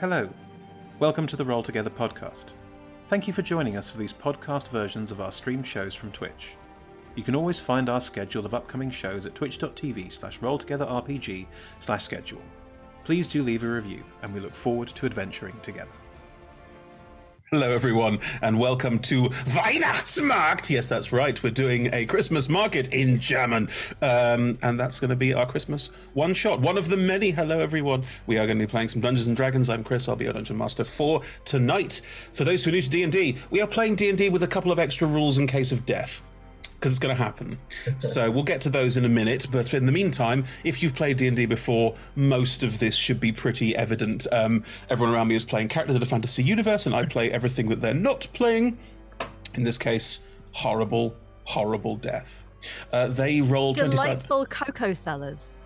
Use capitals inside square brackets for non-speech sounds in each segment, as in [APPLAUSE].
Hello. Welcome to the Roll Together podcast. Thank you for joining us for these podcast versions of our streamed shows from Twitch. You can always find our schedule of upcoming shows at twitch.tv slash rolltogetherrpg slash schedule. Please do leave a review, and we look forward to adventuring together. Hello, everyone, and welcome to Weihnachtsmarkt. Yes, that's right. We're doing a Christmas market in German, um, and that's going to be our Christmas one shot, one of the many. Hello, everyone. We are going to be playing some Dungeons and Dragons. I'm Chris. I'll be your dungeon master for tonight. For those who are new to D and D, we are playing D and D with a couple of extra rules in case of death because it's going to happen. so we'll get to those in a minute. But in the meantime, if you've played D and D before, most of this should be pretty evident. Um, everyone around me is playing characters in a fantasy universe, and I play everything that they're not playing. In this case, horrible, horrible death. Uh, they roll twenty. Delightful cocoa sellers.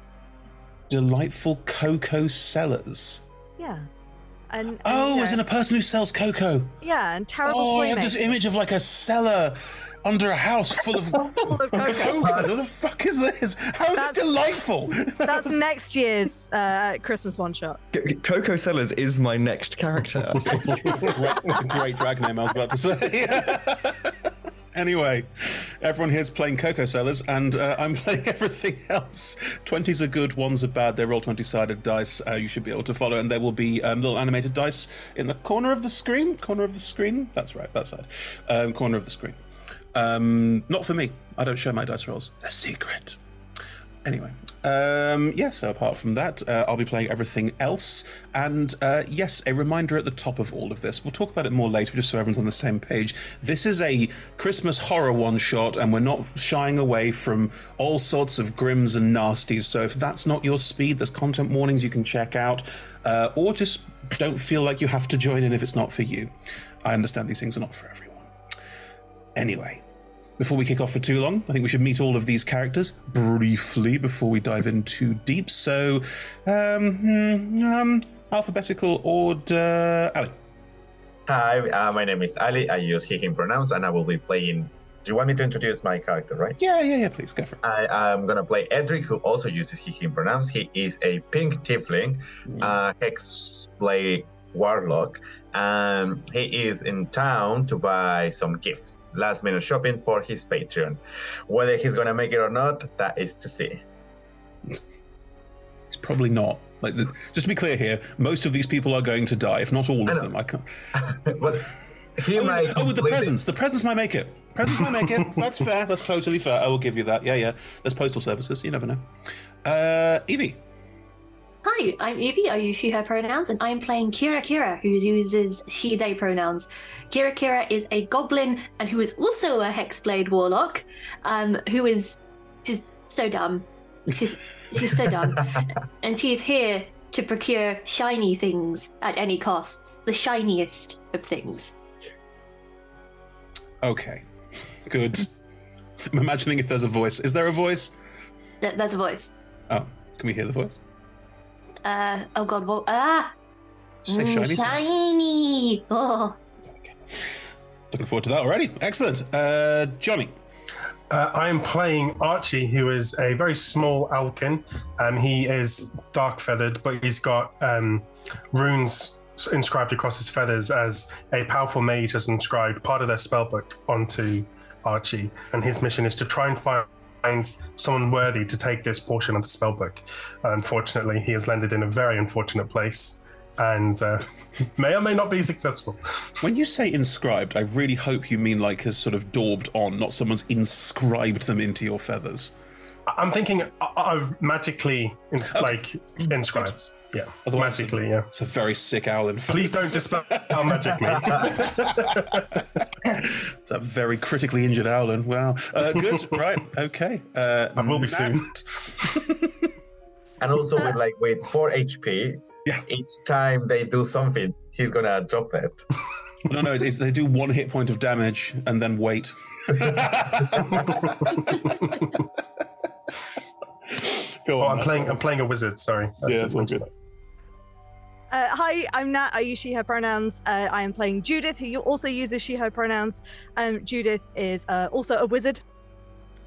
Delightful cocoa sellers. Yeah. And, and, Oh, you as in a person who sells cocoa. yeah, and terrible Oh, I have this image of like a cellar under a house full of [LAUGHS] Full of cocoa. cocoa. What the fuck is this? How is That's- this delightful? [LAUGHS] That's next year's uh, Christmas one shot. Coco Sellers is my next character. I think. Great- a great drag name, I was about to say. [LAUGHS] anyway, everyone here's playing Cocoa Sellers, and uh, I'm playing everything else. 20s are good, ones are bad. They're roll 20 sided dice. Uh, you should be able to follow, and there will be um, little animated dice in the corner of the screen. Corner of the screen? That's right, that side. Um, corner of the screen. Um, not for me. I don't show my dice rolls, they're secret. Anyway, um, yeah, so apart from that, uh, I'll be playing everything else. And uh, yes, a reminder at the top of all of this. We'll talk about it more later, just so everyone's on the same page. This is a Christmas horror one shot, and we're not shying away from all sorts of grims and nasties. So if that's not your speed, there's content warnings you can check out, uh, or just don't feel like you have to join in if it's not for you. I understand these things are not for everyone. Anyway, before we kick off for too long, I think we should meet all of these characters briefly before we dive in too deep. So, um, hmm, um alphabetical order. Ali. Hi, uh, my name is Ali. I use he, him pronouns, and I will be playing. Do you want me to introduce my character, right? Yeah, yeah, yeah, please go for it. I am gonna play Edric, who also uses he, him pronouns. He is a pink tiefling, uh, hexblade warlock, and he is in town to buy some gifts. Last minute shopping for his patron. Whether he's gonna make it or not, that is to see. It's probably not. Like, the, just to be clear here, most of these people are going to die, if not all of them. I can't. [LAUGHS] but he Oh, might. oh, with the presents. The presents might make it. Presents might make it. [LAUGHS] That's fair. That's totally fair. I will give you that. Yeah, yeah. There's postal services. You never know. Uh, Evie. Hi, I'm Evie. I use she, her pronouns, and I'm playing Kira Kira, who uses she, they pronouns. Kira Kira is a goblin and who is also a hexblade warlock, um, who is just so dumb. She's, she's so dumb. [LAUGHS] and she is here to procure shiny things at any costs, the shiniest of things. Okay. Good. I'm imagining if there's a voice. Is there a voice? Th- there's a voice. Oh, can we hear the voice? Uh, oh god, what? Ah! Just say Mm, shiny. things. shiny! Oh. Looking forward to that already. Excellent. Uh, Johnny. Uh, I am playing Archie, who is a very small Alkin, and he is dark feathered, but he's got um, runes inscribed across his feathers as a powerful mage has inscribed part of their spellbook onto Archie, and his mission is to try and find someone worthy to take this portion of the spellbook. Unfortunately, he has landed in a very unfortunate place, and uh, [LAUGHS] may or may not be successful. When you say inscribed, I really hope you mean like has sort of daubed on, not someone's inscribed them into your feathers. I'm thinking of magically in, like inscribed. Yeah, Otherwise, magically. Yeah. It's a very sick owl in Please don't dispel magic me. [LAUGHS] It's a very critically injured owlin. Wow. Uh, good. [LAUGHS] right. Okay. Uh, I will be Matt. soon. [LAUGHS] and also with like with four HP, Yeah. each time they do something, he's gonna drop that. No, no. It's, it's, they do one hit point of damage and then wait. Go Oh, on. I'm Matt. playing. I'm playing a wizard. Sorry. Yeah, it's all good. Uh, hi, I'm Nat. I use she, her pronouns. Uh, I am playing Judith, who also uses she, her pronouns. Um, Judith is uh, also a wizard.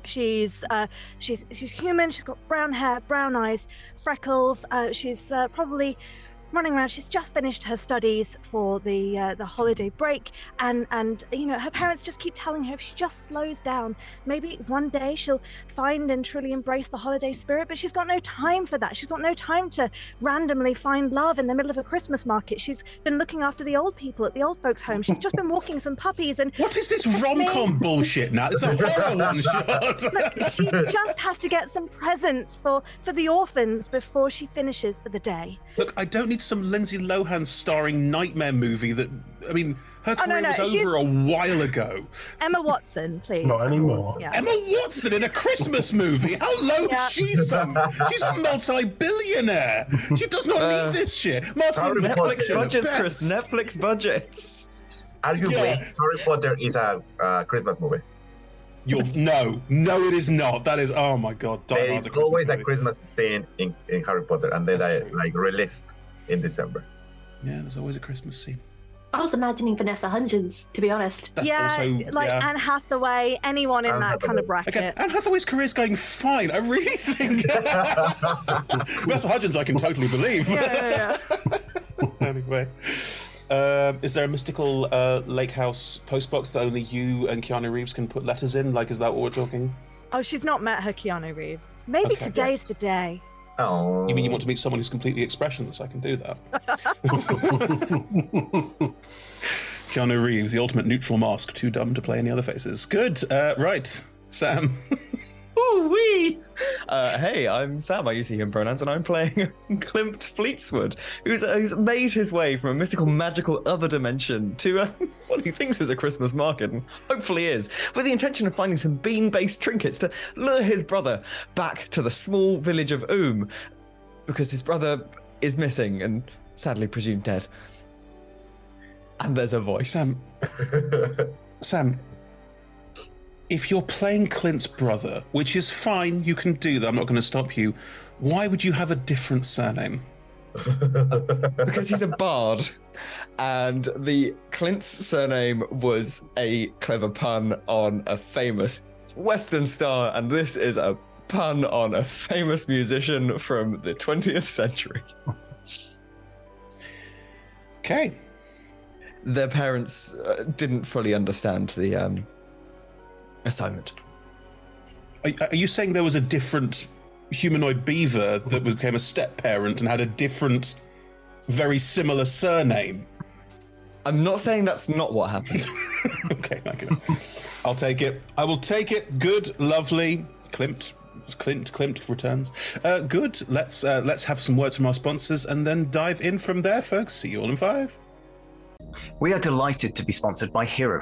She's uh, she's she's human. She's got brown hair, brown eyes, freckles. Uh, she's uh, probably running around. She's just finished her studies for the uh, the holiday break, and and you know her parents just keep telling her if she just slows down, maybe one day she'll find and truly embrace the holiday spirit. But she's got no time for that. She's got no time to randomly find love in the middle of a Christmas market. She's been looking after the old people at the old folks' home. She's just been walking some puppies, and What is this rom com bullshit now? It's a horror one [LAUGHS] shot. look, she just has to get some presents for for the orphans before she finishes for the day. Look, I don't need some Lindsay Lohan starring nightmare movie that. I mean, her Oh, no, career no, was she's- over a while ago. Emma Watson, please. Not anymore. Yeah. Emma Watson in a Christmas movie. How low Yeah. is she sunk? She's a multi-billionaire. She does not Uh, need this shit. Martin Harry Netflix budgets. Chris. Netflix budgets. Arguably, Yeah. Harry Potter is a uh, Christmas movie. You're, no, no, it is not. That is, oh my god. Die There Hard, is the Christmas always a. Christmas scene in, in Harry Potter, and then I like released in December. Yeah, there's always a Christmas scene. I was imagining Vanessa Hudgens, to be honest. That's yeah, also like yeah. Anne Hathaway, anyone in Anne that kind of bracket. Again, Anne Hathaway's career's going fine. I really think. [LAUGHS] [LAUGHS] Vanessa Hudgens, I can totally believe. Yeah, yeah, [LAUGHS] anyway, um, is there a mystical uh, lake house postbox that only you and Keanu Reeves can put letters in? Like, is that what we're talking? Oh, she's not met her Keanu Reeves. Maybe Okay. today's the day. Oh, You mean you want to meet someone who's completely expressionless? I can do that. [LAUGHS] Keanu Reeves, the ultimate neutral mask, too dumb to play any other faces. Good. Uh, right, Sam. [LAUGHS] Ooh wee! Uh, hey, I'm Sam. I use he him pronouns, and I'm playing [LAUGHS] Klimt Fleetswood, who's, who's made his way from a mystical, magical other dimension to uh, [LAUGHS] what he thinks is a Christmas market, and hopefully is, with the intention of finding some bean-based trinkets to lure his brother back to the small village of Oom, because his brother is missing and sadly presumed dead. And there's a voice. Sam. [LAUGHS] Sam. If you're playing Clint's brother, which is fine, you can do that. I'm not going to stop you. Why would you have a different surname? [LAUGHS] because he's a bard, and the Clint's surname was a clever pun on a famous Western star, and this is a pun on a famous musician from the 20th century. Okay. Their parents uh, didn't fully understand the um, assignment. Are, are you saying there was a different humanoid beaver that became a step parent and had a different, very similar surname? I'm not saying that's not what happened. [LAUGHS] okay, I can. I'll take it. I will take it. Good, lovely. Klimt, Clint, Klimt returns. Uh, good. Let's uh, let's have some words from our sponsors and then dive in from there, folks. See you all in five. We are delighted to be sponsored by Hero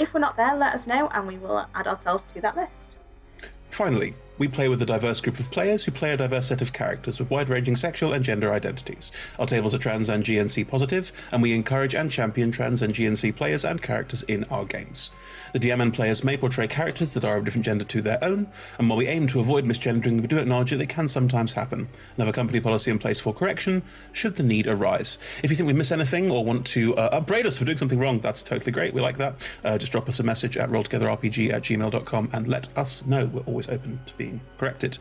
If we're not there, let us know and we will add ourselves to that list. Finally, we play with a diverse group of players who play a diverse set of characters with wide ranging sexual and gender identities. Our tables are trans and GNC positive, and we encourage and champion trans and GNC players and characters in our games. The DM and players may portray characters that are of different gender to their own, and while we aim to avoid misgendering, we do acknowledge that it can sometimes happen and have a company policy in place for correction should the need arise. If you think we miss anything or want to uh, upbraid us for doing something wrong, that's totally great. We like that. Uh, just drop us a message at rolltogetherrpg at gmail.com and let us know. We're always open to being corrected.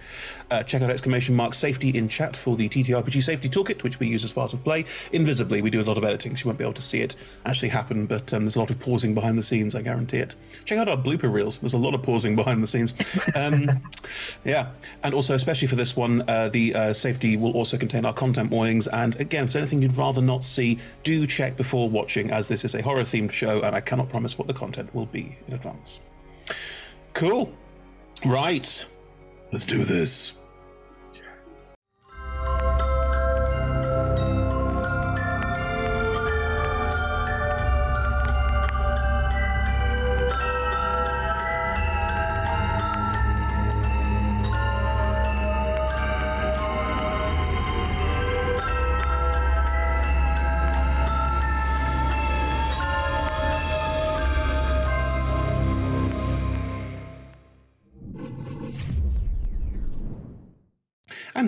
Uh, check out exclamation mark safety in chat for the TTRPG safety toolkit, which we use as part of play. Invisibly, we do a lot of editing, so you won't be able to see it actually happen, but um, there's a lot of pausing behind the scenes, I guarantee it. Check out our blooper reels. There's a lot of pausing behind the scenes. [LAUGHS] Um, yeah, and also, especially for this one, uh, the uh, safety will also contain our content warnings. And again, if there's anything you'd rather not see, do check before watching, as this is a horror themed show, and I cannot promise what the content will be in advance. Cool. Right. Let's do this.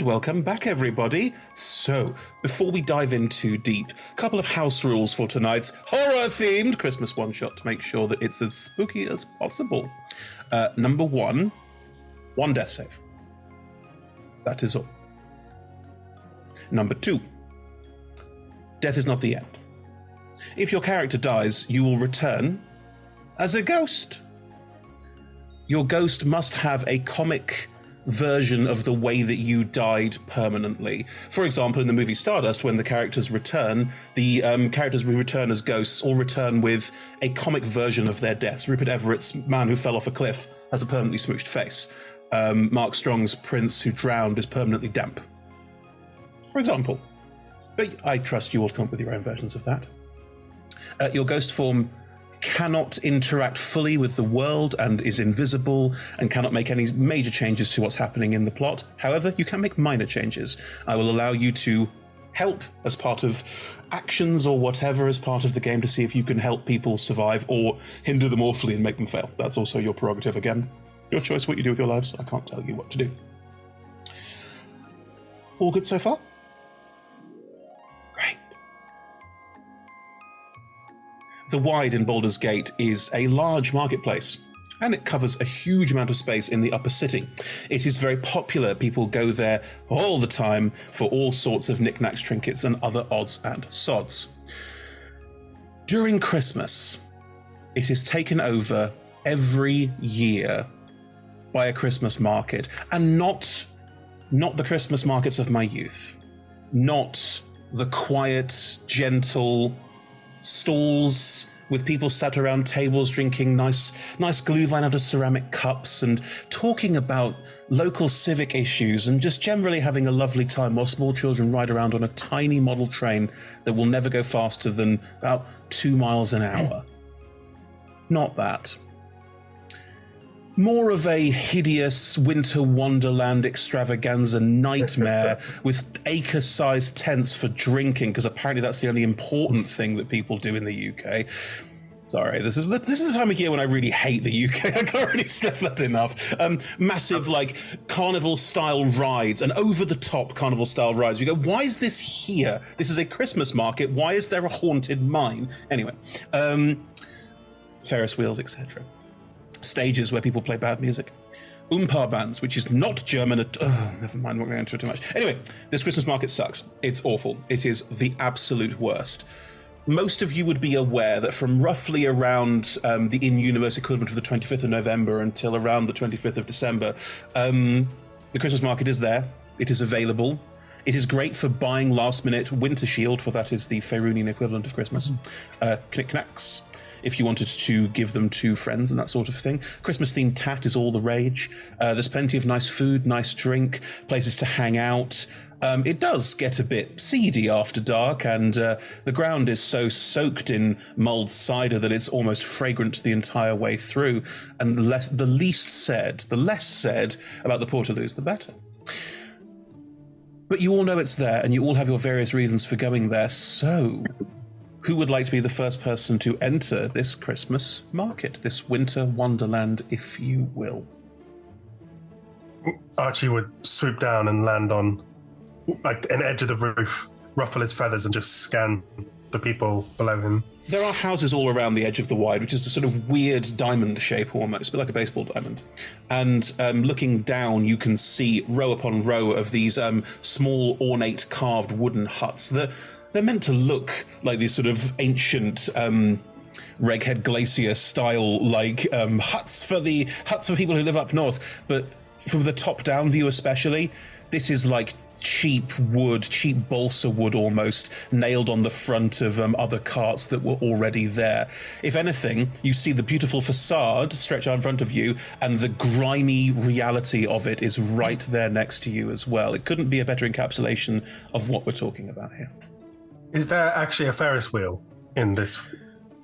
And welcome back, everybody. So, before we dive in too deep, a couple of house rules for tonight's horror themed Christmas one shot to make sure that it's as spooky as possible. Uh, number one, one death save. That is all. Number two, death is not the end. If your character dies, you will return as a ghost. Your ghost must have a comic version of the way that you died permanently. For example, in the movie Stardust, when the characters return, the um, characters who return as ghosts all return with a comic version of their deaths. Rupert Everett's man who fell off a cliff has a permanently smooched face. Um, Mark Strong's prince who drowned is permanently damp. For example. But I trust you will come up with your own versions of that. Uh, your ghost form cannot interact fully with the world and is invisible and cannot make any major changes to what's happening in the plot. However, you can make minor changes. I will allow you to help as part of actions or whatever as part of the game to see if you can help people survive or hinder them awfully and make them fail. That's also your prerogative again. Your choice what you do with your lives. I can't tell you what to do. All good so far? The Wide in Baldur's Gate is a large marketplace. And it covers a huge amount of space in the upper city. It is very popular. People go there all the time for all sorts of knickknacks, trinkets, and other odds and sods. During Christmas, it is taken over every year by a Christmas market, and not not the Christmas markets of my youth, not the quiet, gentle stalls with people sat around tables drinking nice nice glühwein out of ceramic cups and talking about local civic issues and just generally having a lovely time while small children ride around on a tiny model train that will never go faster than about two miles an hour. Not that more of a hideous winter wonderland extravaganza nightmare [LAUGHS] with acre sized tents for drinking, because apparently that's the only important thing that people do in the UK. Sorry, this is this is the time of year when I really hate the UK. [LAUGHS] I can't really stress that enough. Um, massive like carnival style rides and over the top carnival style rides. You go, why is this here? This is a Christmas market. Why is there a haunted mine? Anyway, um, Ferris wheels, etc stages where people play bad music. Oompah bands, which is not German at oh, never mind, I'm not going to enter it too much. Anyway, this Christmas market sucks. It's awful. It is the absolute worst. Most of you would be aware that from roughly around um, the in universe equivalent of the 25th of November until around the 25th of December, um, the Christmas market is there. It is available. It is great for buying last minute Winter Shield, for that is the Faerunian equivalent of Christmas. Uh, knickknacks, if you wanted to give them to friends and that sort of thing. Christmas themed tat is all the rage. Uh, there's plenty of nice food, nice drink, places to hang out. Um, it does get a bit seedy after dark, and uh, the ground is so soaked in mulled cider that it's almost fragrant the entire way through. And the, less, the least said, the less said about the Portaloos, the better. But you all know it's there, and you all have your various reasons for going there. So, who would like to be the first person to enter this Christmas market, this winter wonderland, if you will? Archie would swoop down and land on like an edge of the roof, ruffle his feathers, and just scan the people below him. There are houses all around the edge of the wide, which is a sort of weird diamond shape almost, but like a baseball diamond. And um, looking down, you can see row upon row of these um, small, ornate, carved wooden huts that they're meant to look like these sort of ancient um, Reghed Glacier style like um, huts for the huts for people who live up north. But from the top down view, especially, this is like cheap wood, cheap balsa wood almost, nailed on the front of um, other carts that were already there. If anything, you see the beautiful facade stretch out in front of you, and the grimy reality of it is right there next to you as well. It couldn't be a better encapsulation of what we're talking about here. Is there actually a Ferris wheel in this?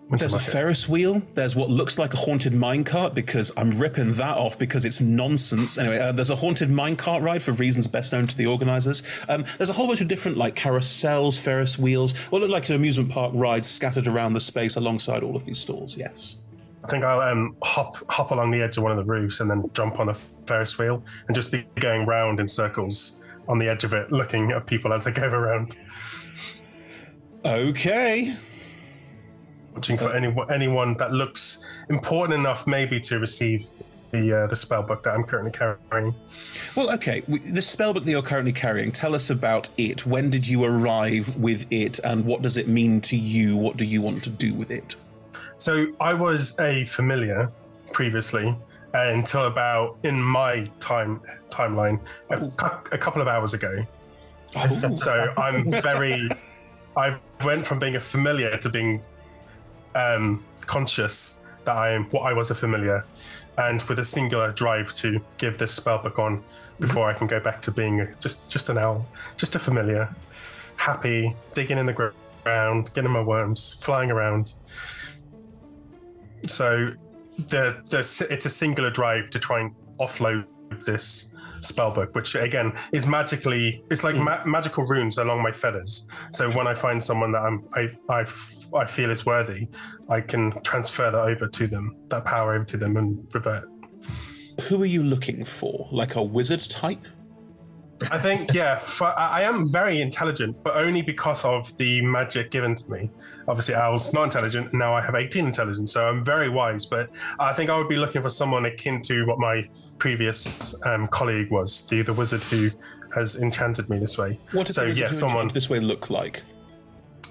There's a? Ferris wheel. There's what looks like a haunted minecart because I'm ripping that off because it's nonsense. Anyway, uh, there's a haunted minecart ride for reasons best known to the organisers. Um, there's a whole bunch of different like carousels, Ferris wheels, what look like an amusement park rides scattered around the space alongside all of these stalls. Yes. I think I'll um, hop hop along the edge of one of the roofs and then jump on a Ferris wheel and just be going round in circles on the edge of it, looking at people as they go around. Okay. Watching for anyone anyone that looks important enough, maybe to receive the uh, the spell book that I'm currently carrying. Well, okay. The spellbook that you're currently carrying, tell us about it. When did you arrive with it, and what does it mean to you? What do you want to do with it? So I was a familiar previously until about in my time timeline a, cou- a couple of hours ago. so I'm very. I went from being a familiar to being um, conscious that I am what I was a familiar, and with a singular drive to give this spell spellbook on before I can go back to being just just an owl, just a familiar, happy digging in the ground, getting my worms, flying around. So the the it's a singular drive to try and offload this spellbook, which again is magically it's like ma- magical runes along my feathers. So when I find someone that I'm I, I f- I feel is worthy, I can transfer that over to them, that power over to them, and revert. Who are you looking for? Like a wizard type? I think, yeah, for, I am very intelligent, but only because of the magic given to me. Obviously, I was not intelligent, and now I have 18 intelligence, so I'm very wise. But I think I would be looking for someone akin to what my previous um, colleague was, the the wizard who has enchanted me this way. What does so the wizard yeah, someone this way look like?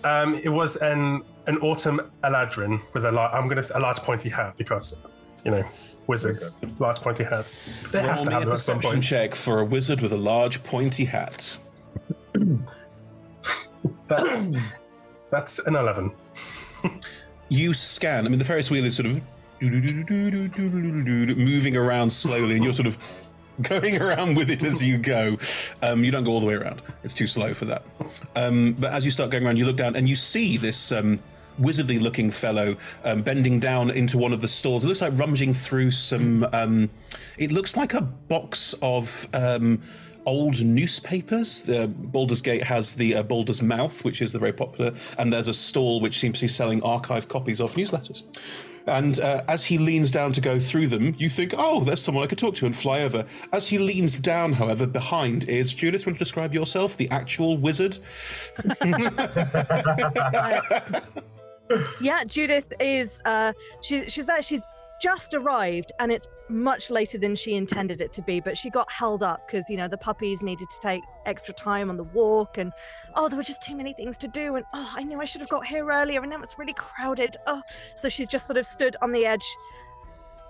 Um, it was an an autumn eladrin with a large, I'm a large pointy hat because, you know, wizards large pointy hats. They have Roll to me have a them at some perception point. check for a wizard with a large pointy hat. [CLEARS THROAT] That's that's an eleven. You scan. I mean, the Ferris wheel is sort of moving around slowly, and you're sort of going around with it as you go. Um, you don't go all the way around; it's too slow for that. Um, but as you start going around, you look down and you see this um, wizardly-looking fellow um, bending down into one of the stalls. It looks like rummaging through some. Um, it looks like a box of. Um, Old newspapers. The Baldur's Gate has the uh, Baldur's Mouth, which is the very popular, and there's a stall which seems to be selling archived copies of newsletters. And uh, as he leans down to go through them, you think, oh, there's someone I could talk to and fly over. As he leans down, however, behind is Judith. Want to describe yourself, the actual wizard? [LAUGHS] [LAUGHS] yeah, Judith is. Uh, she, she's there. She's just arrived, and it's much later than she intended it to be. But she got held up because you know the puppies needed to take extra time on the walk, and oh, there were just too many things to do. And oh, I knew I should have got here earlier, and now it's really crowded. Oh, so she's just sort of stood on the edge,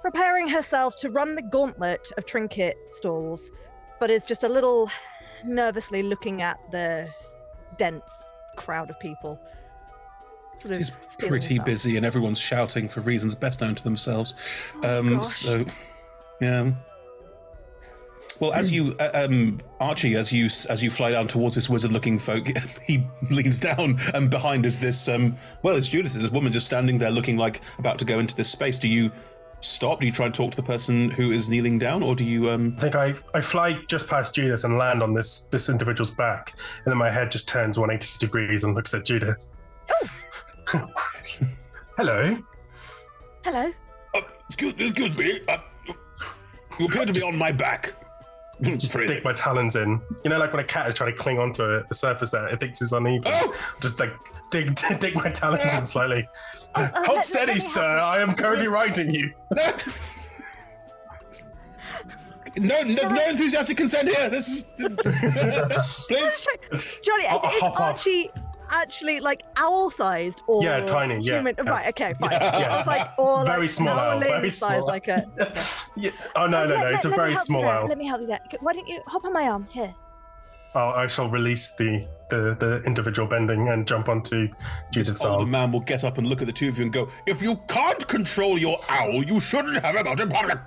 preparing herself to run the gauntlet of trinket stalls, but is just a little nervously looking at the dense crowd of people. Sort of It is pretty herself. busy, and everyone's shouting for reasons best known to themselves. Oh, um, gosh. so, yeah. Well, as you, uh, um, Archie, as you as you fly down towards this wizard-looking folk, [LAUGHS] he leans down, and behind is this. Um, well, it's Judith. It's this woman just standing there, looking like about to go into this space. Do you stop? Do you try and talk to the person who is kneeling down, or do you? Um... I think I, I fly just past Judith and land on this this individual's back, and then my head just turns 180 degrees and looks at Judith. Hello. Hello. Uh, excuse, excuse me. Uh, you appear to be on my back. Just dig my talons in. You know, like when a cat is trying to cling onto a, a surface that it thinks is uneven. Oh! Just like dig [LAUGHS] dig my talons in slightly. Hold steady, sir. I am currently riding you. No, there's no enthusiastic consent here. This is [LAUGHS] please. Johnny, I'll- I'll is hop off. Archie actually like owl sized or Yeah, tiny, yeah, human? yeah. Right, okay, fine. Yeah. I was like, or Very like small owl, howling very size, small. like a. [LAUGHS] Oh no, no, no! Let- It's a let- let very help you small owl. Let me help you there. Why don't you hop on my arm here? Oh, I shall release the, the the individual bending and jump onto Judith's older arm. man will get up and look at the two of you and go, "If you can't control your owl, you shouldn't have him out in public."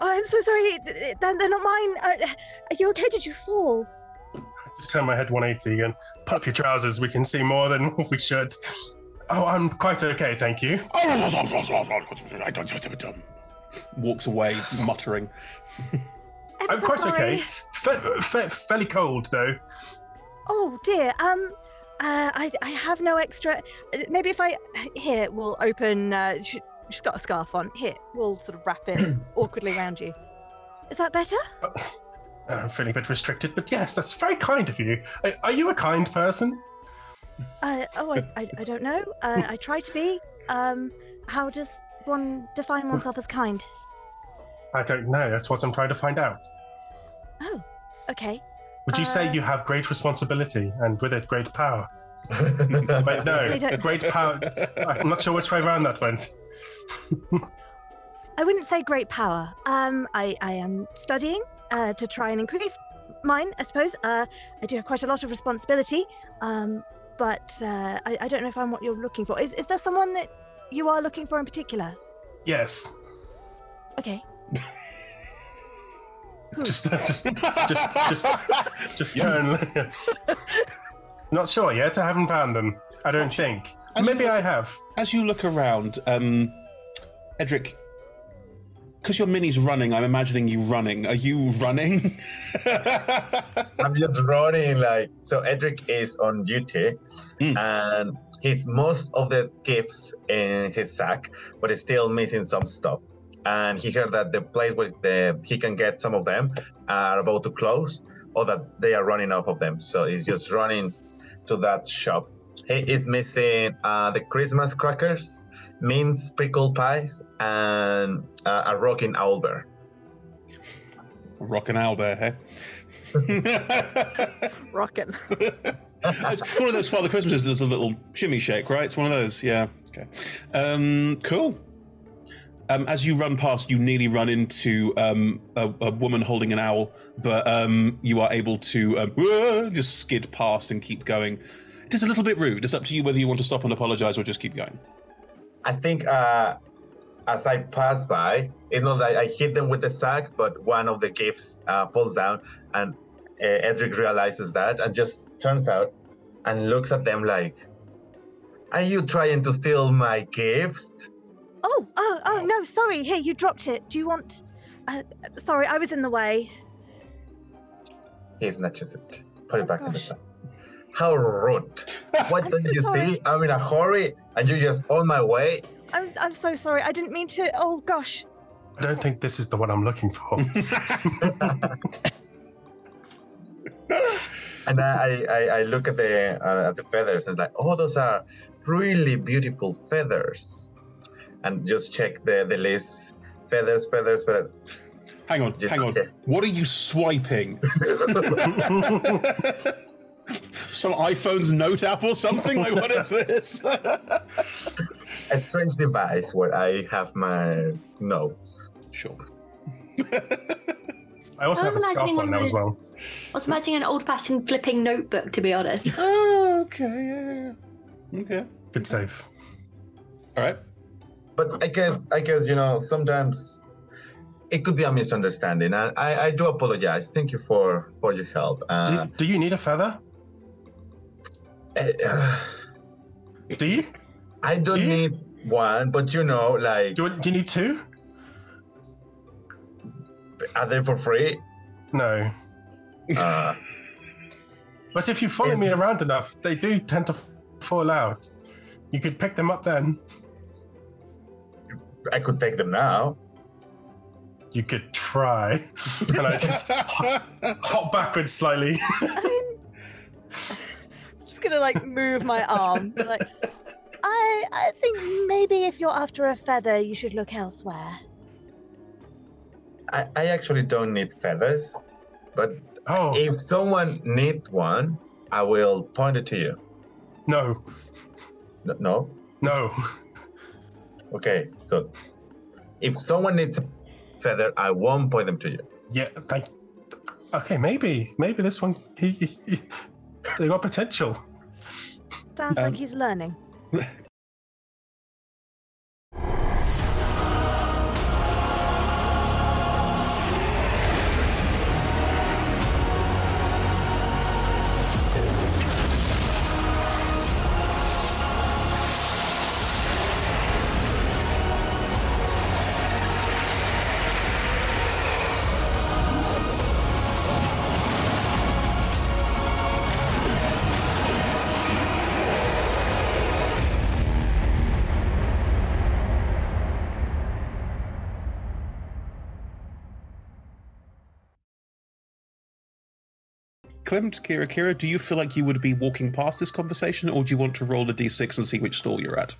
Oh, I'm so sorry. They're, they're not mine. Uh, are you okay? Did you fall? Just turn my head 180 and put up your trousers. We can see more than [LAUGHS] we should. Oh, I'm quite okay, thank you. [LAUGHS] I don't Walks away, muttering. [LAUGHS] I'm so quite okay. sorry. Fe- fe- fairly cold though. Oh dear. Um, uh, I I have no extra. uh, Maybe if I here we'll open. Uh, she, she's got a scarf on. Here we'll sort of wrap it [CLEARS THROAT] awkwardly around you. Is that better? I'm feeling a bit restricted, but yes, that's very kind of you. Are, are you a kind person? Uh, oh, I, I, I don't know. Uh, I try to be. Um, how does one define oneself as kind? I don't know. That's what I'm trying to find out. Oh, okay. Would you say Uh, you have great responsibility and with it great power? Wait, no, [LAUGHS] great power. I'm not sure which way around that went. [LAUGHS] I wouldn't say great power. Um, I, I am studying uh, to try and increase mine, I suppose. Uh, I do have quite a lot of responsibility, um, but uh, I, I don't know if I'm what you're looking for. Is, is there someone that you are looking for in particular? Yes. Okay. [LAUGHS] Just, just, just, just, just turn. [LAUGHS] Not sure yet. I haven't found them. I don't think. Maybe I have. As you look around, um, Edric, because your mini's running, I'm imagining you running. Are you running? [LAUGHS] I'm just running like so. Edric is on duty, and he's most of the gifts in his sack, but he's still missing some stuff. And he heard that the place where the, he can get some of them are about to close, or that they are running off of them. So he's just running to that shop. He is missing uh, the Christmas crackers, mince pickle pies, and uh, a rocking owlbear. Rockin' owlbear, hey? [LAUGHS] [LAUGHS] Rockin'. it's one of those Father Christmases that does a little shimmy shake, right? It's one of those, yeah. Okay. Um, cool. Um, as you run past, you nearly run into um, a, a woman holding an owl, but um, you are able to um, [LAUGHS] just skid past and keep going. It is a little bit rude. It's up to you whether you want to stop and apologize or just keep going. I think uh, as I pass by, it's not that I hit them with the sack, but one of the gifts uh, falls down, and uh, Edric realizes that and just turns out and looks at them like, "Are you trying to steal my gifts?" Oh, oh, oh, no, sorry. Here, you dropped it. Do you want. Uh, sorry, I was in the way. He snatches it, put it back in the sack. How rude! What [LAUGHS] don't you see? I'm in a hurry, and you're just on my way. I'm, I'm so sorry. I didn't mean to. Oh, gosh. I don't think this is the one I'm looking for. [LAUGHS] [LAUGHS] And I, I, I look at the uh, at the feathers and like, oh, those are really beautiful feathers. And just check the the list. Feathers, feathers, feathers. Hang on, hang on. What are you swiping? Some iPhone's note app or something? Like, what is [LAUGHS] this? A strange device where I have my notes. Sure. [LAUGHS] I also I have a scarf on one now as well. I was imagining an old-fashioned flipping notebook, to be honest. [LAUGHS] Oh, okay, yeah, yeah. Okay. Good save. All right. But I guess I guess you know sometimes it could be a misunderstanding, and I, I do apologize. Thank you for for your help. Uh, Do, do you need a feather? [SIGHS] Do you? I don't need one, but you know, like. Do, do you need two? Are they for free? No. [LAUGHS] Uh, But if you follow me around enough, they do tend to fall out. You could pick them up then. I could take them now. You could try. [LAUGHS] and I just [LAUGHS] hop, hop backwards slightly. Just gonna like move my arm. Like, I, I think maybe if you're after a feather, you should look elsewhere. I, I actually don't need feathers, but oh. if someone needs one, I will point it to you. No. No. No. No. Okay, so if someone needs a feather, I won't point them to you. Yeah, thank. Okay, maybe, maybe this one. He, he, he- they got potential. Sounds Um, like he's learning. [LAUGHS] Klimt, Kira, Kira, do you feel like you would be walking past this conversation, or do you want to roll a d6 and see which stall you're at?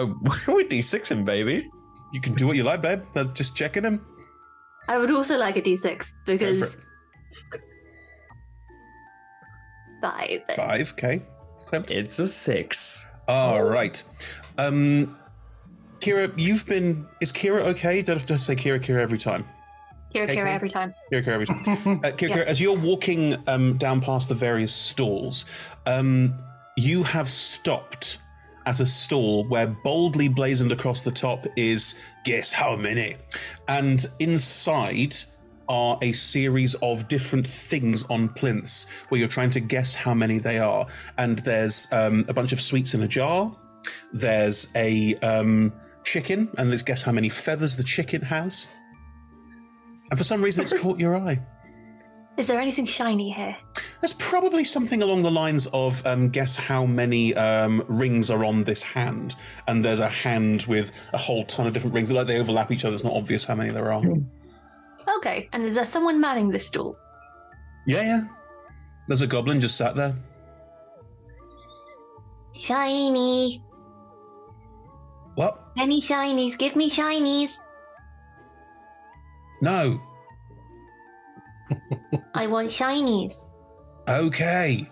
Oh, [LAUGHS] we're d6ing, baby. You can do what you like, babe. They're just checking him. I would also like a d6 because five. Five, okay. Klimt? It's a six. All right. Um, Kira, you've been. Is Kira okay? Don't have to say Kira, Kira every time. Kira, Kira every time. Kira, Kira every time. [LAUGHS] Uh, Kira, Yeah. Kira, as you're walking um, down past the various stalls, um, you have stopped at a stall where boldly blazoned across the top is guess how many, and inside are a series of different things on plinths where you're trying to guess how many they are. And there's um, a bunch of sweets in a jar. There's a um, chicken, and let's guess how many feathers the chicken has. And for some reason, it's caught your eye. [LAUGHS] Is there anything shiny here? There's probably something along the lines of um, guess how many um, rings are on this hand, and there's a hand with a whole ton of different rings. Like they overlap each other. It's not obvious how many there are. Okay, and is there someone manning this stool? Yeah, yeah. There's a goblin just sat there. Shiny. What? Any shinies? Give me shinies. No. [LAUGHS] I want shinies. Okay.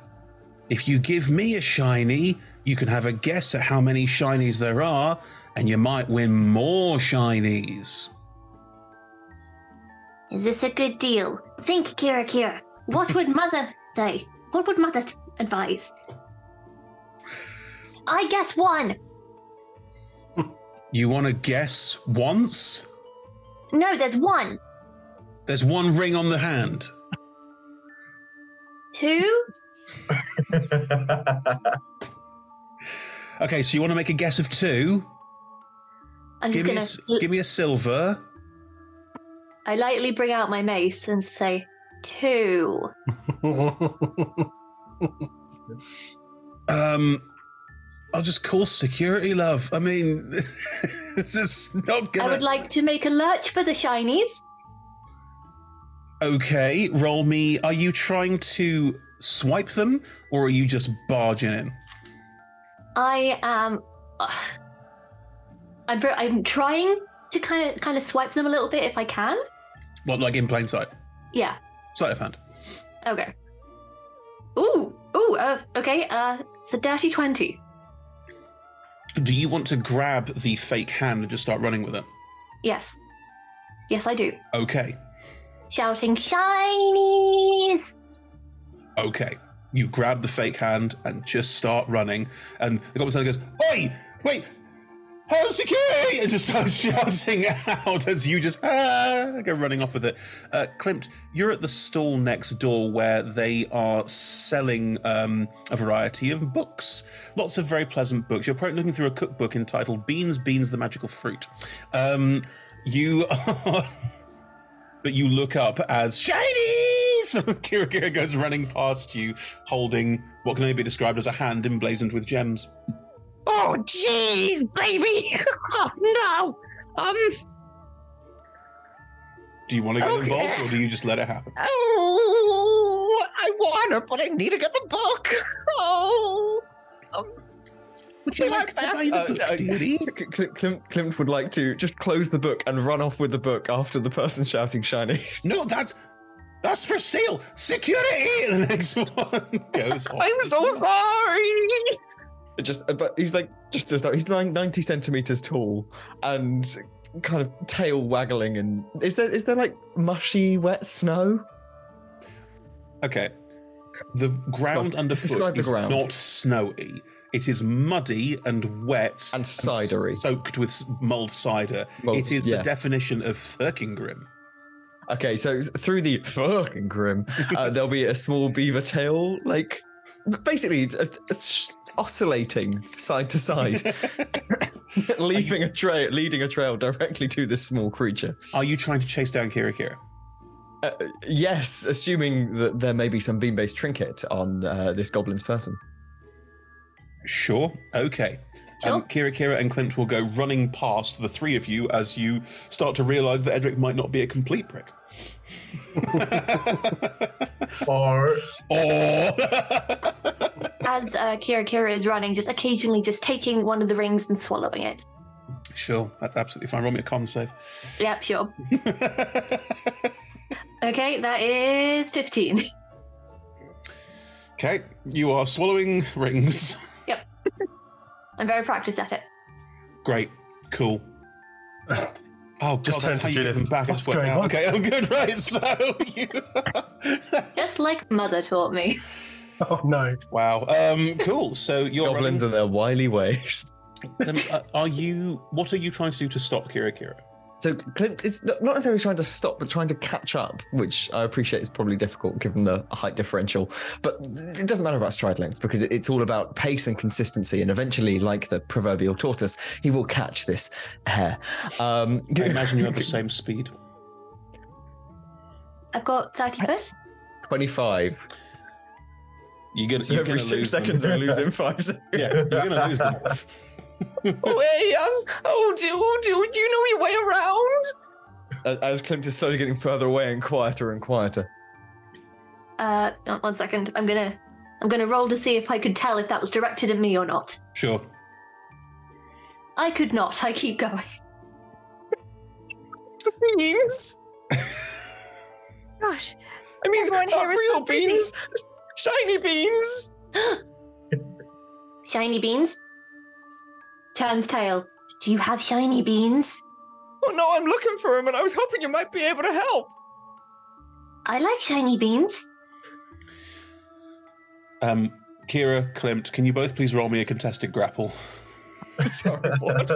If you give me a shiny, you can have a guess at how many shinies there are, and you might win more shinies. Is this a good deal? Think, Kira Kira. What would [LAUGHS] Mother say? What would Mother advise? I guess one. You want to guess once? No, there's one. There's one ring on the hand. Two? [LAUGHS] Okay, so you want to make a guess of two? I'm give just me, a, gonna. s- give me a silver. I lightly bring out my mace and say two. [LAUGHS] Um, I'll just call security, love. I mean, [LAUGHS] this is not I gonna. would like to make a lurch for the shinies. Okay, roll me. Are you trying to swipe them, or are you just barging in? I am. [SIGHS] I'm. I'm trying to kind of kind of swipe them a little bit if I can. What, like in plain sight? Yeah. Sleight of hand. Okay. Ooh. Ooh. Uh, okay. Uh, it's a dirty twenty. Do you want to grab the fake hand and just start running with it? Yes. Yes, I do. Okay, Shouting shinies. okay. You grab the fake hand and just start running, and the goblin goes, "Oi, wait, help security!" and just starts [LAUGHS] shouting out as you just ah, go running off with it. Uh, Klimt, you're at the stall next door where they are selling um, a variety of books. Lots of very pleasant books. You're probably looking through a cookbook entitled "Beans, Beans, the Magical Fruit." Um, you [LAUGHS] are. But you look up as shinies. [LAUGHS] Kira Kira goes running past you, holding what can only be described as a hand emblazoned with gems. Oh, jeez, baby. [LAUGHS] oh, no. Um, Do you want to get Okay. involved, or do you just let it happen? oh, I wanna, but I need to get the book. [LAUGHS] Oh. Um, Would you like to buy the Uh, book, uh, dearie? Klim- Klim- Klimt would like to just close the book and run off with the book after the person shouting shiny. No, that's that's for sale. Security. The next [LAUGHS] one goes off. I'm so sorry. Just, but he's like just start. He's like ninety centimeters tall and kind of tail waggling. And is there is there like mushy wet snow? Okay. The ground underfoot the is ground. not snowy. It is muddy and wet And cidery. soaked with mulled cider. It is yeah. the definition of Thirkingrim. Okay, so through the fucking grim, uh, there'll be a small beaver tail, like basically uh, it's oscillating side to side, [LAUGHS] leaving a trail, leading a trail directly to this small creature. Are you trying to chase down Kira Kira? Uh, yes, assuming that there may be some beam-based trinket on uh, this goblin's person. Sure. Okay. Um, Kira Kira and Klimt will go running past the three of you as you start to realise that Edric might not be a complete prick. [LAUGHS] or or [LAUGHS] As uh, Kira Kira is running, just occasionally just taking one of the rings and swallowing it. Sure, that's absolutely fine. Roll me a con save. Yep, sure. [LAUGHS] okay, that is 15. Okay, you are swallowing rings. Yep. I'm very practiced at it. Great, cool. Oh, Just God, that's turn to how you get Judith. them back. What's It's worked going on? Okay, I'm good. Right, [LAUGHS] so you. Just like Mother taught me. [LAUGHS] Oh no! Wow. Um. Cool. So you're Goblins running- and their wily ways. Um, uh, are you? What are you trying to do to stop Kira Kira? So Klimt is not not necessarily trying to stop, but trying to catch up, which I appreciate is probably difficult given the height differential. But it doesn't matter about stride length because it's all about pace and consistency. And eventually, like the proverbial tortoise, he will catch this hare. Um, I [LAUGHS] imagine you have the same speed. I've got 30 foot. Twenty-five. You're gonna, So you're every gonna six lose them. seconds, I lose in five seconds. [LAUGHS] Yeah, you're gonna lose them. [LAUGHS] oh, hey, um, oh, do, do, do you know your way around? As, as Klimt is slowly getting further away and quieter and quieter. Uh, no, one second. I'm gonna, I'm gonna roll to see if I could tell if that was directed at me or not. Sure. I could not. I keep going. Beans? Gosh. I mean, Everyone not here is real so beans, shiny beans. [GASPS] Shiny beans. Turns tail. Do you have shiny beans? Oh no, I'm looking for him, and I was hoping you might be able to help. I like shiny beans. Um, Kira, Klimt, can you both please roll me a contested grapple? [LAUGHS] Sorry, what?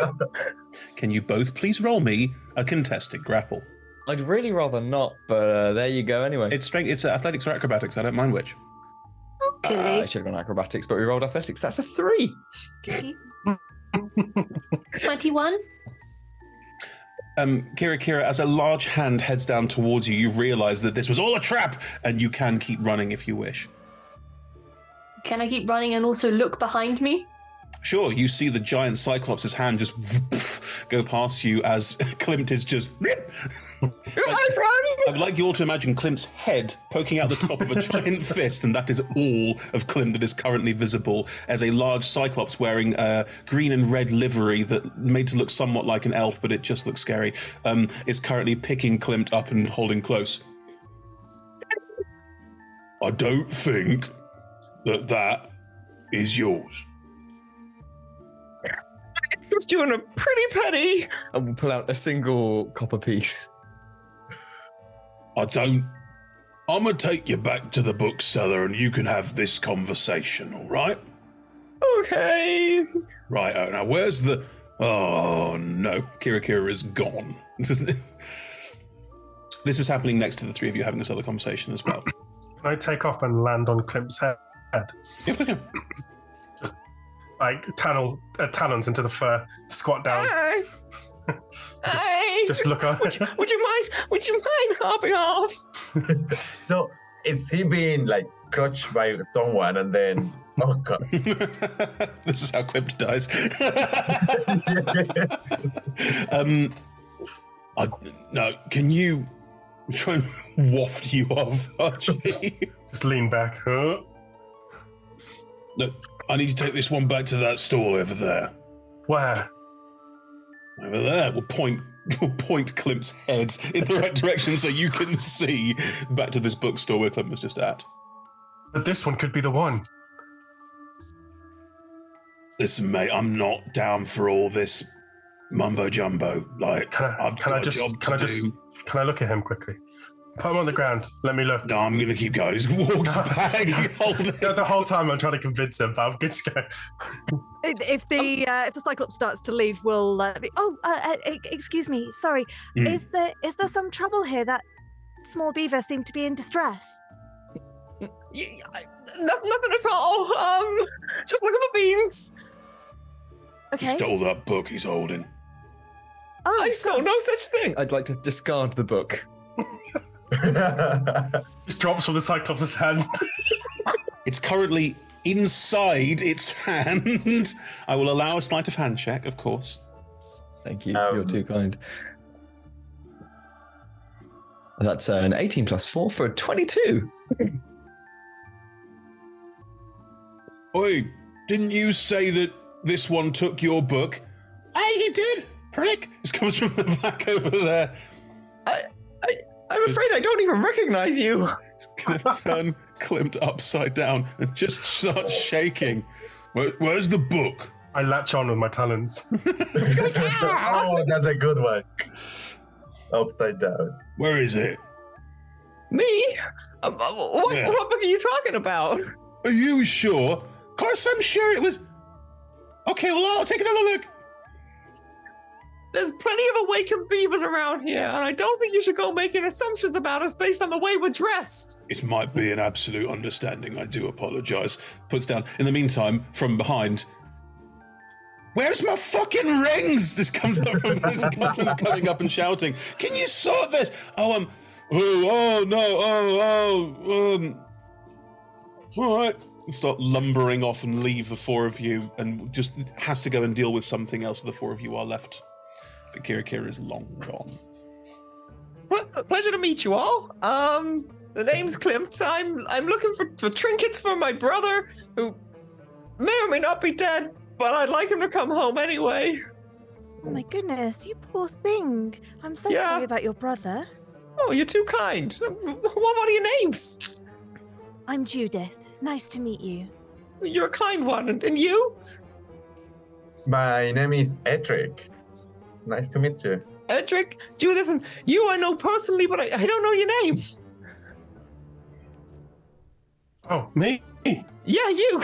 Can you both please roll me a contested grapple? I'd really rather not, but uh, there you go. Anyway, It's strength. It's athletics or acrobatics. I don't mind which. Uh, I should have gone acrobatics, but we rolled athletics. That's a three. Okay. [LAUGHS] 21. Um, Kira, Kira, as a large hand heads down towards you, you realise that this was all a trap, and you can keep running if you wish. Can I keep running and also look behind me? Sure, you see the giant Cyclops' hand just [LAUGHS] go past you as [LAUGHS] Klimt is just. [LAUGHS] I'd like you all to imagine Klimt's head poking out the top of a giant fist, and that is all of Klimt that is currently visible as a large Cyclops wearing a green and red livery that made to look somewhat like an elf, but it just looks scary, um, is currently picking Klimt up and holding close. I don't think that that is yours. Just doing a pretty penny. And we'll pull out a single copper piece. I don't. I'm gonna take you back to the bookseller and you can have this conversation, all right? Okay. Right, oh, now where's the. Oh no, Kira Kira is gone. [LAUGHS] this is happening next to the three of you having this other conversation as well. Can I take off and land on Klimt's head? Yes, we can. Just like talon, uh, talons into the fur, squat down. Hey. [LAUGHS] Hey. Just look up. Would you, would you mind? Would you mind hopping off? [LAUGHS] So is he being like crushed by someone and then oh god. [LAUGHS] this is how Klimt dies. um, I, no, can you try and waft you off, Archie? Just lean back. Huh? Look, I need to take this one back to that stall over there. Where? Over there. We'll point. [LAUGHS] We'll point Klimt's head in the right direction so you can see back to this bookstore where Klimt was just at. But this one could be the one. Listen, mate, I'm not down for all this mumbo jumbo. Like, Can I, I've can got I a just job can I just do. can I look at him quickly? Put him on the ground. Let me look. No, I'm going to keep going. [LAUGHS] He walks [LAUGHS] back. the, the whole time I'm trying to convince him, but I'm good to go. If if the uh, if the Cyclops starts to leave, we'll. Uh, be, oh, uh, uh, excuse me. Sorry. Hmm. Is there is there some trouble here? That small beaver seemed to be in distress. No, nothing at all. Um, just look at the beans. Okay. Stole that book he's holding. Oh, I saw no such thing. I'd like to discard the book. [LAUGHS] [LAUGHS] Just drops from the Cyclops' hand. It's currently inside its hand. I will allow a sleight of hand check, of course. Thank you. You're too kind. That's uh, an 18 plus 4 for a 22. [LAUGHS] Oi, didn't you say that this one took your book? Hey, you did, prick. This comes from the back over there. I'm afraid I don't even recognize you. Gonna [LAUGHS] turn Klimt upside down and just start shaking. Where, where's the book? I latch on with my talons. [LAUGHS] oh, that's a good one. Upside down. Where is it? Me? Um, uh, what, Yeah. what book are you talking about? Are you sure? Of course, I'm sure it was. Okay, well, I'll take another look. There's plenty of awakened beavers around here, and I don't think you should go making assumptions about us based on the way we're dressed. It might be an absolute understanding. I do apologise. Puts down. In the meantime, from behind. Where's my fucking rings? [LAUGHS] This comes up from this goblin's coming up and shouting. Can you sort this? Oh um. Oh oh no oh oh um. All right. And Start lumbering off and leave the four of you, and just has to go and deal with something else. The four of you are left. But Kira Kira is long gone. Well, pleasure to meet you all. Um, the name's Klimt. I'm I'm looking for, for trinkets for my brother, who may or may not be dead, but I'd like him to come home anyway. Oh my goodness, you poor thing. I'm so Yeah. sorry about your brother. Oh, you're too kind. What are your names? I'm Judith. Nice to meet you. You're a kind one, and, and you? My name is Edric. Nice to meet you. Edric, Judith, and you I know personally, but I, I don't know your name. Oh, me? Yeah, you.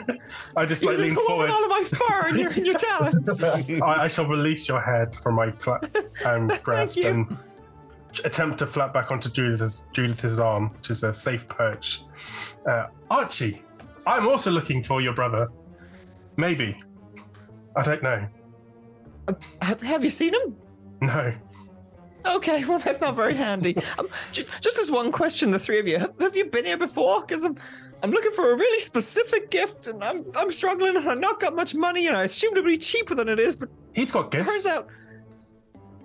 [LAUGHS] I just You like lean forward. with all of my fur and your, and your talents. [LAUGHS] I, I shall release your head from my cla- um, [LAUGHS] grasp and attempt to flap back onto Judith's, Judith's arm, which is a safe perch. Uh, Archie, I'm also looking for your brother. Maybe. I don't know. Have, have you seen him? No. Okay, [LAUGHS] well that's not very handy. Um, j- just as one question, the three of you, have, have you been here before? Because I'm, I'm looking for a really specific gift, and I'm, I'm struggling, and I've not got much money, and I assumed it would be cheaper than it is, but He's got gifts. turns out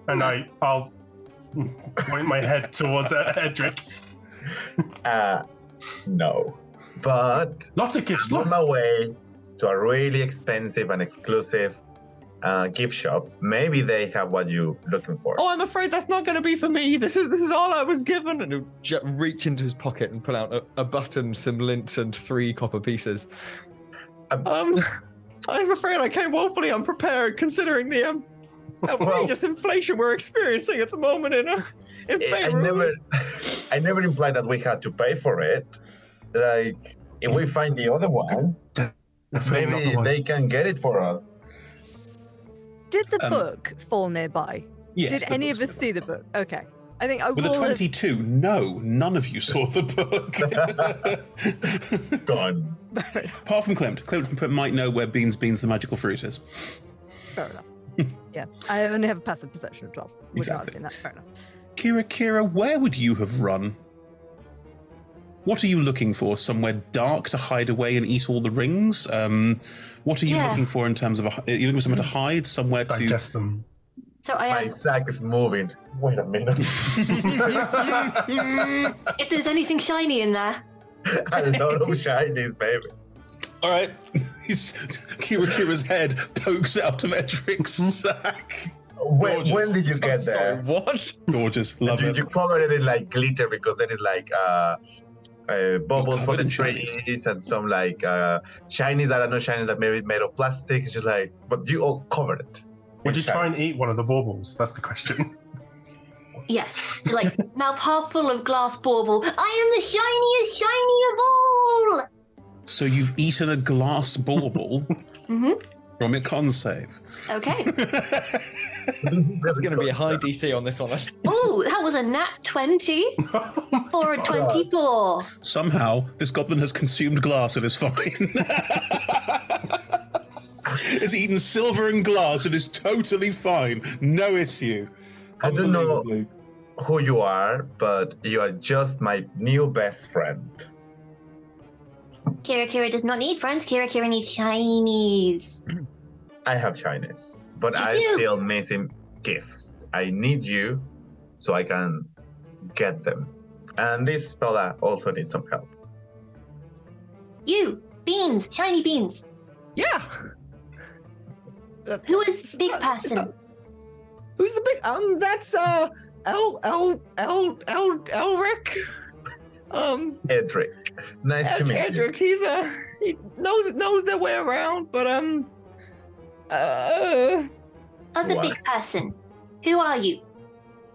And I, I'll point my head towards uh, Edric. Uh, no. But lots of gifts. I'm on my way to a really expensive and exclusive uh, gift shop. Maybe they have what you're looking for. Oh, I'm afraid that's not going to be for me. This is this is all I was given. And he'll ju- reach into his pocket and pull out a, a button, some lint, and three copper pieces. Um, I'm afraid I came woefully unprepared, considering the um, outrageous inflation we're experiencing at the moment in uh, in I favor. never, I never implied that we had to pay for it. Like, if we find the other one, maybe they can get it for us. Did the Um, book fall nearby? Yes, Did any of us see the book? Okay. I think I With a will have- 22, no, none of you saw the book. Gone. [LAUGHS] Apart from Klimt. Klimt might know where Beans Beans the magical fruit is. Fair enough. yeah, I only have a passive perception of 12. Without Exactly. that, fair enough. Kira, Kira, where would you have run? What are you looking for? Somewhere dark to hide away and eat all the rings? Um, what are you Yeah. looking for in terms of a, are you looking for somewhere to hide? Somewhere to digest them? So I My am. sack is moving. Wait a minute. [LAUGHS] if there's anything shiny in there, a lot of shinies, baby. All right. [LAUGHS] He's- Kira Kira's head pokes out of Edric's sack. When, when did you get there? what? Gorgeous. Love you, it. You covered it in like glitter because that is like uh, uh, bubbles for the in trees and some like uh, shinies that are not shinies that maybe made of plastic. It's just like, but you all covered it. Would you in try and eat one of the baubles? That's the question. [LAUGHS] yes, like [LAUGHS] mouth half full of glass bauble. I am the shiniest shiny of all. So you've eaten a glass bauble [LAUGHS] hmm from your con save. Okay. [LAUGHS] There's going to be a high DC on this one. [LAUGHS] Ooh, that was a nat twenty for a [LAUGHS] twenty-four. Somehow, this goblin has consumed glass and is fine. it's eaten silver and glass and is totally fine. No issue. I don't know who you are, but you are just my new best friend. Kira Kira does not need friends. Kira Kira needs Chinese. [CLEARS THROAT] I have Chinese, but You I'm do. still missing gifts. I need you so I can get them. And this fella also needs some help. You beans, shiny beans. Yeah. [LAUGHS] Who is big person? Who's the big? Um, that's uh, El El El El Elric. [LAUGHS] Um, Edric. Nice to Ed- meet you. Edric. He's a he knows knows their way around, but um, uh, Other What? big person. Who are you?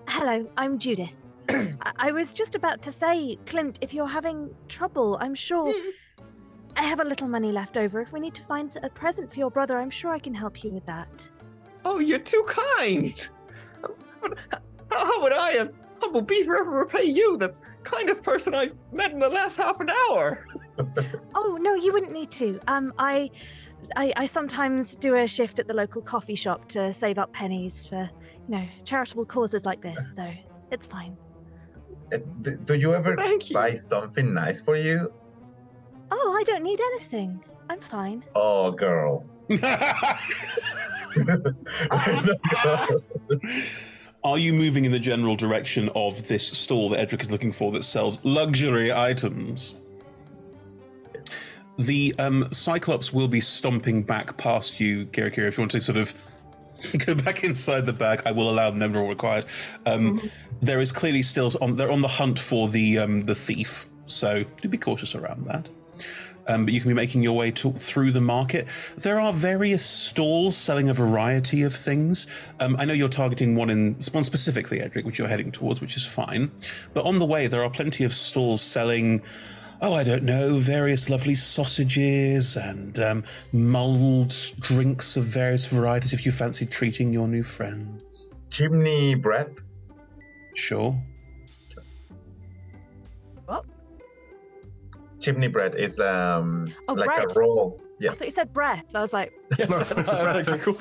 Hello, I'm Judith. [CLEARS THROAT] I-, I was just about to say, Klimt, if you're having trouble, I'm sure I have a little money left over. If we need to find a present for your brother, I'm sure I can help you with that. oh, you're too kind. [LAUGHS] How, how would I, a humble beaver, ever repay you, the kindest person I've met in the last half an hour? [LAUGHS] Oh no, you wouldn't need to. Um, I, I, I sometimes do a shift at the local coffee shop to save up pennies for, you know, charitable causes like this. So it's fine. Uh, Do, do you ever buy something nice for you? Oh, I don't need anything. I'm fine. Oh, girl. [LAUGHS] [LAUGHS] Are you moving in the general direction of this stall that Edric is looking for that sells luxury items? The um, Cyclops will be stomping back past you, Kira. If you want to sort of [LAUGHS] go back inside the bag, I will allow no more required. Um, There is clearly still on. They're on the hunt for the um, the thief, so do be cautious around that. Um, but you can be making your way to, through the market. There are various stalls selling a variety of things. Um, I know you're targeting one in one specifically, Edric, which you're heading towards, which is fine. But on the way, there are plenty of stalls selling. Oh, I don't know, various lovely sausages and um, mulled drinks of various varieties if you fancy treating your new friends. Chimney breath? Sure. Chimney bread is um Oh, like bread. a roll. Yeah. I thought you said breath. I was like, [LAUGHS] [LAUGHS]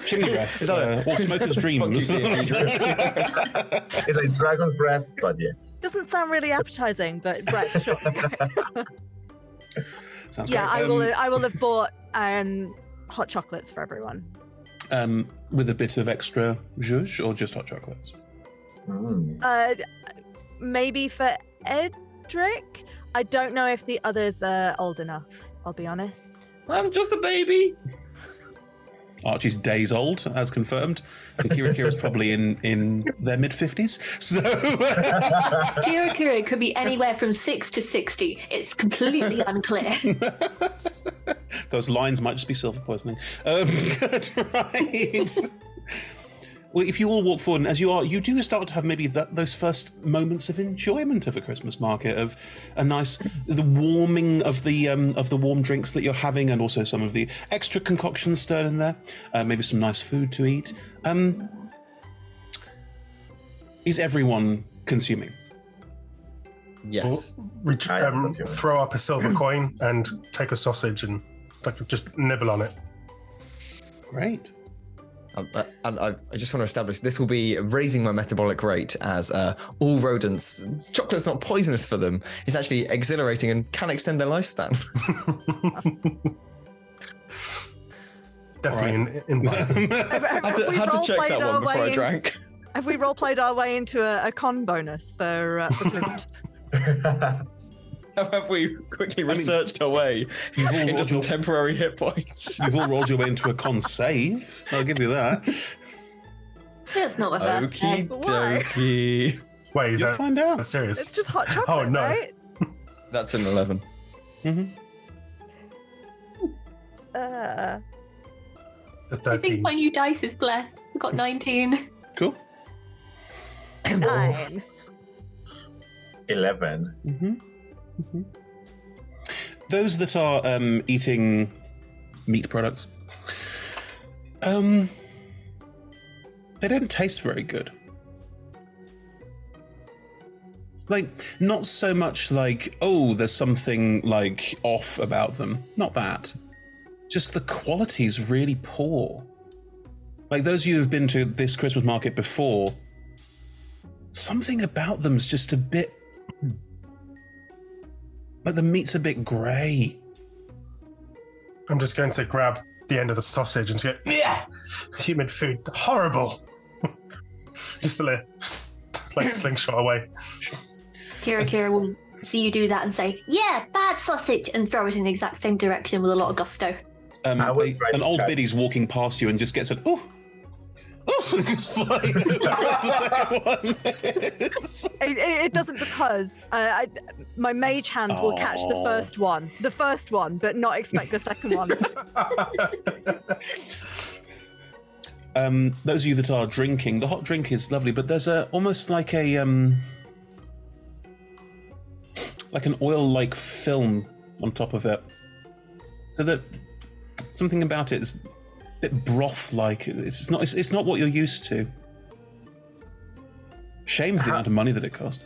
Chimney breath. Is that a- uh, or smoker's [LAUGHS] dreams. it's like dragon's breath, but yes. doesn't sound really appetizing, but breath, sure. Sounds yeah, great. I will. Um, I will have bought um, hot chocolates for everyone. um, with a bit of extra zhuzh or just hot chocolates? Uh, maybe for Edric. I don't know if the others are old enough. I'll be honest. I'm just a baby. Archie's days old, as confirmed. Kira Kira's probably in, in their mid 50s. So. Kira Kira could be anywhere from 6 to 60. It's completely [LAUGHS] unclear. Those lines might just be silver poisoning. Um, [LAUGHS] good, right. Well, if you all walk forward, and as you are, you do start to have maybe that, those first moments of enjoyment of a Christmas market, of a nice, the warming of the um, of the warm drinks that you're having, and also some of the extra concoctions stirred in there. Uh, maybe some nice food to eat. Um, is everyone consuming? Yes. We tr- um, throw up a silver coin and take a sausage and like just nibble on it. Great. Um, uh, and I, I just want to establish this will be raising my metabolic rate as uh, all rodents. Chocolate's not poisonous for them. It's actually exhilarating and can extend their lifespan. [LAUGHS] Definitely in, in [LAUGHS] had to, had to check that one before way I in- drank. Have we role played our way into a, a con bonus for, uh, for Klimt? [LAUGHS] How have we quickly researched our way You've all [LAUGHS] into rolled some your- temporary hit points? You've all rolled your way into a con save. I'll give you that. That's not my first Okie name. dokie. Wait, is You'll that find out. that's serious? It's just hot [LAUGHS] chocolate, Oh, no. right? That's an 11. Mm-hmm. Uh, The 13. I think my new dice is blessed. I've got 19. Cool. nine. 11. Mm-hmm. Those that are um, eating meat products, um, they don't taste very good. Like, not so much like, oh, there's something like off about them. Not that. Just the quality's really poor. Like those of you who've been to this Christmas market before, something about them's just a bit like the meat's a bit grey. I'm just going to grab the end of the sausage and just go, yeah, humid food, horrible. [LAUGHS] just a little, like [LAUGHS] slingshot away. Kira Kira will see you do that and say, "Yeah, bad sausage," and throw it in the exact same direction with a lot of gusto. Um, a- an old biddy's walking past you and just gets an oh, oh, just flying. It, it, it doesn't because uh, I, my mage hand will catch the first one, the first one, but not expect the second one. [LAUGHS] Um, those of you that are drinking, the hot drink is lovely, but there's a almost like a um, like an oil-like film on top of it, so that something about it is a bit broth-like. It's not. It's, it's not what you're used to. Shame for the amount of money that it cost.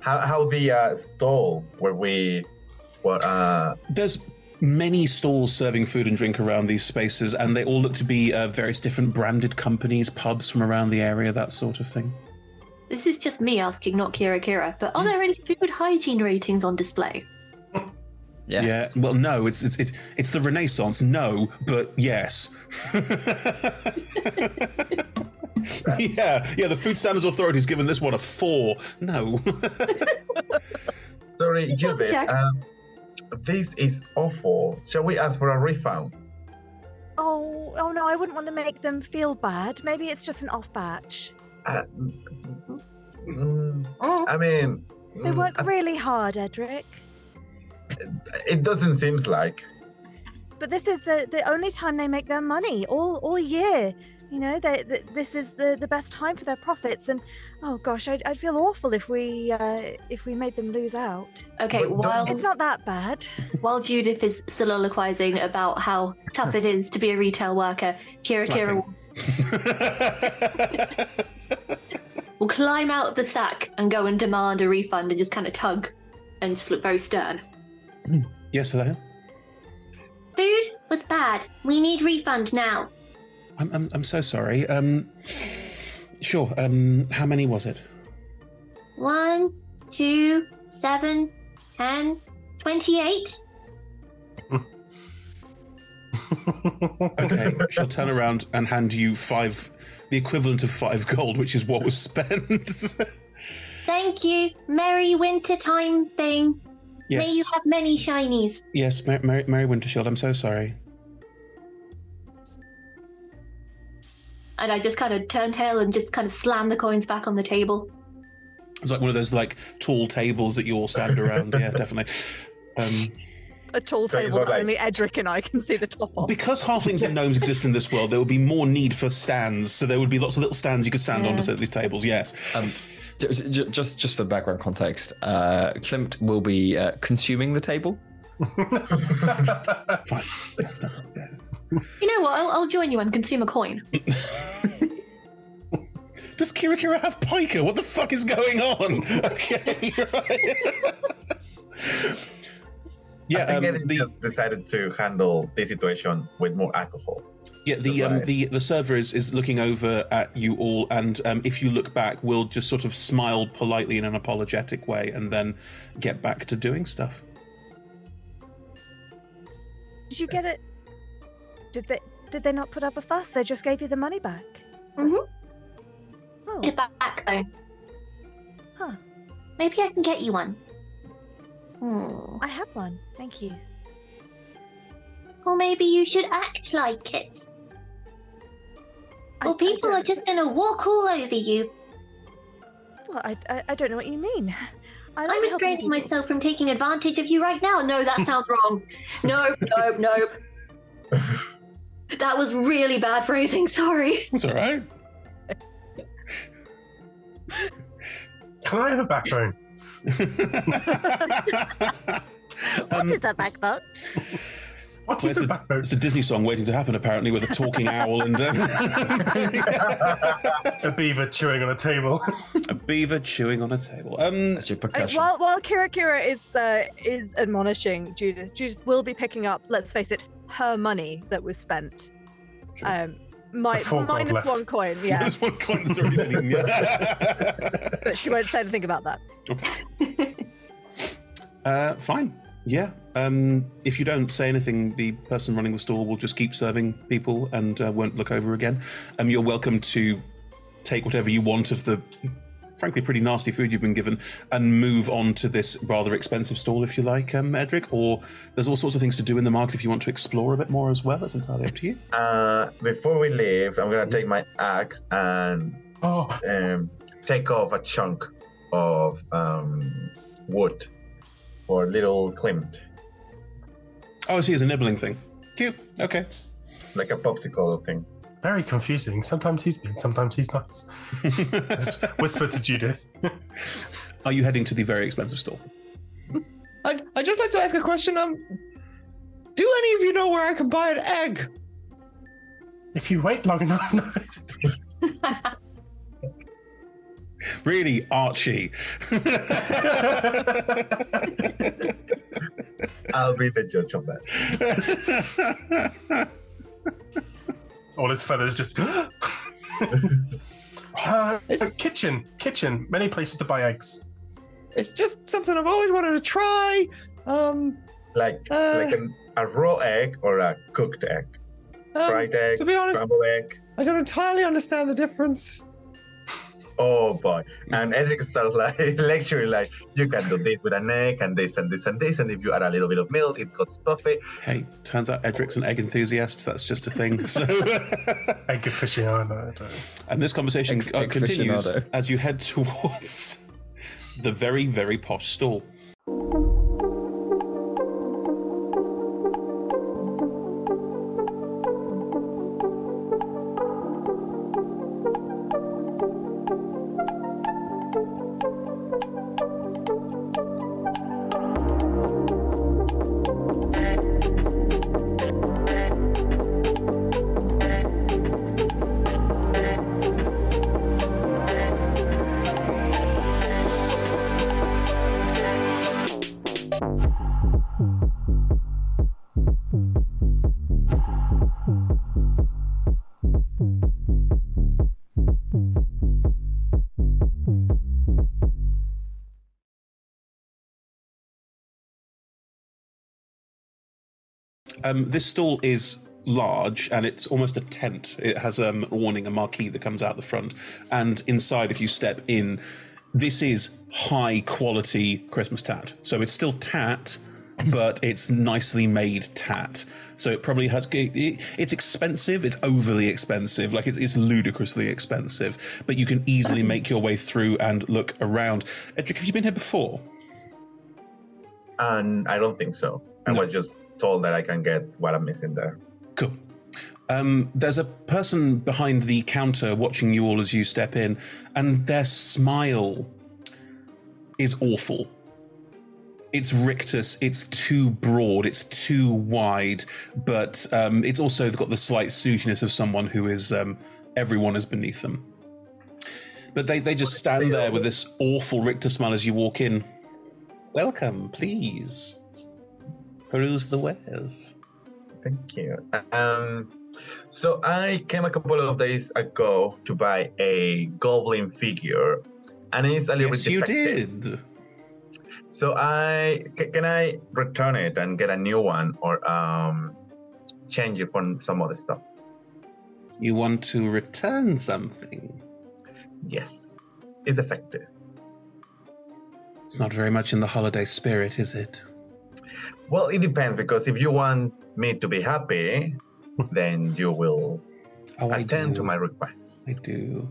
How how the uh, stall where we what uh There's many stalls serving food and drink around these spaces, and they all look to be uh, various different branded companies, pubs from around the area, that sort of thing. This is just me asking, not Kira Kira. But are there any food hygiene ratings on display? Yeah. Well, no, it's it's it's, it's the Renaissance. No, but yes. [LAUGHS] yeah, yeah. The Food Standards Authority's given this one a four. No. [LAUGHS] sorry Judith, um, this is awful. Shall we ask for a refund? oh, oh no, I wouldn't want to make them feel bad. Maybe it's just an off batch. Uh, mm, I mean, They mm, work really hard, Edric. It doesn't seem like. But this is the, the only time they make their money all all year. You know, they, th this is the, the best time for their profits, and oh gosh, I'd, I'd feel awful if we uh, if we made them lose out. Okay, while it's not that bad. while Judith is soliloquizing about how tough it is to be a retail worker, Kira Kira [LAUGHS] will, will climb out of the sack and go and demand a refund and just kind of tug and just look very stern. [CLEARS THROAT] yes, hello. Food was bad. We need refund now. I'm I'm, I'm so sorry. Um, sure. Um, how many was it? One, two, seven, ten, twenty-eight. Okay, she'll turn around and hand you five, the equivalent of five gold, which is what was spent. [LAUGHS] Thank you. Merry winter time thing. May you have many shinies. yes, Mary, Mary, Mary Wintershield. I'm so sorry. And I just kind of turn tail and just kind of slam the coins back on the table. It's like one of those like tall tables that you all stand around. yeah, definitely. Um, A tall So table that like- only Edric and I can see the top of. because halflings and gnomes exist in this world, there would be more need for stands. So there would be lots of little stands you could stand on to Yeah. sit at these tables. Yes. Um, ju- ju- just just for background context, uh, Klimt will be uh, consuming the table. [LAUGHS] You know what? I'll, I'll join you and consume a coin. Does Kira Kira have pica? What the fuck is going on? [LAUGHS] Okay, right. Yeah, I think um, Eddie just decided to handle the situation with more alcohol. Yeah, the um, the the server is, is looking over at you all, and um, if you look back, will just sort of smile politely in an apologetic way, and then get back to doing stuff. Did you get it? Did they did they not put up a fuss? They just gave you the money back. Mm-hmm. Oh. A backbone. Huh. Maybe I can get you one. Hmm. I have one. Thank you. Or maybe you should act like it. Or people are just gonna walk all over you. Well, I, I, I don't know what you mean. I like I'm restraining myself from taking advantage of you right now. No, that sounds wrong. Nope, nope, nope. That was really bad phrasing. Sorry. It's all right. Can I have a backbone? [LAUGHS] What is a backbone? [LAUGHS] What is a backbone? It's a Disney song waiting to happen, apparently, with a talking owl and uh, [LAUGHS] a beaver chewing on a table. [LAUGHS] a beaver chewing on a table. Um, That's your Uh, while while Kira Kira is uh, is admonishing Judith, Judith will be picking up. Let's face it, her money that was spent. Um, my, The four gold minus left. one coin. Yeah, one coin that's already been eaten, yeah. [LAUGHS] but she won't say anything about that. Okay. Uh, fine. Yeah. Um, if you don't say anything, the person running the stall will just keep serving people and uh, won't look over again. Um, you're welcome to take whatever you want of the, frankly, pretty nasty food you've been given and move on to this rather expensive stall if you like, um, Edric. Or there's all sorts of things to do in the market if you want to explore a bit more as well. It's entirely up to you. Uh, before we leave, I'm gonna take my axe and um, take off a chunk of um, wood for little Klimt, Oh, I see. It's a nibbling thing. Cute. Okay. like a popsicle thing. Very confusing. Sometimes he's mean, sometimes he's nice. Just [LAUGHS] whisper to Judith. [LAUGHS] Are you heading to the very expensive store? I'd, I'd just like to ask a question. Um, do any of you know where I can buy an egg? If you wait long enough. [LAUGHS] Really, Archie. I'll be the judge of that. All his feathers just. [GASPS] uh, it's a kitchen. Kitchen. Many places to buy eggs. It's just something I've always wanted to try. Um, Like Uh. like an, a raw egg or a cooked egg, um, fried egg, to be honest, scrambled egg. I don't entirely understand the difference. Oh boy! And Edric starts like [LAUGHS] lecturing, like you can do this with an egg, and this and this and this, and if you add a little bit of milk, it got stuffy. Hey, turns out Edric's an egg enthusiast. That's just a thing. So, [LAUGHS] egg aficionado. and this conversation Egg- uh, egg continues as you head towards the very, very posh stall. Um, this stall is large and it's almost a tent. It has um, a awning, a marquee that comes out the front. And inside, if you step in, this is high quality Christmas tat. So it's still tat, [LAUGHS] but it's nicely made tat. So it probably has. It, it- it's expensive. It's overly expensive. Like it's, it's ludicrously expensive. But you can easily make your way through and look around. Edric, have you been here before? And I don't think so. I was just told that I can get what I'm missing there. Cool. Um, there's a person behind the counter watching you all as you step in, and their smile is awful. It's rictus, it's too broad, it's too wide, but um, it's also got the slight sootiness of someone who is um, everyone is beneath them. But they, they just stand there with this awful rictus smile as you walk in. Welcome, please. Peruse the wares. Thank you. Um, so I came a couple of days ago to buy a goblin figure, and it's a little Yes, bit you did. So I can I return it and get a new one, or um, change it for some other stuff? You want to return something? Yes, it's effective. It's not very much in the holiday spirit, is it? Well, it depends because if you want me to be happy, [LAUGHS] then you will Oh, attend to my requests. I do.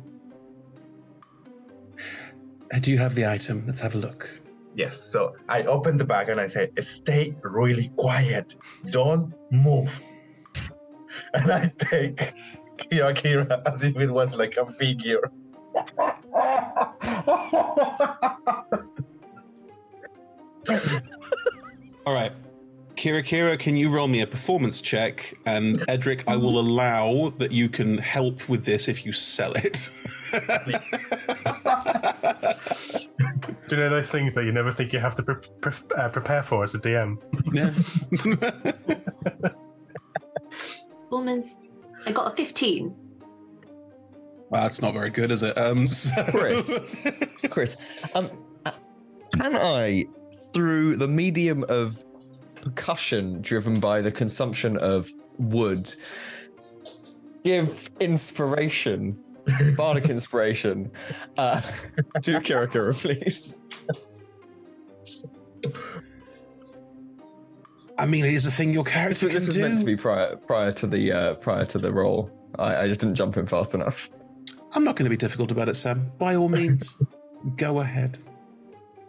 Uh, Do you have the item? Let's have a look. Yes. So I open the bag and I say, "Stay really quiet. Don't move." [LAUGHS] And I take Kira Kira as if it was like a figure. [LAUGHS] All right. Kira Kira, can you roll me a performance check? And Edric, I will allow that you can help with this if you sell it. [LAUGHS] Do you know those things that you never think you have to pre- pre- uh, prepare for as a DM? Yeah. Performance. I got a 15. Well, that's not very good, is it? Um, so- Chris, [LAUGHS] Chris, um, uh, can I, through the medium of percussion driven by the consumption of wood give inspiration, bardic [LAUGHS] inspiration, uh, [LAUGHS] to Kira Kira, [LAUGHS] please. I mean, it is a thing your This, character this can was do. meant to be prior prior to the uh, prior to the roll. I, I just didn't jump in fast enough. I'm not going to be difficult about it, Sam. By all means, go ahead.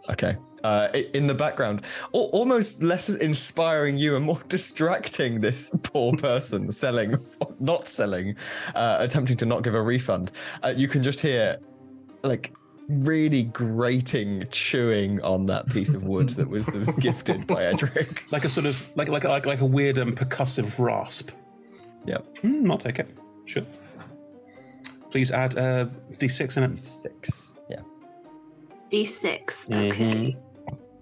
Okay. Uh, in the background, al- almost less inspiring you and more [LAUGHS] distracting this poor person selling, [LAUGHS] not selling, uh, attempting to not give a refund. Uh, you can just hear, like, really grating chewing on that piece of wood that was that was [LAUGHS] gifted by Edric. Like a sort of like like like like a weird um, percussive rasp. Yep. Hmm, I'll take it. Sure. Please add uh, d6 in it. D6. Yeah. D6. Mm-hmm.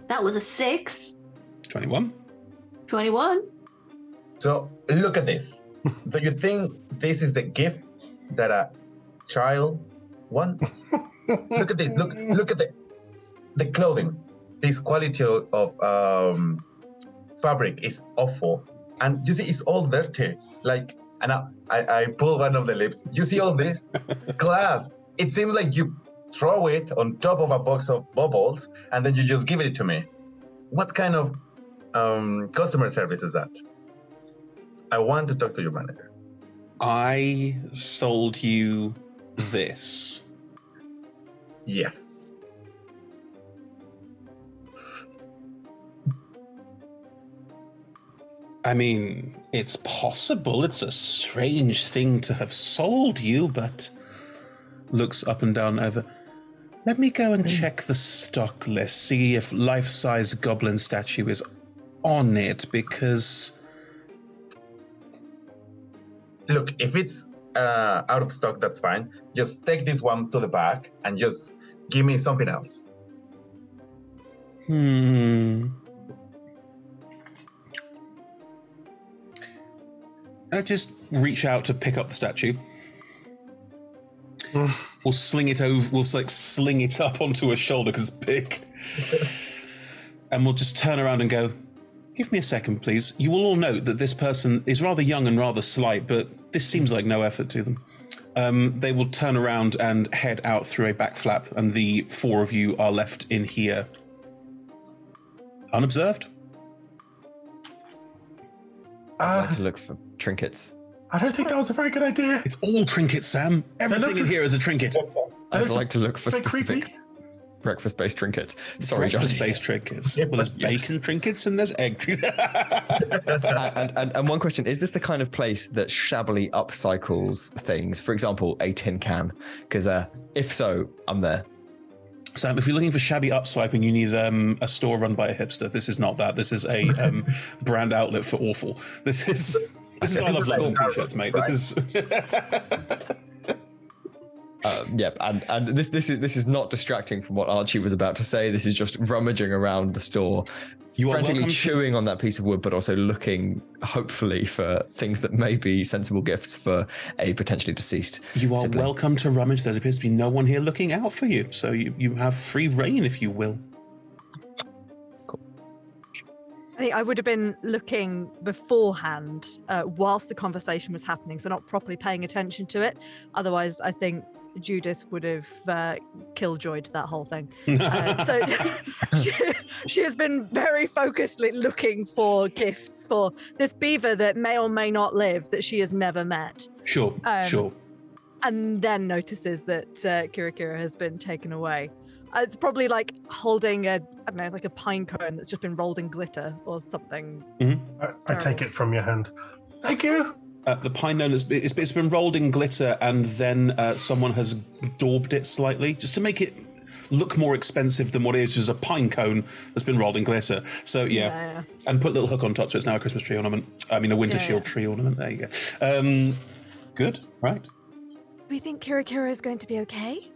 Okay. That was a 6. 21. 21. So look at this. [LAUGHS] Do you think this is the gift that a child wants? [LAUGHS] look at this. Look look at the the clothing. This quality of, of um, fabric is awful, and you see it's all dirty. Like, and I, I I pull one of the lips. You see all this [LAUGHS] glass. It seems like you throw it on top of a box of bubbles, and then you just give it to me. What kind of um, customer service is that? I want to talk to your manager. I sold you this. Yes. I mean, it's possible. It's a strange thing to have sold you, but looks up and down over. Let me go and check the stock list, see if life size goblin statue is on it, because Look, if it's uh, out of stock, that's fine. Just take this one to the back and just give me something else. Hmm. I just reach out to pick up the statue. We'll sling it over. We'll like sling it up onto her shoulder because it's big, [LAUGHS] and we'll just turn around and go. Give me a second, please. You will all note that this person is rather young and rather slight, but this seems like no effort to them. Um, they will turn around and head out through a back flap, and the four of you are left in here unobserved. I'd like to look for trinkets. I don't think that was a very good idea. It's all trinkets, Sam. Everything in here is a trinket. I'd like to look for bit creepy. specific breakfast-based trinkets. Sorry, Johnny. Breakfast-based trinkets. Well, there's bacon trinkets and there's egg trinkets. [LAUGHS] and, and, and one question is this the kind of place that shabbily upcycles things for example a tin can because uh, if so i'm there Sam, if you're looking for shabby upcycling, you need um, a store run by a hipster. This is not that. This is a um, [LAUGHS] brand outlet for awful. This is this is I love London t-shirts, mate. This is [LAUGHS] uh, yep and, and this this is this is not distracting from what archie was about to say this is just rummaging around the store You are frantically welcome to- chewing on that piece of wood but also looking hopefully for things that may be sensible gifts for a potentially deceased you are sibling. welcome to rummage. There appears to be no one here looking out for you, so you, you have free reign, if you will. I think I would have been looking beforehand uh, whilst the conversation was happening, so not properly paying attention to it. Otherwise, I think Judith would have uh, killjoyed that whole thing. [LAUGHS] Uh, so [LAUGHS] she, she has been very focusedly looking for gifts for this beaver that may or may not live that she has never met. Sure, Um, sure. and then notices that uh, Kira Kira has been taken away. Uh, it's probably like holding a, I don't know, like a pine cone that's just been rolled in glitter or something. I, I take it from your hand. Thank you. Uh, the pine known has been, it's, it's been rolled in glitter, and then uh, someone has daubed it slightly just to make it look more expensive than what it is, which is a pine cone that's been rolled in glitter. So yeah, Yeah. and put a little hook on top, so it's now a Christmas tree ornament. I mean, a winter Yeah, shield yeah. tree ornament. There you go. Um, good, right? Do you think Kira Kira is going to be okay?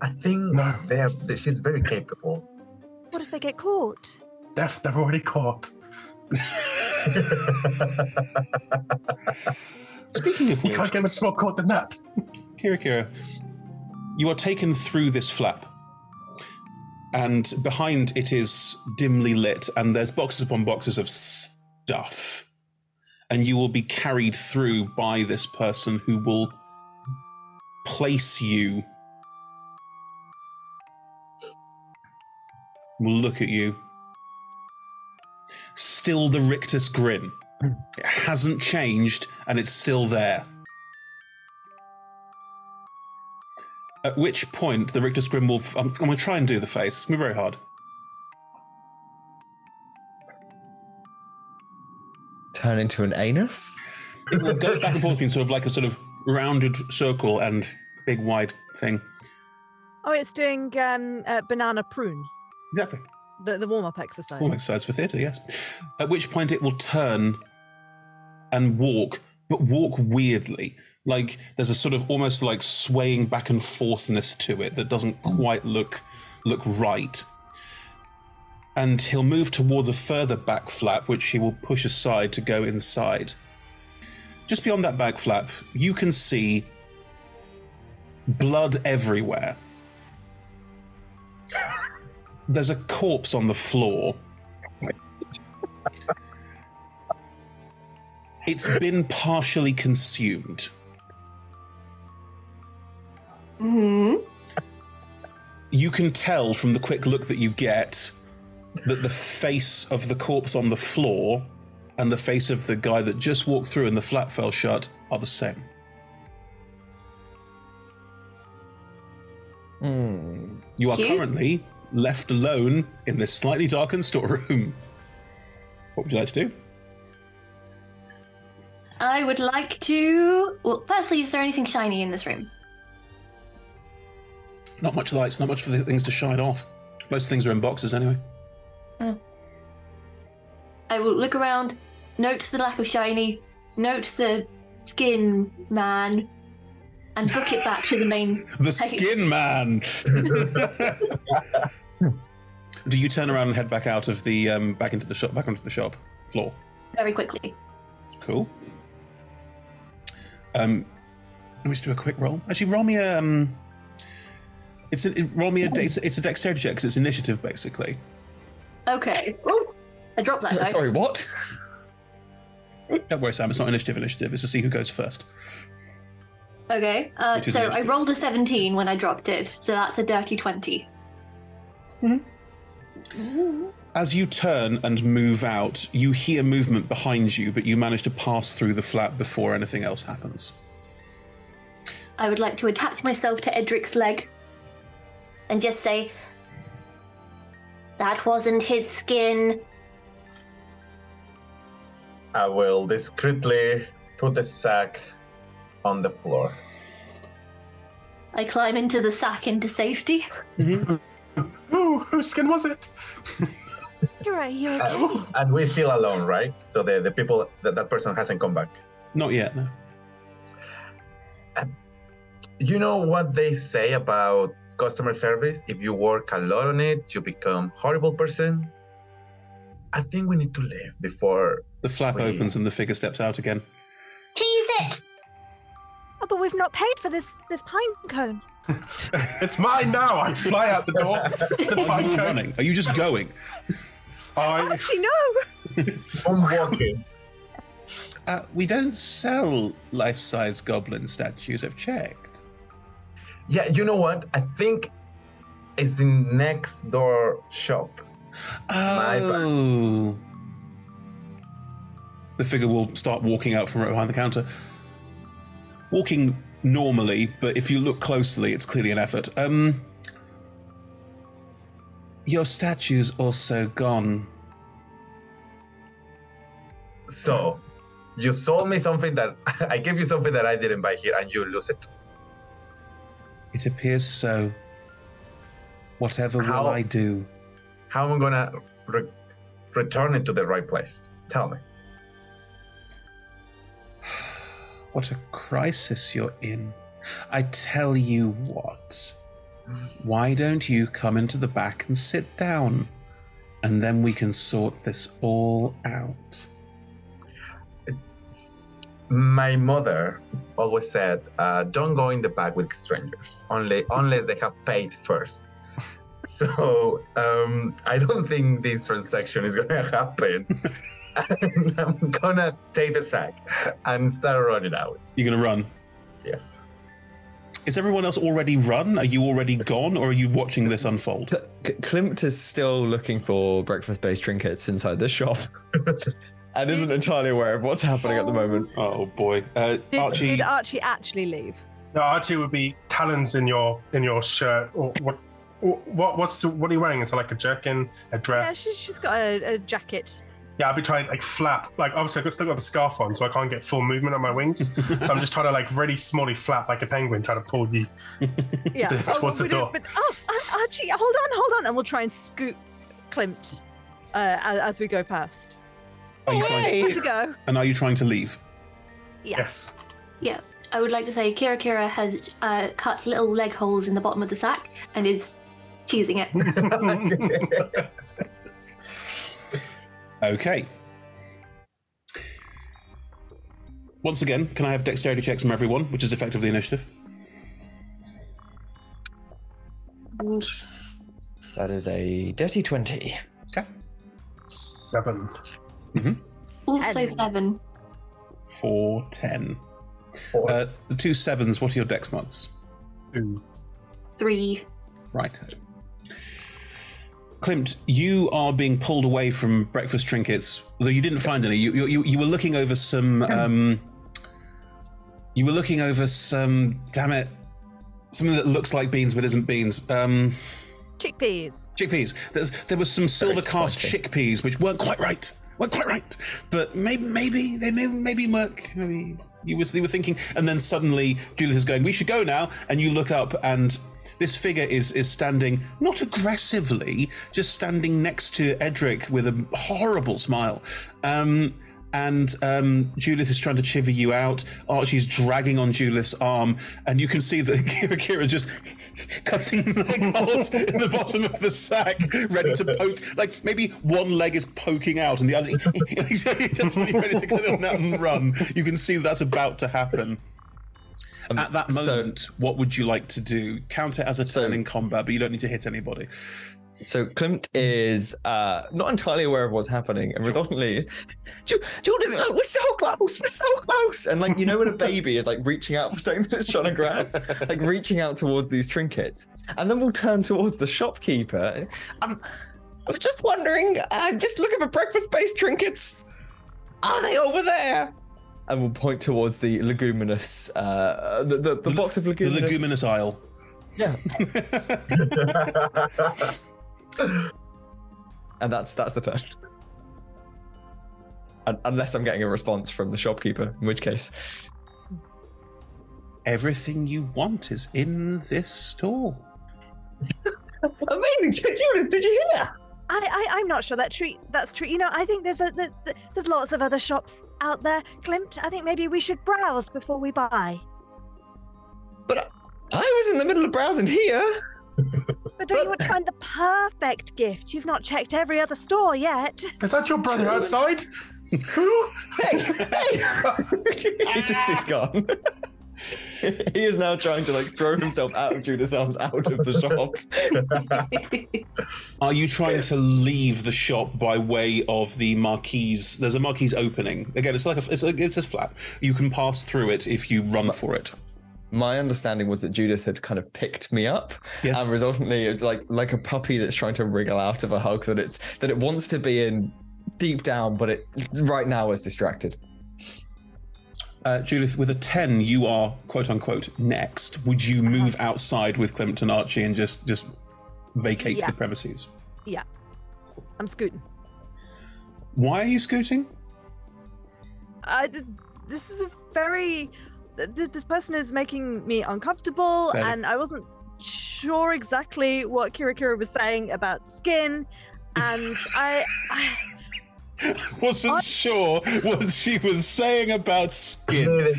I think they are, she's very capable. What if they get caught? They're, they're already caught. Speaking of You which, can't get much more caught than that. Kira Kira, you are taken through this flap and behind it is dimly lit, and there's boxes upon boxes of stuff. And you will be carried through by this person who will place you. Will look at you. Still the rictus grin. It hasn't changed, and it's still there. At which point, the Rictus Grim will. I'm, I'm going to try and do the face. It's going to be very hard. Turn into an anus? It will go back and forth in sort of like a sort of rounded circle and big wide thing. Oh, it's doing um, uh, banana prune. Exactly. The, the warm up exercise. All exercise for theatre, yes. At which point it will turn and walk, but walk weirdly. Like there's a sort of almost like swaying back and forthness to it that doesn't quite look look right. And he'll move towards a further back flap, which he will push aside to go inside. Just beyond that back flap, you can see blood everywhere. [LAUGHS] There's a corpse on the floor. It's been partially consumed. Hmm. You can tell from the quick look that you get that the face of the corpse on the floor and the face of the guy that just walked through and the flap fell shut are the same. You are Cute. currently left alone in this slightly darkened storeroom. What would you like to do? I would like to. Well, firstly, is there anything shiny in this room? Not much lights, not much for the things to shine off. Most things are in boxes anyway. Hmm. I will look around, note the lack of shiny, note the skin man, and book it back to the main. [LAUGHS] The skin man. [LAUGHS] Do you turn around and head back out of the um, back into the shop, back onto the shop floor? very quickly. Cool. Um, let me just do a quick roll. Actually, roll me a. Um, it's a it- roll me a. It's, it's a dexterity check 'cause it's initiative basically. Okay. Oh, I dropped that. Sorry. what? Don't worry, Sam. It's not initiative. Initiative. It's to see who goes first. Okay. Uh, Which is so I initiative. rolled a 17 when I dropped it, so that's a dirty 20. As you turn and move out, you hear movement behind you, but you manage to pass through the flat before anything else happens. I would like to attach myself to Edric's leg and just say, That wasn't his skin. I will discreetly put the sack on the floor. I climb into the sack into safety. Ooh, whose skin was it? [LAUGHS] You're right, you're Uh, and we're still alone, right? So the, the people that that person hasn't come back. Not yet. No. You know what they say about customer service? If you work a lot on it, you become horrible person. I think we need to leave before The flap we- opens and the figure steps out again. Cheese it! But we've not paid for this this pine cone. [LAUGHS] It's mine now. I fly out the door. [LAUGHS] The Are pine you cone. running? Are you just going? I Actually, no. [LAUGHS] I'm walking. Uh, we don't sell life-size goblin statues. I've checked. Yeah, you know what? I think it's in next door shop. My. Oh. The figure will start walking out from right behind the counter. Walking normally, but if you look closely, it's clearly an effort. Um, your statue's also gone. So, you sold me something that [LAUGHS] I gave you something that I didn't buy here, and you lose it. It appears so. Whatever How- will I do? How am I gonna re- return it to the right place? Tell me. What a crisis you're in. I tell you what. Why don't you come into the back and sit down? And then we can sort this all out. My mother always said, uh, "Don't go in the back with strangers, only unless they have paid first. [LAUGHS] So um, I don't think this transaction is gonna [LAUGHS] happen. And [LAUGHS] I'm gonna take the sack and start running out. You're gonna run. Yes. Is everyone else already run? Are you already gone, or are you watching this unfold? K- Klimt is still looking for breakfast-based trinkets inside the shop, [LAUGHS] and isn't entirely aware of what's happening at the moment. Oh boy, uh, Did, did Archie actually leave? No, Archie would be talons in your in your shirt. Or what? What? What's the, what are you wearing? Is it like a jerkin, a Yeah, dress? she, she's got a, a jacket. Yeah, I'll be trying to like flap. Like obviously, I've still got the scarf on, so I can't get full movement on my wings. [LAUGHS] so I'm just trying to like really smallly flap like a penguin, trying to pull you [LAUGHS] Yeah. to- [LAUGHS] towards the door. don't- But, oh, Ar- Archie, hold on, hold on, and we'll try and scoop Klimt uh, as, as we go past. Are you trying It's time to go. And are you trying to leave? Yes. Yeah, I would like to say Kira Kira has uh, cut little leg holes in the bottom of the sack and is cheesing it. Okay. Once again, can I have dexterity checks from everyone, which is effectively initiative? That is a dirty twenty. Okay. Seven. also seven. Four, ten. Uh, the two sevens, what are your dex mods? Two. Three. Right. Klimt, you are being pulled away from breakfast trinkets, although you didn't find any. You, you, you, you were looking over some. Um, you were looking over some. Damn it. Something that looks like beans but isn't beans. Um, Chickpeas. chickpeas. There's, there was some silver cast chickpeas which weren't quite right. weren't quite right, but maybe maybe they may maybe work. Maybe you was you were thinking, and then suddenly Judith is going. We should go now, and you look up and. This figure is is standing not aggressively, just standing next to Edric with a horrible smile. Um, and um, Judith is trying to chiver you out. Archie's dragging on Judith's arm, and you can see that [LAUGHS] Kira Kira just [LAUGHS] cutting leg holes in the bottom of the sack, ready to poke. Like maybe one leg is poking out, and the other [LAUGHS] he's just really ready to get on that and run. You can see that's about to happen. At that moment, what would you like to do? Count it as a turn in combat, but you don't need to hit anybody. So Klimt is uh, not entirely aware of what's happening, and resultantly, Ju- Judith, oh, we're so close, we're so close, and like you know when a baby is like reaching out for something that it's trying to grab, like reaching out towards these trinkets, and then we'll turn towards the shopkeeper. I'm, I was just wondering, I'm just looking for breakfast-based trinkets. Are they over there? And we'll point towards the leguminous, uh, the, the, the box of leguminous. The leguminous. aisle. Yeah. [LAUGHS] and that's that's the turn. Un- Unless I'm getting a response from the shopkeeper, in which case. Everything you want is in this store. [LAUGHS] Amazing, Judith! Did you hear? I, I I'm not sure that true. That's true. You know, I think there's a the, the, there's lots of other shops out there. Klimt, I think maybe we should browse before we buy. But I was in the middle of browsing here. But don't you want to find the perfect gift? You've not checked every other store yet. Is that your brother outside? Who? Hey, hey! [LAUGHS] [LAUGHS] he's, he's gone. [LAUGHS] he is now trying to like throw himself out of Judith's arms, out of the shop. Are you trying to leave the shop by way of the marquee's? There's a marquee's opening. Again, it's like a, it's a, it's a flap. You can pass through it if you run for it. My understanding was that Judith had kind of picked me up, and resultantly, it's like like a puppy that's trying to wriggle out of a hug that it's that it wants to be in deep down, but it right now is distracted. Uh, Judith, with a 10, you are quote unquote next. Would you move outside with Klimt and Archie and just, just vacate Yeah. the premises? Yeah, I'm scooting. Why are you scooting? I, th- this is a very. th- th- This person is making me uncomfortable, Fair. and I wasn't sure exactly what Kira Kira was saying about skin, and [LAUGHS] I. I [LAUGHS] Wasn't sure what she was saying about skin.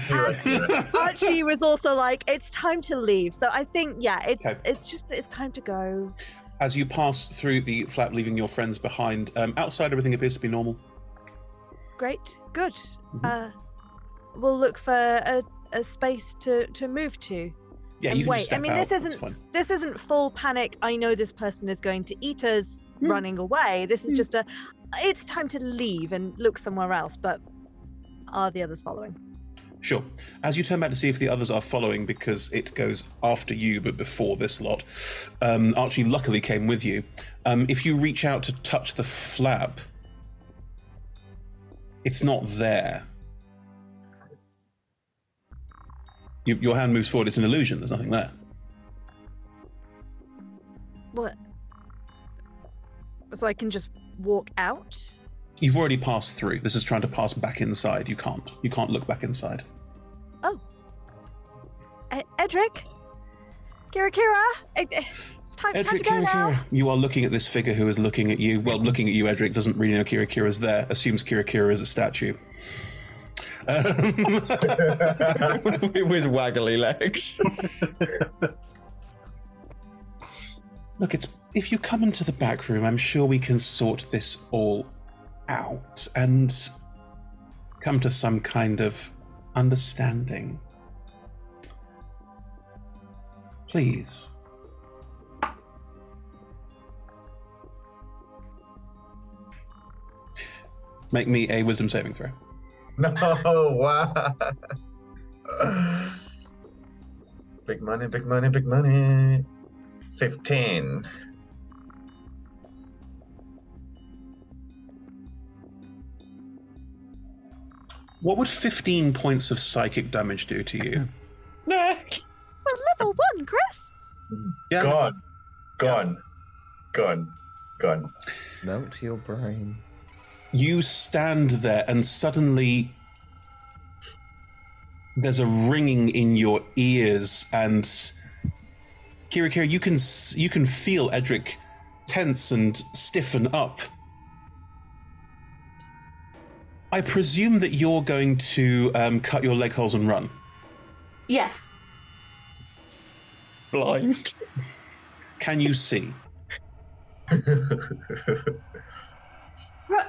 Archie was also like, "It's time to leave." So I think, yeah, it's Okay. it's just it's time to go. As you pass through the flat, leaving your friends behind, um, outside everything appears to be normal. Great, good. Mm-hmm. Uh, we'll look for a, a space to to move to. Yeah, and you can wait. just I step mean, out. this isn't this isn't full panic. I know this person is going to eat us, Hmm. running away. This is just a. It's time to leave and look somewhere else. But are the others following? Sure. As you turn back to see if the others are following, because it goes after you but before this lot, um, Archie luckily came with you. Um, if you reach out to touch the flap, it's not there. You, your hand moves forward, it's an illusion, there's nothing there. What? So I can just walk out. You've already passed through. This is trying to pass back inside. You can't. You can't look back inside. Oh. E- Edric. Kira, Kira. It's time, time to Edric, go Kira, now. Kira. You are looking at this figure who is looking at you. Well, looking at you, Edric doesn't really know Kira Kira's there. Assumes Kira Kira is a statue. Um, [LAUGHS] With waggly legs. Look, it's if you come into the back room, I'm sure we can sort this all out and come to some kind of understanding. Please. Make me a wisdom saving throw. [LAUGHS] No, wow. big money, big money, big money. 15. What would 15 points of psychic damage do to you? [LAUGHS] We're level one, Chris. Yeah. Gone. Gone. Gone. Gone. Melt your brain. You stand there, and suddenly there's a ringing in your ears, and Kira Kira, you can you can feel Edric tense and stiffen up. I presume that you're going to um, cut your leg holes and run. Yes. Blind. Can you see? [LAUGHS]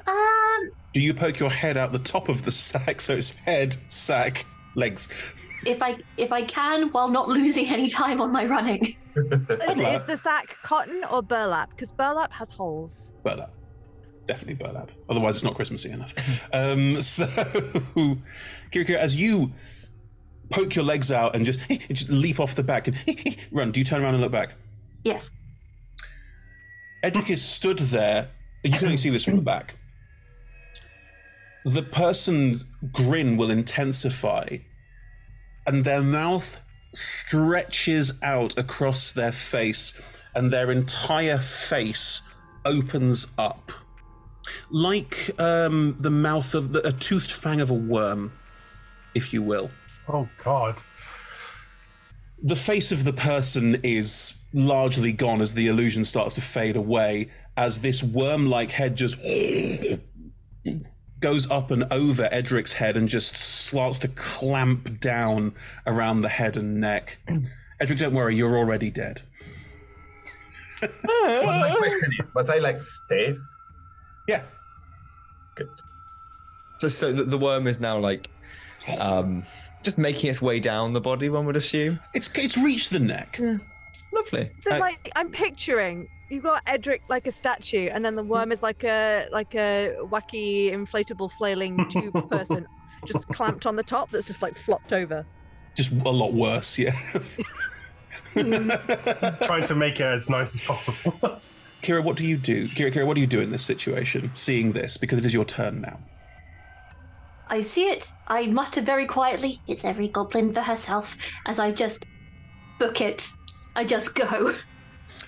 Um, Do you poke your head out the top of the sack so it's head, sack, legs? if I if I can, while not losing any time on my running. [LAUGHS] Is, is the sack cotton or burlap? Because burlap has holes. Burlap. Definitely burlap. Otherwise, it's not Christmassy enough. [LAUGHS] um, so, [LAUGHS] Kira, as you poke your legs out and just, [LAUGHS] just leap off the back and run, do you turn around and look back? Yes. Edric is stood there. You can only see this from the back. The person's grin will intensify, and their mouth stretches out across their face, and their entire face opens up. Like um, the mouth of the, a toothed fang of a worm, if you will. Oh, God. The face of the person is largely gone as the illusion starts to fade away, as this worm like head just [COUGHS] goes up and over Edric's head and just starts to clamp down around the head and neck. [CLEARS THROAT] Edric, don't worry, you're already dead. Well, my question is, was I like stiff? Yeah. So, so the, the worm is now like, um, just making its way down the body. One would assume. It's it's reached the neck. Lovely. So like I'm picturing you've got Edric like a statue, and then the worm is like a like a wacky inflatable flailing tube [LAUGHS] person, just clamped on the top that's just like flopped over. Just a lot worse, yeah. [LAUGHS] Trying to make it as nice as possible. [LAUGHS] Kira, what do you do? Kira, Kira, what do you do in this situation, seeing this? Because it is your turn now. I see it. I mutter very quietly, it's every goblin for herself, as I just book it. I just go.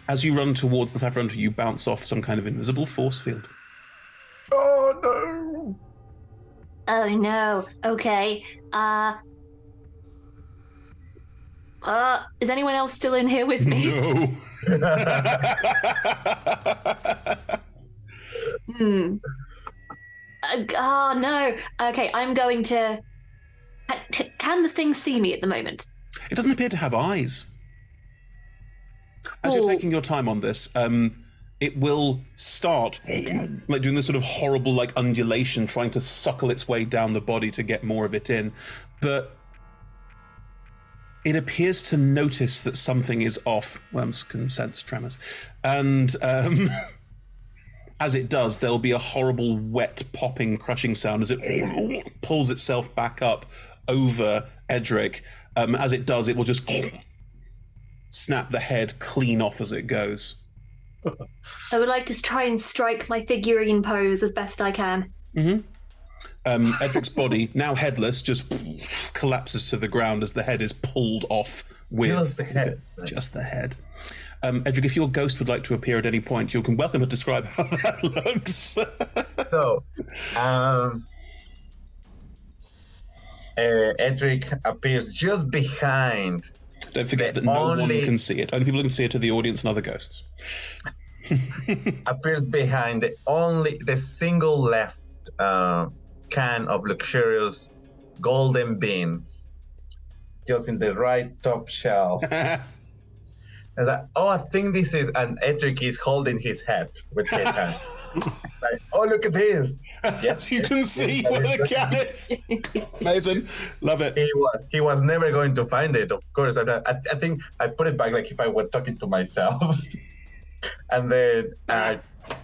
As you run towards the Favronta, you bounce off some kind of invisible force field. oh, no. Oh no. Okay. Uh. Uh, is anyone else still in here with me? No. [LAUGHS] Hmm. Uh, oh no. Okay, I'm going to. Can- Can the thing see me at the moment? It doesn't appear to have eyes. As you're Oh. taking your time on this, um, it will start like doing this sort of horrible like undulation, trying to suckle its way down the body to get more of it in. But it appears to notice that something is off. Worms can sense tremors. And um, [LAUGHS] as it does, there'll be a horrible, wet, popping, crushing sound as it [LAUGHS] pulls itself back up over Edric. Um, as it does, it will just [LAUGHS] snap the head clean off as it goes. I would like to try and strike my figurine pose as best I can. hmm Um, Edric's body, now headless, just collapses to the ground as the head is pulled off with Just the head. Just the head. Um, Edric, if your ghost would like to appear at any point, you can welcome to describe how [LAUGHS] that looks. so, um, uh, Edric appears just behind. Don't forget that no only- one can see it. Only people who can see it are the audience and other ghosts. [LAUGHS] appears behind the only the single left uh, can of luxurious golden beans, just in the right top shelf. [LAUGHS] And like, oh, I think this is, and Edric is holding his head with his hand. [LAUGHS] like, oh, look at this. Yes, you can see where the can is. [LAUGHS] Amazing, love it. He was, he was never going to find it, of course. And I, I think I put it back like if I were talking to myself, and then I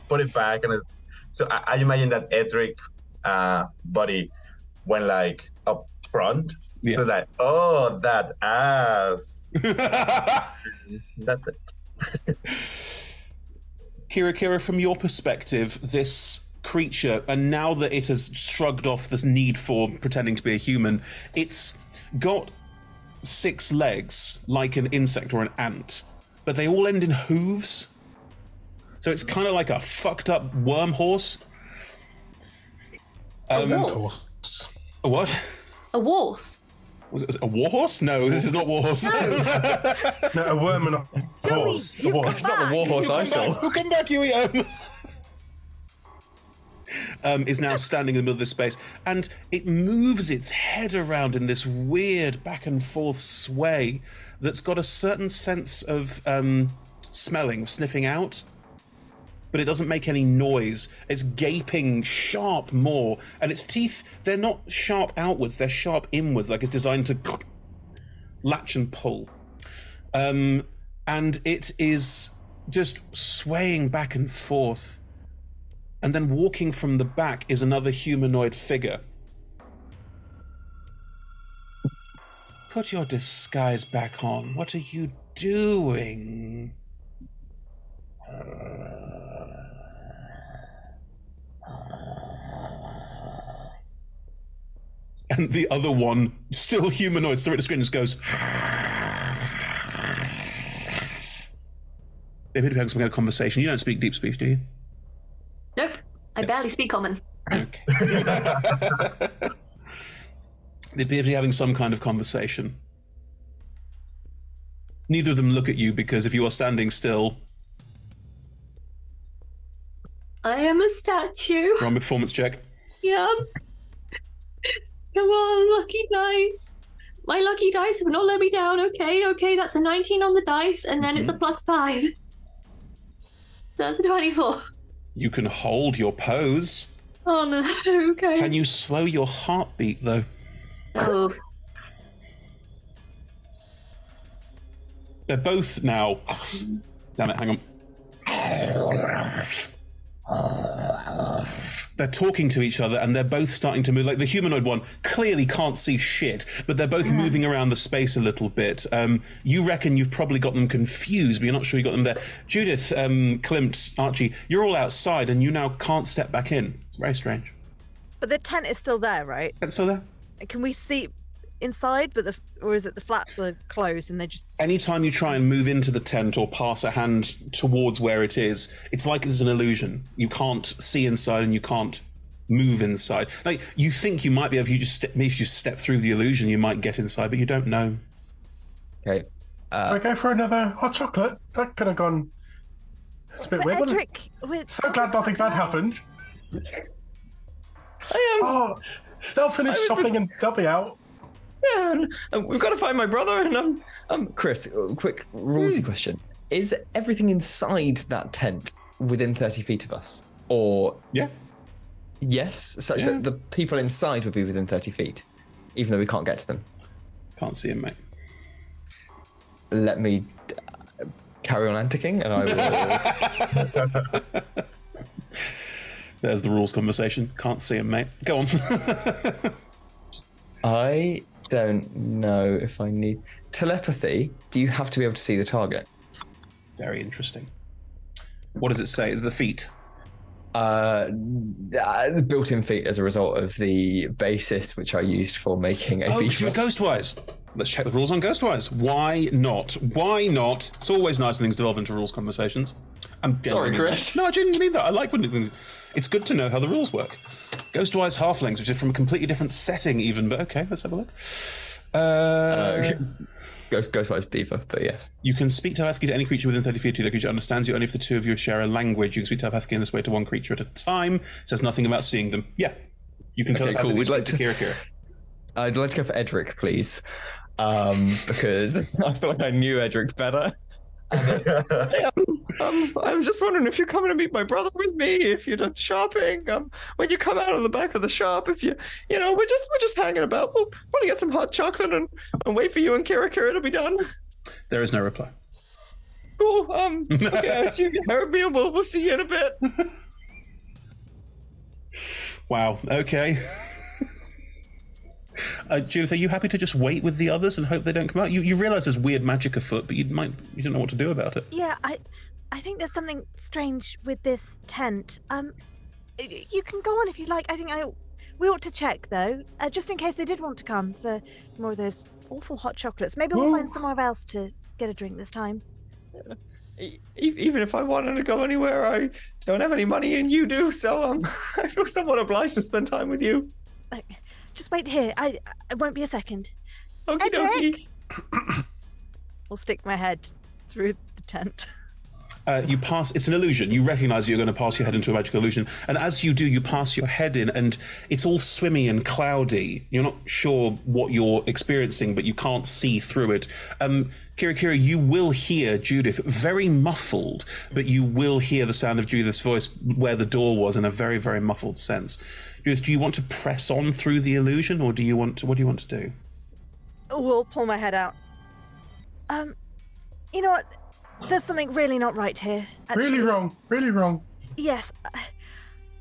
put it back, and so I, I imagine that Edric uh, body went like up front, so that oh that ass. [LAUGHS] That's it. Kira Kira, from your perspective, this creature, and now that it has shrugged off this need for pretending to be a human, it's got six legs like an insect or an ant, but they all end in hooves. So it's kind of like a fucked up worm horse. A horse? A what? A horse. Was it a warhorse? No, this is not war horse. [LAUGHS] No, a worm and a horse. A horse. It's not the warhorse I saw. We'll come back, Huey. [LAUGHS] Um, um, is now standing in the middle of this space, and it moves its head around in this weird back and forth sway that's got a certain sense of um, smelling, sniffing out. But it doesn't make any noise. It's gaping sharp more, and its teeth, they're not sharp outwards, they're sharp inwards, like it's designed to [CLEARS THROAT] latch and pull. Um, and it is just swaying back and forth. And then walking from the back is another humanoid figure. Put your disguise back on. What are you doing? And the other one, still humanoid, still at the screen, just goes. They appear to be having some kind of conversation. You don't speak deep speech, do you? Nope. I barely speak common. [LAUGHS] They appear to be having some kind of conversation. Neither of them look at you because if you are standing still, I am a statue. a performance check. Yep. Come on, lucky dice. My lucky dice have not let me down. Okay, okay, that's a 19 on the dice, and then it's a mhm. plus five. [LAUGHS] That's a 24. You can hold your pose. Oh no, [LAUGHS] okay. Can you slow your heartbeat though? Oh, They're both now. Damn it, hang on. They're talking to each other and they're both starting to move. Like the humanoid one clearly can't see shit, but they're both moving around the space a little bit. Um, you reckon you've probably got them confused, but you're not sure you got them there. Judith, um, Klimt, Archie, you're all outside and you now can't step back in. It's very strange. But the tent is still there, right? It's still there. Can we see inside, but the or is it the flaps are closed and they just Anytime you try and move into the tent or pass a hand towards where it is, it's like there's an illusion. You can't see inside and you can't move inside. Like you think you might be able, if you just step, maybe if you step through the illusion, you might get inside, but you don't know. Okay. Uh, I go for another hot chocolate. That could have gone. It's a bit weird. wasn't it? Edric, with So glad nothing bad happened. I am. Oh, they'll finish shopping and they'll be out. Yeah, and we've got to find my brother. And um, um, Chris, uh, quick rulesy question: Is everything inside that tent within thirty feet of us, or yeah, yes, such that the people inside would be within thirty feet, even though we can't get to them? Can't see him, mate. let me uh, carry on anticing, and I will. [LAUGHS] There's the rules conversation. Can't see him, mate. Go on. [LAUGHS] I don't know if I need telepathy. Do you have to be able to see the target? Very interesting. What does it say? The feet. Uh, uh, the built-in feet as a result of the basis which I used for making a Oh, because you're Ghostwise. Let's check the rules on Ghostwise. Why not? Why not? It's always nice when things devolve into rules conversations. I'm Sorry, Chris. No, I didn't mean that. I like when things. It's good to know how the rules work. Ghostwise halflings, which is from a completely different setting, even. But okay, let's have a look. Uh, Ghost Ghostwise beaver, but yes. You can speak telepathically to any creature within 30 feet of you. The creature understands you only if the two of you share a language. You can speak telepathically in this way to one creature at a time. It says nothing about seeing them. Yeah. You can Okay, cool. We'd like to to- Kira Kira. [LAUGHS] I'd like to go for Edric, please, um, because [LAUGHS] I feel like I knew Edric better. Hey, um, um, I was just wondering if you're coming to meet my brother with me, if you're done shopping. Um, when you come out of the back of the shop, if you, you know, we're just we're just hanging about. We'll probably get some hot chocolate and, and wait for you and Kira Kira to be done. There is no reply. Cool. Um, okay, I assume you heard me, and we'll we'll see you in a bit. [LAUGHS] Wow. Okay. Uh, Judith, are you happy to just wait with the others and hope they don't come out? You, you realise there's weird magic afoot, but you might you don't know what to do about it. Yeah, I, I think there's something strange with this tent. Um, you can go on if you like. I think I, we ought to check though, uh, just in case they did want to come for more of those awful hot chocolates. Maybe we'll find somewhere else to get a drink this time. Even if I wanted to go anywhere, I don't have any money, and you do. So um, [LAUGHS] I feel somewhat obliged to spend time with you. Just wait here. I, I won't be a second. Okie dokie. [COUGHS] We'll stick my head through the tent. [LAUGHS] Uh, you pass. It's an illusion. You recognise you're going to pass your head into a magical illusion, and as you do, you pass your head in, and it's all swimmy and cloudy. You're not sure what you're experiencing, but you can't see through it. Um, Kira, Kira, you will hear Judith very muffled, but you will hear the sound of Judith's voice where the door was in a very, very muffled sense. Judith, do you want to press on through the illusion, or do you want to? What do you want to do? We'll pull my head out. Um, you know what? There's something really not right here. Really wrong. Really wrong. Yes. I-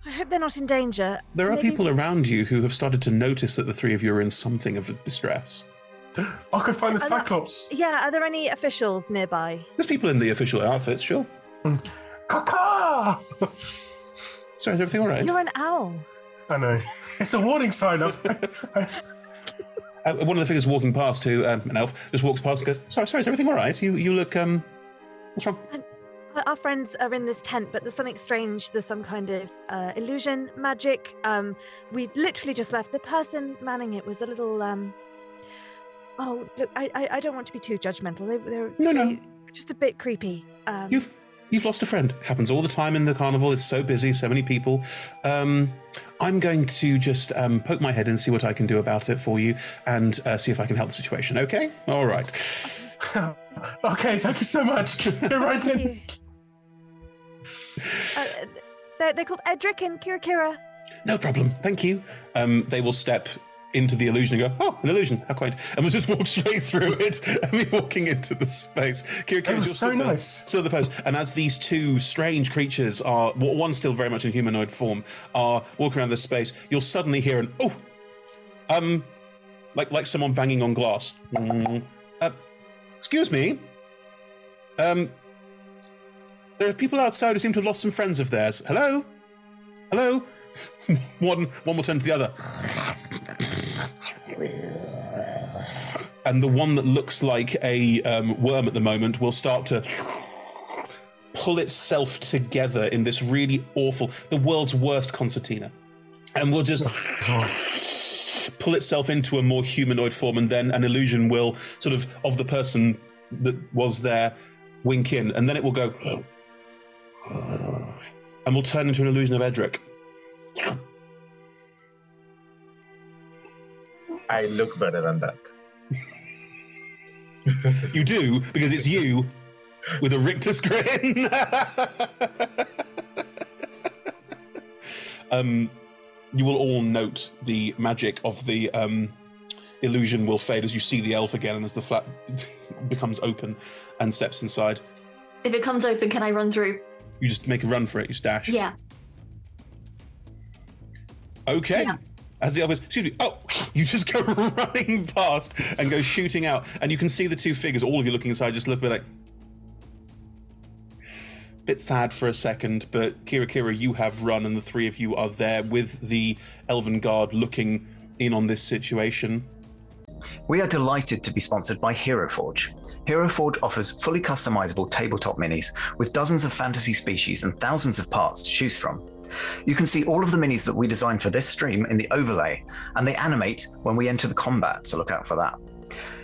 I hope they're not in danger. There are Maybe- people around you who have started to notice that the three of you are in something of distress. [GASPS] I could find the Are there- Cyclops. Yeah, are there any officials nearby? There's people in the official outfits, sure. Caca! Sorry, is everything all right? You're an owl. I know. It's a warning sign. Of, [LAUGHS] Uh, one of the figures walking past, who um, an elf, just walks past and goes, "Sorry, sorry, is everything all right? You, you look um, what's wrong?" Our- Our friends are in this tent, but there's something strange. There's some kind of uh, illusion, magic. Um, we literally just left. The person manning it was a little. Um, oh, look, I, I, I don't want to be too judgmental. They, they're No, no. they- just a bit creepy. Um, You've you've lost a friend. Happens all the time in the carnival. It's so busy, so many people. Um, I'm going to just um, poke my head and see what I can do about it for you, and uh, see if I can help the situation. Okay? All right. [LAUGHS] okay, thank you so much. [LAUGHS] You're right in. [LAUGHS] uh, they're, they're called Edric and Kira Kira. No problem. Thank you. Um, they will step into the illusion and go, oh, an illusion. How quaint. And we'll just [LAUGHS] walk straight through it and be walking into the space. Kira, Kira, was so nice. Still the pose. And as these two strange creatures are, one still very much in humanoid form, are walking around this space, you'll suddenly hear an, oh, um, like like someone banging on glass. Mm, [LAUGHS] uh, excuse me. Um, there are people outside who seem to have lost some friends of theirs. Hello? Hello? [LAUGHS] one one will turn to the other. And the one that looks like a um, worm at the moment will start to pull itself together in this really awful, the world's worst concertina. And will just pull itself into a more humanoid form, and then an illusion will sort of of the person that was there wink in, and then it will go and will turn into an illusion of Edric. I look better than that. [LAUGHS] You do because it's you with a rictus grin. [LAUGHS] um, you will all note the magic of the um, illusion will fade as you see the elf again and as the flap [LAUGHS] becomes open and steps inside. If it comes open, can I run through? You just make a run for it, you just dash. Yeah. Okay. As the others, excuse me, oh, you just go [LAUGHS] running past and go shooting out, and you can see the two figures, all of you looking inside, just look a bit like. Bit sad for a second, but Kira Kira, you have run, and the three of you are there with the Elven Guard looking in on this situation. We are delighted to be sponsored by Hero Forge. Hero Forge offers fully customizable tabletop minis with dozens of fantasy species and thousands of parts to choose from. You can see all of the minis that we designed for this stream in the overlay, and they animate when we enter the combat, so look out for that.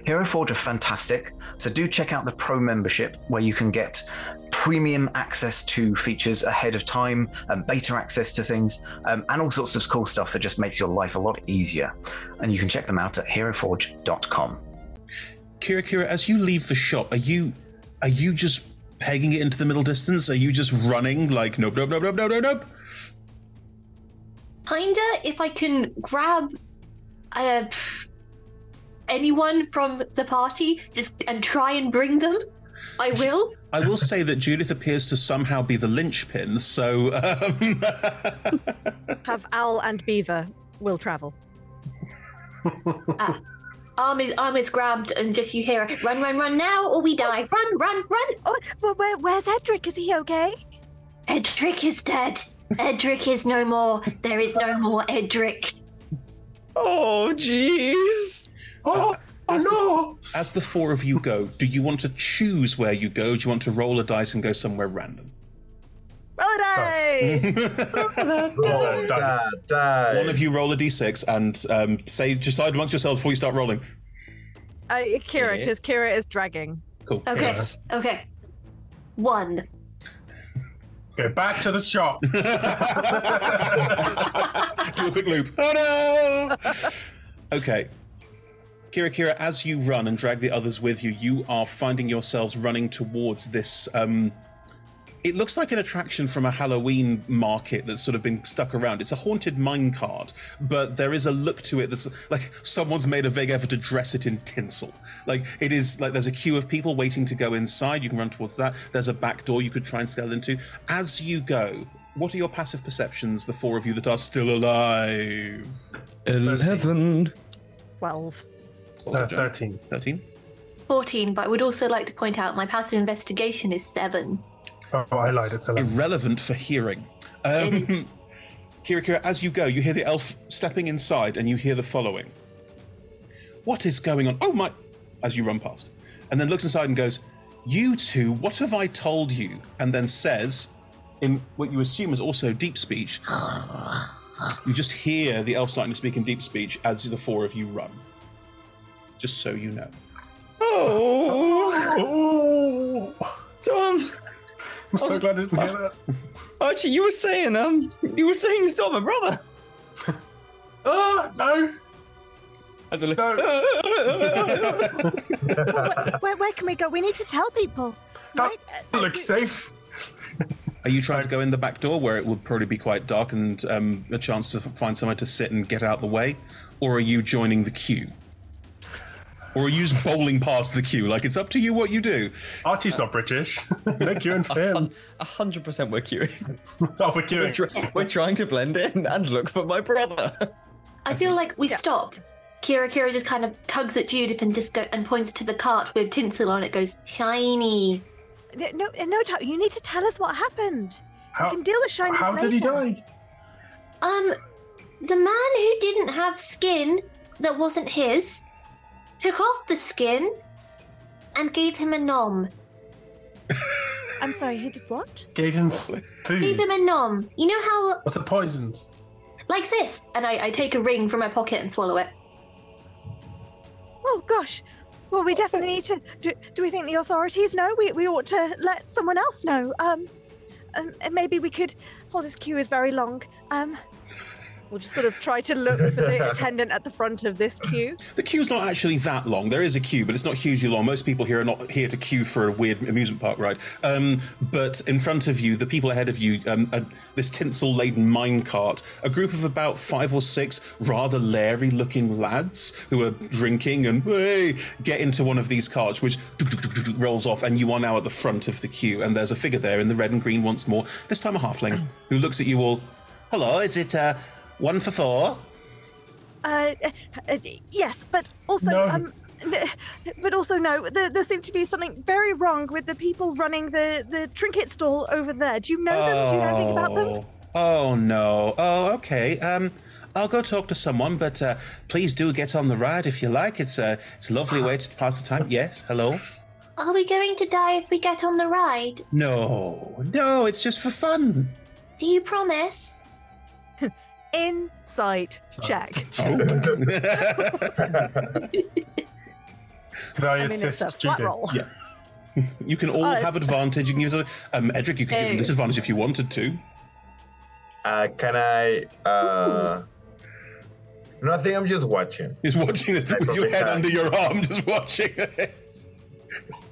Hero Forge are fantastic, so do check out the Pro membership where you can get premium access to features ahead of time, and beta access to things, um, and all sorts of cool stuff that just makes your life a lot easier. And you can check them out at heroforge.com. Kira Kira, as you leave the shop, are you are you just pegging it into the middle distance? Are you just running like nope, nope, nope, nope, nope, nope, nope? Kinda, if I can grab uh, pff, anyone from the party just and try and bring them, I will. I will say that Judith appears to somehow be the linchpin, so um, [LAUGHS] Have Owl and Beaver will travel. Ah, arm is arm is grabbed and just you hear run, run, run now or we die. Run, run, run. Oh, well, where, where's Edric? Is he okay? Edric is dead. Edric is no more. There is no more Edric. Oh, jeez. Oh, as no! The, as the four of you go, do you want to choose where you go? Do you want to roll a dice and go somewhere random? Roll a dice! Roll a dice. One of you roll a d6 and um, say, decide amongst yourselves before you start rolling. Uh, Kira, because Kira is dragging. Cool. Okay. Okay. One. Go back to the shop. [LAUGHS] Do a quick loop. Oh no! Okay. Kira Kira, as you run and drag the others with you, you are finding yourselves running towards this. Um, it looks like an attraction from a Halloween market that's sort of been stuck around. It's a haunted minecart, but there is a look to it that's like someone's made a vague effort to dress it in tinsel. Like it is like there's a queue of people waiting to go inside. You can run towards that. There's a back door you could try and scale into. As you go, what are your passive perceptions, the four of you that are still alive? Eleven. Twelve. Uh, 13. 13? 14, but I would also like to point out my passive investigation is 7. Oh, I lied. It's 11. Irrelevant for hearing. Um, [LAUGHS] Kira Kira, as you go, you hear the elf stepping inside and you hear the following. What is going on? Oh my! As you run past. And then looks inside and goes, You two, what have I told you? And then says, in what you assume is also deep speech, [LAUGHS] you just hear the elf starting to speak in deep speech as the four of you run. Just so you know. Oh. Tom. I'm so glad I didn't hear that. [LAUGHS] Archie, you were saying, um, you were saying you saw my brother. Oh, [LAUGHS] no. As a look. [LAUGHS] where, where, where can we go? We need to tell people. That looks safe. Are you trying to go in the back door where it would probably be quite dark and um, a chance to find somewhere to sit and get out the way? Or are you joining the queue? Or are you just bowling past the queue? Like, it's up to you what you do. Archie's not British. You're queuing for him. A hundred percent we're queuing. [LAUGHS] Oh, we're queuing. We're, try- we're trying to blend in and look for my brother. I feel like we stop. Kira Kira just kind of tugs at Judith and just go and points to the cart with tinsel on it. Goes shiny. No, no, no, you need to tell us what happened. How- we can deal with shiny How did he die? Um, the man who didn't have skin that wasn't his took off the skin and gave him a nom. I'm sorry, he did what? Gave him food. Gave him a nom. You know how What's it poisoned? like this? And I, I take a ring from my pocket and swallow it. Oh gosh. Well, we definitely need to. Do, do we think the authorities know? We, we ought to let someone else know. Um, um, maybe we could. Oh, this queue is very long. Um, We'll just sort of try to look for the [LAUGHS] attendant at the front of this queue. The queue's not actually that long. There is a queue, but it's not hugely long. Most people here are not here to queue for a weird amusement park ride. Um, but in front of you, the people ahead of you, um, uh, this tinsel-laden minecart, a group of about five or six rather leery-looking lads who are drinking and hey, get into one of these carts, which rolls off, and you are now at the front of the queue. And there's a figure there in the red and green once more. This time a halfling who looks at you all. Hello, is it uh, one for four? Uh, uh, yes, but also, No. um, but also no. There, there seemed to be something very wrong with the people running the the trinket stall over there. Do you know them? Do you know anything about them? Oh. Oh no. Oh, okay. Um, I'll go talk to someone, but uh, please do get on the ride if you like. It's a it's a lovely way to pass the time. Yes. Hello. Are we going to die if we get on the ride? No, no, it's just for fun. Do you promise? Insight check. [LAUGHS] Oh. Could I, I mean, it's assist a flat Judith? roll. Yeah. You can all Oh, have advantage. You can use a um, Edric. You can give them Hey. disadvantage if you wanted to. Uh, can I? Uh, nothing. I'm just watching. Just watching it with your head under your arm, just watching it. [LAUGHS]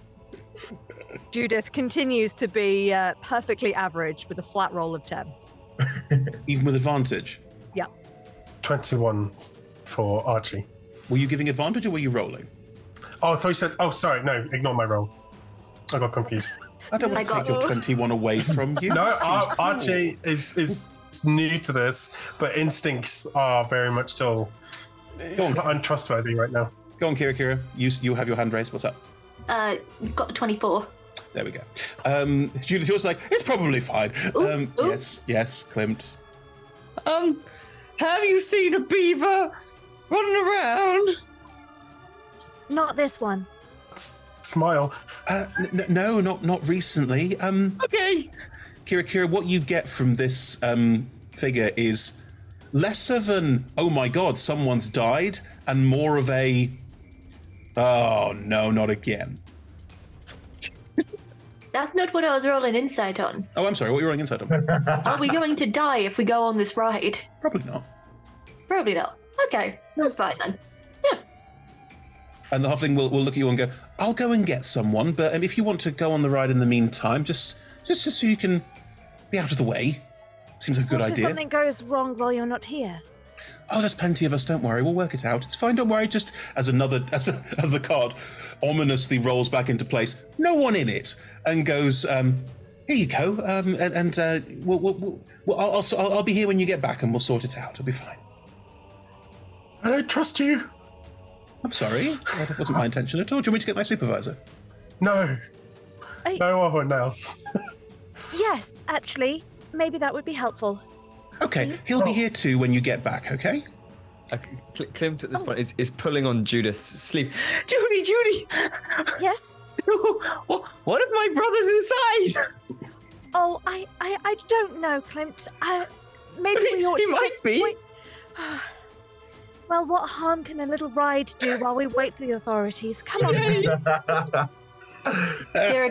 Judith continues to be uh, perfectly average with a flat roll of ten. Even with advantage. Yeah. 21 for Archie. Were you giving advantage or were you rolling? Oh, I thought you said. Oh, sorry. No, ignore my roll. I got confused. I don't want to take your 21 away [LAUGHS] from you. No, Ar- cruel. Archie is is new to this, but instincts are very much still untrustworthy right now. Go on, Kira. Kira, you you have your hand raised. What's up? Uh, we've got 24. There we go. Um, Judith, yours like it's probably fine. Um, yes, yes, Klimt. Um, have you seen a beaver running around? Not this one. Smile. Uh, n- no, not not recently. Um, okay. Kira, Kira, what you get from this um, figure is less of an "oh my god, someone's died" and more of a "oh no, not again." [LAUGHS] That's not what I was rolling insight on. Oh, I'm sorry. What were you rolling inside on? [LAUGHS] Are we going to die if we go on this ride? Probably not. Probably not. Okay, that's fine then. Yeah. And the halfling will, will look at you and go, "I'll go and get someone, but um, if you want to go on the ride in the meantime, just just just so you can be out of the way." Seems like a good What if idea. something goes wrong while you're not here? Oh, there's plenty of us. Don't worry, we'll work it out. It's fine. Don't worry. Just as another [LAUGHS] as a, as a card ominously rolls back into place, no one in it, and goes, um, "Here you go." Um, and and uh, we'll, we'll, we'll, well, I'll, I'll I'll I'll be here when you get back, and we'll sort it out. It'll be fine. I don't trust you. I'm sorry. That wasn't my intention at all. Do you want me to get my supervisor? No. No one else. [LAUGHS] Yes, actually, maybe that would be helpful. Okay, he'll be here too when you get back. Okay. Uh, Cl- Klimt at this point is, is pulling on Judith's sleeve. Judy, Judy! Yes? [LAUGHS] what if my brother's inside? Oh, I, I, I don't know, Klimt. Uh, maybe we [LAUGHS] ought He to might be. wait- [SIGHS] Well, what harm can a little ride do while we wait for the authorities? Come on. Kira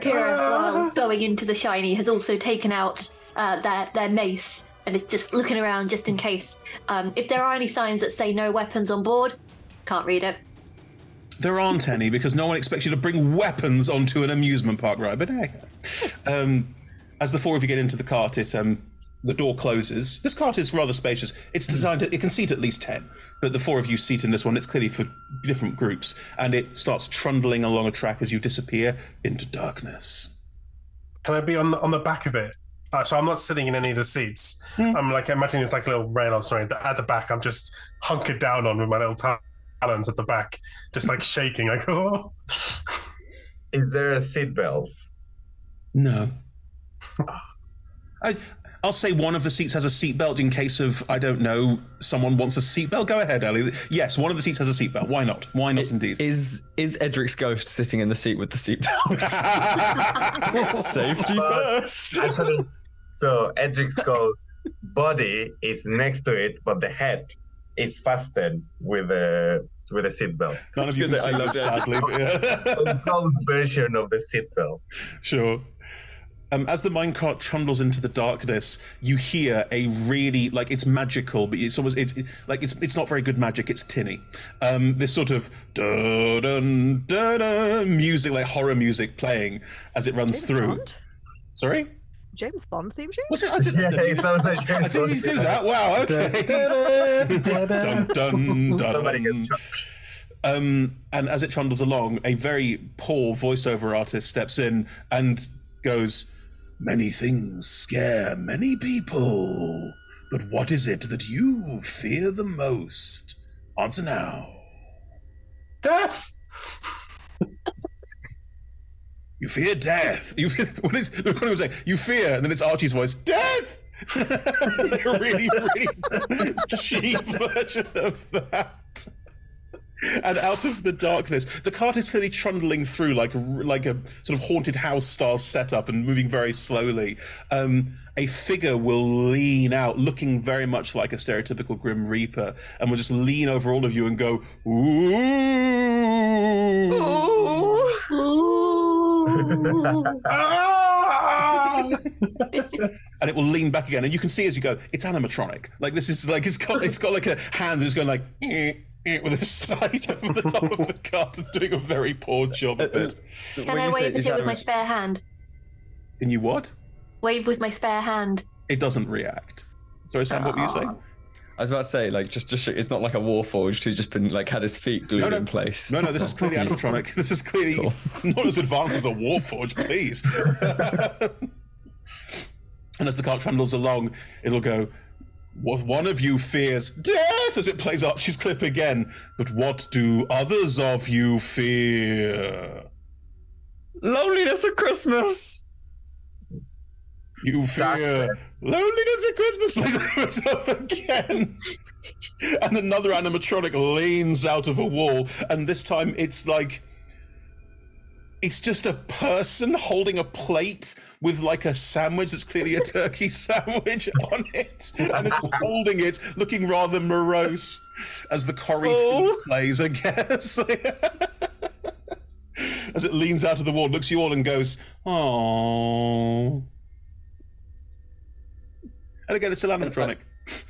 Kira, while going into the shiny, has also taken out uh, their their mace and is just looking around just in case. Um, if there are any signs that say no weapons on board, can't read it. There aren't any because no one expects you to bring weapons onto an amusement park ride. But hey, um, as the four of you get into the cart, it um, the door closes. This cart is rather spacious. It's designed to, it can seat at least ten, but the four of you seat in this one. It's clearly for different groups, and it starts trundling along a track as you disappear into darkness. Can I be on the, on the back of it? Uh, so I'm not sitting in any of the seats. Hmm. I'm like imagining it's like a little rail or something. At the back, I'm just hunkered down on with my little talons at the back, just like [LAUGHS] shaking. Like, [LAUGHS] oh. Is there seat belts? No. Ah. I, I'll say one of the seats has a seatbelt in case of I don't know someone wants a seatbelt. Go ahead, Ellie. Yes, one of the seats has a seatbelt. Why not? Why not? indeed. Is is Edric's ghost sitting in the seat with the seatbelt? [LAUGHS] Safety uh, first. Actually, so Edric's [LAUGHS] ghost body is next to it, but the head is fastened with a with a seatbelt. None of you can see this, sadly. but [LAUGHS] yeah. A version of the seatbelt. Sure. Um, as the minecart trundles into the darkness, you hear a really like it's magical, but it's almost it's it- like it's it's not very good magic. It's tinny. Um, this sort of dun dun dun dun music, like horror music, playing as it runs James through. Bond? Sorry, James Bond theme tune? was it? I didn't. Yeah, didn't- it sounds like I James didn't Bond. do that. Wow. Okay. [LAUGHS] dun, dun, dun, Somebody gets shot. Um, and as it trundles along, a very poor voiceover artist steps in and goes, Many things scare many people, but what is it that you fear the most? Answer now. Death! You fear death. You fear, [LAUGHS] what is the recording was like? You fear, and then it's Archie's voice. Death. [LAUGHS] like a really, really [LAUGHS] cheap version of that. And out of the darkness, the cart is slowly trundling through like like a sort of haunted house style setup and moving very slowly. Um, a figure will lean out, looking very much like a stereotypical Grim Reaper, and will just lean over all of you and go, ooh. ooh. "Ooh." [LAUGHS] and it will lean back again, and you can see as you go, it's animatronic. Like this is like it's got it's got like a hand that's going like eh, [LAUGHS] eh, with a side over the top of the cart and doing a very poor job of it. Can I wave at it with my spare hand? Can you what? Wave with my spare hand. It doesn't react. Sorry, Sam. What were you saying? I was about to say, like, just just it's not like a warforged who's just been like had his feet glued No, no. in place. No, no, this is clearly [LAUGHS] animatronic. This is clearly [LAUGHS] not as advanced as a Warforge, please. [LAUGHS] and as the cart trundles along, it'll go, "What one of you fears death as it plays Archie's clip again, but what do others of you fear? Loneliness at Christmas. You fear loneliness at Christmas plays [LAUGHS] itself again. and another animatronic leans out of a wall, and this time it's like it's just a person holding a plate with like a sandwich that's clearly a turkey [LAUGHS] sandwich on it, and it's [LAUGHS] holding it, looking rather morose as the Corrie theme oh. plays, I guess. as it leans out of the wall, looks at you all, and goes, "Oh." And again, it's still animatronic.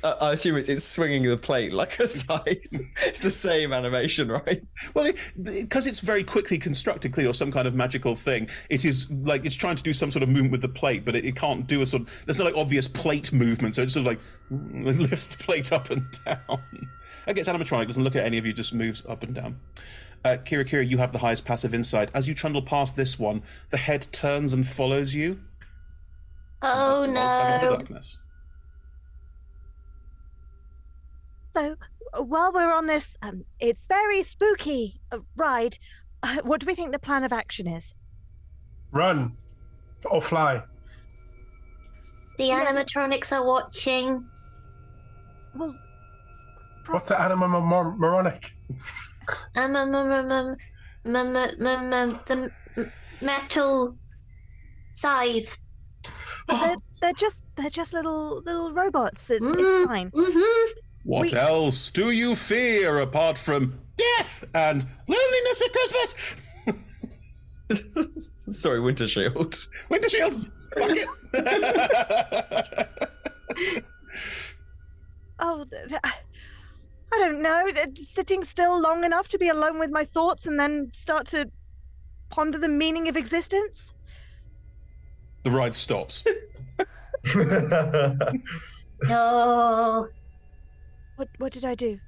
Uh, I assume it's, it's swinging the plate like a [LAUGHS] scythe. it's the same animation, right? Well, because it's very quickly constructed, clearly, or some kind of magical thing. It is like it's trying to do some sort of movement with the plate, but it, it can't do a sort. Of, there's no like obvious plate movement, so it's sort of like it [LAUGHS] lifts the plate up and [LAUGHS] down. I guess animatronic doesn't look at any of you, just moves up and down. Uh, Kira, Kira, you have the highest passive insight. As you trundle past this one, the head turns and follows you. Oh Falls back no. So, while we're on this, um, it's very spooky uh, ride. Uh, what do we think the plan of action is? Run or fly. The animatronics are watching. Well, What's the animal moronic? Um, um, um, um, um, um, um, um, um, the m- metal scythe. They're, they're just they're just little little robots. It's, Mm, it's fine. Mm-hmm. What We- else do you fear apart from death and loneliness at Christmas? [LAUGHS] Sorry, Winter Shield. Winter Shield. Fuck it. [LAUGHS] Oh, th- th- I don't know. Sitting still long enough to be alone with my thoughts and then start to ponder the meaning of existence. The ride stops. [LAUGHS] No. What what did I do?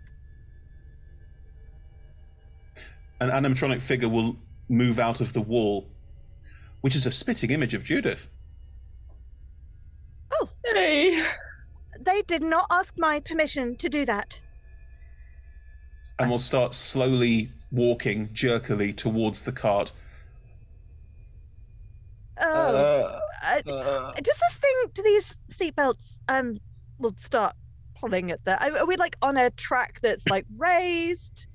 An animatronic figure will move out of the wall, which is a spitting image of Judith. Oh, hey! They did not ask my permission to do that. and will start slowly walking jerkily towards the cart. Oh, uh, does this thing? Do these seatbelts? Um, will start pulling at the. Are are we like on a track that's like raised?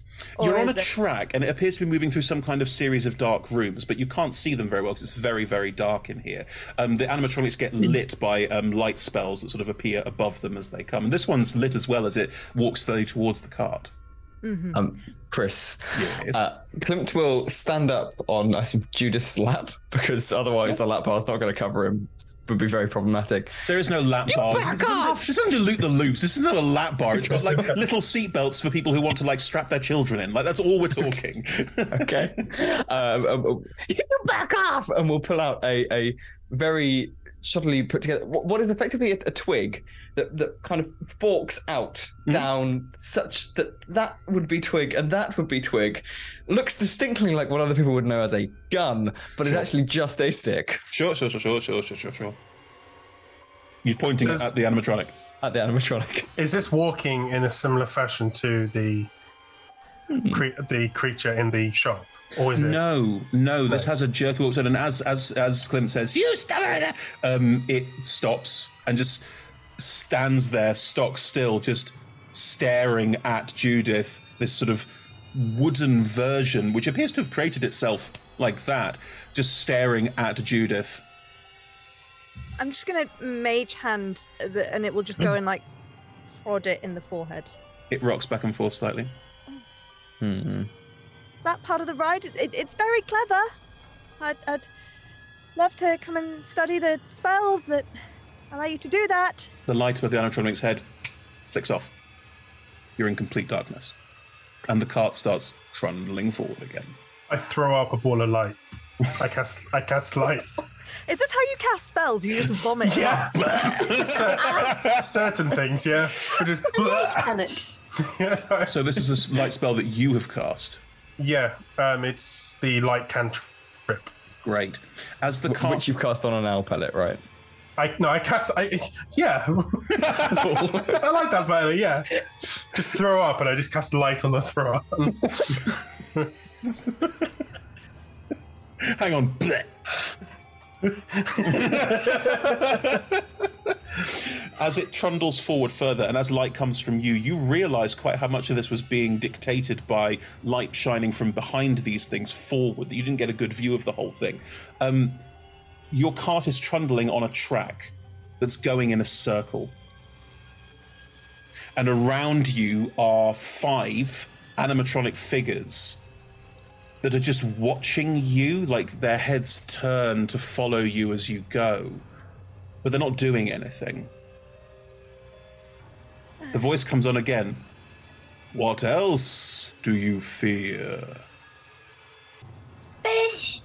You're Or on a it- track, and it appears to be moving through some kind of series of dark rooms, but you can't see them very well because it's very, very dark in here. Um, the animatronics get lit by um, light spells that sort of appear above them as they come, and this one's lit as well as it walks slowly towards the cart. Mhm. Um, Chris, uh, Klimt will stand up on I assume, Judith's lap [LAUGHS] because otherwise the lap bar's not going to cover him. Would be very problematic. There is no lap bar. back This off! This to loot the loops. This isn't a lap bar. It's got like [LAUGHS] little seat belts for people who want to like strap their children in. Like that's all we're talking. [LAUGHS] okay. Um, um, um, you back off, and we'll pull out a, a very subtly put together what is effectively a, a twig that, that kind of forks out mm-hmm. down such that that would be twig and that would be twig looks distinctly like what other people would know as a gun but it's actually just a stick sure sure sure sure sure sure sure sure. he's pointing There's, at the animatronic at the animatronic is this walking in a similar fashion to the mm-hmm. cre- the creature in the shop or is it? No, no. This has a jerky walks in, and as as as Klimt says, "You stubborn!" Um, it stops and just stands there, stock still, just staring at Judith. This sort of wooden version, which appears to have created itself like that, just staring at Judith. I'm just gonna mage hand, the, and it will just go and like prod it in the forehead. It rocks back and forth slightly. Hmm. That part of the ride, it, it- it's very clever. I'd, I'd love to come and study the spells that allow you to do that. The light above the animatronic's head flicks off. You're in complete darkness, and the cart starts trundling forward again. I throw up a ball of light. I cast I cast light. [LAUGHS] Is this how you cast spells? You just vomit. Yeah. [LAUGHS] Cer- certain things, yeah. Panic. So this is a light spell that you have cast. Yeah, um, it's the light cantrip. Great. As the Wh- which you've cast on an owl pellet right I no, I cast. I yeah. [LAUGHS] I like that better. Yeah, just throw up, and I just cast light on the throw up. Hang on. [LAUGHS] [LAUGHS] As it trundles forward further and as light comes from you, you realize quite how much of this was being dictated by light shining from behind these things forward, that you didn't get a good view of the whole thing. Um, your cart is trundling on a track that's going in a circle. And around you are five animatronic figures that are just watching you, like their heads turn to follow you as you go, but they're not doing anything. The voice comes on again. What else do you fear? Fish.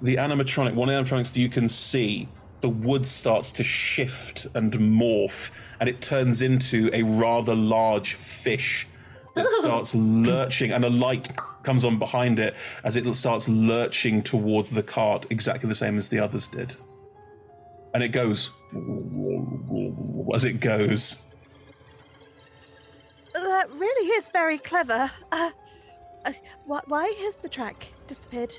The animatronic, one of the animatronics that you can see, the wood starts to shift and morph, and it turns into a rather large fish that [LAUGHS] starts lurching, and a light comes on behind it as it starts lurching towards the cart, exactly the same as the others did. And it goes as it goes. That really is very clever. Uh, uh, why, why has the track disappeared?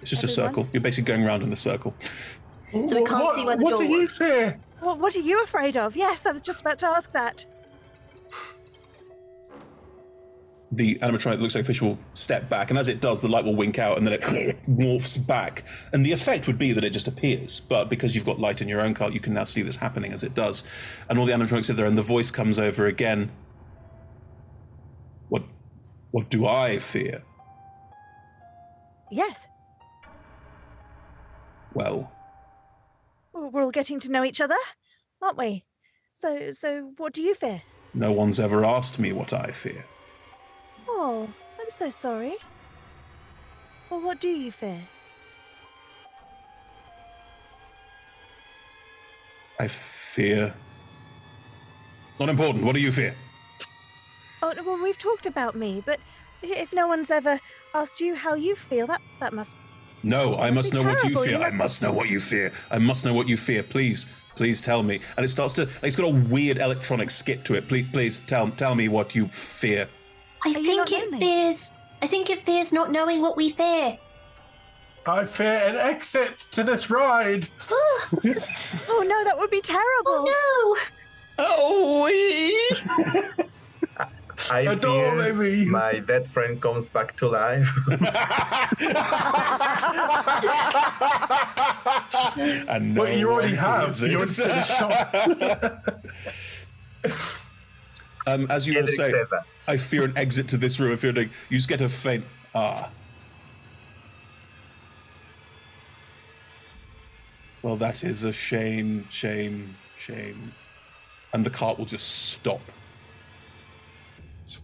It's just a circle. You're basically going around in a circle. So we can't see where the what door do you was. fear? What, what are you afraid of? Yes, I was just about to ask that. The animatronic that looks like a fish will step back, and as it does, the light will wink out, and then it [LAUGHS] morphs back. And the effect would be that it just appears, but because you've got light in your own cart, you can now see this happening as it does. And all the animatronics sit there, and the voice comes over again. What, what do I fear? Yes, Well, we're all getting to know each other, aren't we? So, so what do you fear? no one's ever asked me what I fear. Oh, I'm so sorry. Well, what do you fear? I fear. It's not important. What do you fear? Oh, well, we've talked about me, but if no one's ever asked you how you feel, that that must. No, I must be know what you terrible. You fear. I must- must know what you fear. I must know what you fear. Please, please tell me. And it starts to. Like, it's got a weird electronic skip to it. Please, please tell tell me what you fear. I think it fears. I think it fears not knowing what we fear. I fear an exit to this ride. [GASPS] oh no, that would be terrible. Oh no. Oh, we. I Adore, fear my dead friend comes back to life. [LAUGHS] And Well, you already have. You're it. [LAUGHS] [LAUGHS] still shocked. Um, as you all Edric say. I fear an exit to this room. I fear like, you just get a faint ah. Well, that is a shame, shame, shame. And the cart will just stop.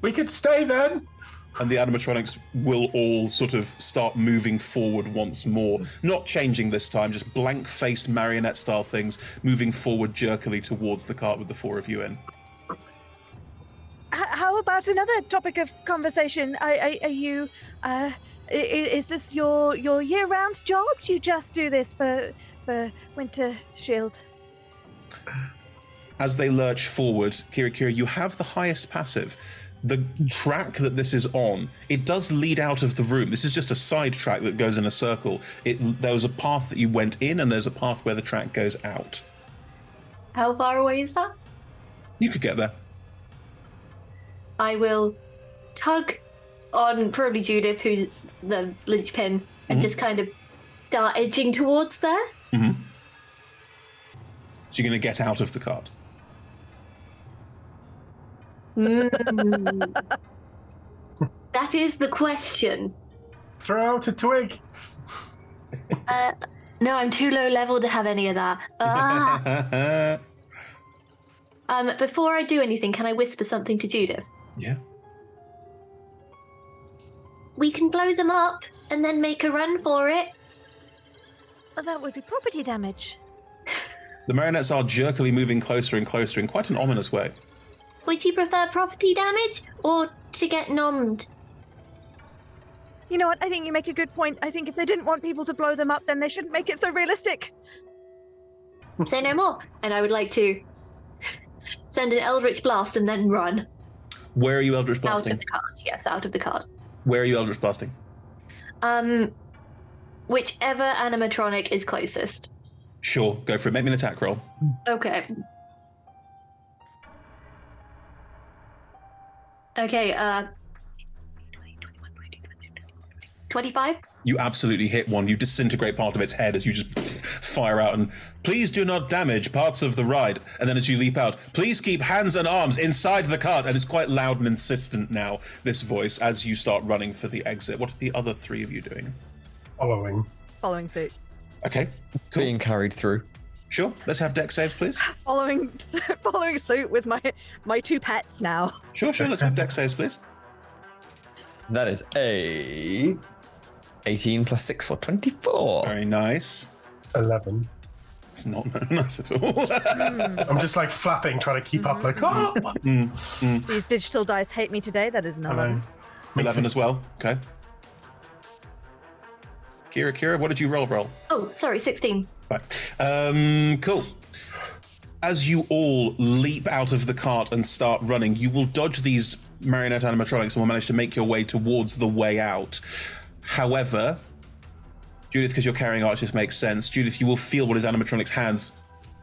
We could stay then. And the animatronics will all sort of start moving forward once more. Not changing this time, just blank faced marionette style things moving forward jerkily towards the cart with the four of you in. H- how about another topic of conversation? Are, are, are you? Uh, i- i- is this your your year-round job? Do you just do this for for Winter Shield? as they lurch forward, Kira Kira, you have the highest passive. The track that this is on, it does lead out of the room. This is just a side track that goes in a circle. It there was a path that you went in, and there's a path where the track goes out. How far away is that? You could get there. I will tug on probably Judith, who's the linchpin, and Mhm. just kind of start edging towards there. hmm So you're going to get out of the cart. Mm. that is the question. Throw out a twig. Uh, no, I'm too low level to have any of that. Ah. [LAUGHS] um, before I do anything, can I whisper something to Judith? Yeah. We can blow them up and then make a run for it. Well, that would be property damage. The marionettes are jerkily moving closer and closer in quite an ominous way. Would you prefer property damage or to get nommed? You know what? I think you make a good point. I think if they didn't want people to blow them up, then they shouldn't make it so realistic. Say no more. And I would like to [LAUGHS] send an Eldritch Blast and then run Where are you Eldritch Blasting? out of the cart. Yes, out of the cart. Where are you Eldritch blasting? Um, whichever animatronic is closest. Sure, go for it. Make me an attack roll. Okay. Okay, uh. 25? You absolutely hit one. You disintegrate part of its head as you just fire out and please do not damage parts of the ride. And then as you leap out, please keep hands and arms inside the cart. And it's quite loud and insistent now, this voice, as you start running for the exit. What are the other three of you doing? Following. Following suit. Okay. Being carried through. Sure. Let's have Dex saves, please. [LAUGHS] Following [LAUGHS] following suit with my my two pets now. Sure, sure. Let's have Dex saves, please. That is a 18 plus 6 for 24. Very nice. 11. It's not [LAUGHS] nice at all. [LAUGHS] I'm just like flapping, trying to keep up, like, oh! These digital dice hate me today. That is an 11. 11 as well. Okay. Kira, Kira, what did you roll, roll? Oh, sorry, 16. Right. Um, cool. As you all leap out of the cart and start running, you will dodge these marionette animatronics and will manage to make your way towards the way out. However, Judith, because you're carrying Arch, this makes sense. Judith, you will feel one of his animatronics' hands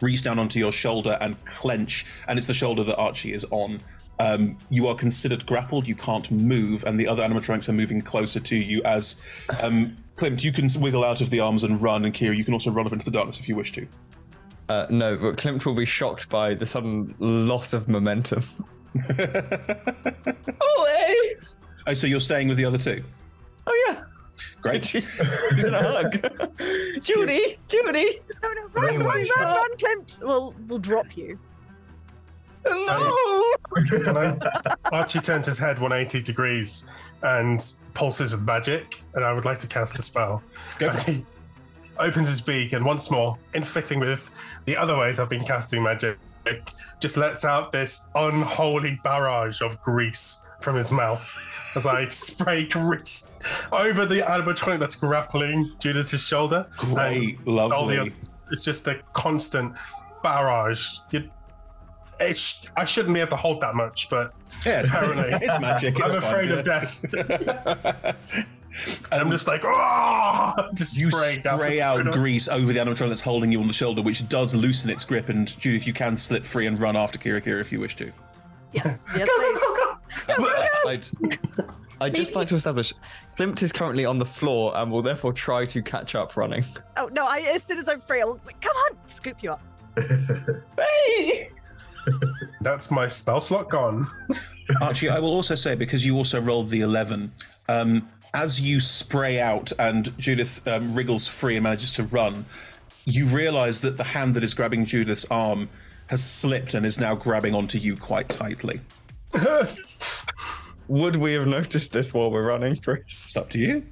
reach down onto your shoulder and clench, and it's the shoulder that Archie is on. Um, you are considered grappled, you can't move, and the other animatronics are moving closer to you as um, Klimt, you can wiggle out of the arms and run, and Kira, you can also run up into the darkness if you wish to. Uh, no, but Klimt will be shocked by the sudden loss of momentum. [LAUGHS] oh, hey! Oh, so you're staying with the other two? Oh, yeah. Great. [LAUGHS] He's in a hug. [LAUGHS] Judy! Judy! No, no, run, run, run, run, Klimt. We'll we'll drop you. No! I- Archie turns his head 180 degrees and pulses with magic, and I would like to cast a spell. Go And he opens his beak, and once more, in fitting with the other ways I've been casting magic, just lets out this unholy barrage of grease from his mouth as I spray grease over the animatronic that's grappling Judith's shoulder. Great, And all the lovely. oth- it's just a constant barrage. You, it sh- I shouldn't be able to hold that much, but Yeah, it's- apparently [LAUGHS] it's magic, it's I'm fine, afraid yeah. of death. and [LAUGHS] I'm um, just like, oh, just You spraying down spray the out corridor. grease over the animatronic that's holding you on the shoulder, which does loosen its grip. And Judith, you can slip free and run after Kira Kira if you wish to. Yes, [LAUGHS] yes, please. [LAUGHS] I'd, I'd just like to establish Klimt is currently on the floor and will therefore try to catch up running. Oh no! I, as soon as I'm free, I'll come on, scoop you up. [LAUGHS] Hey! That's my spell slot gone. [LAUGHS] Archie, I will also say because you also rolled the eleven. Um, as you spray out and Judith um, wriggles free and manages to run, you realise that the hand that is grabbing Judith's arm has slipped and is now grabbing onto you quite tightly. [LAUGHS] Would we have noticed this while we're running, Chris? It's up to you.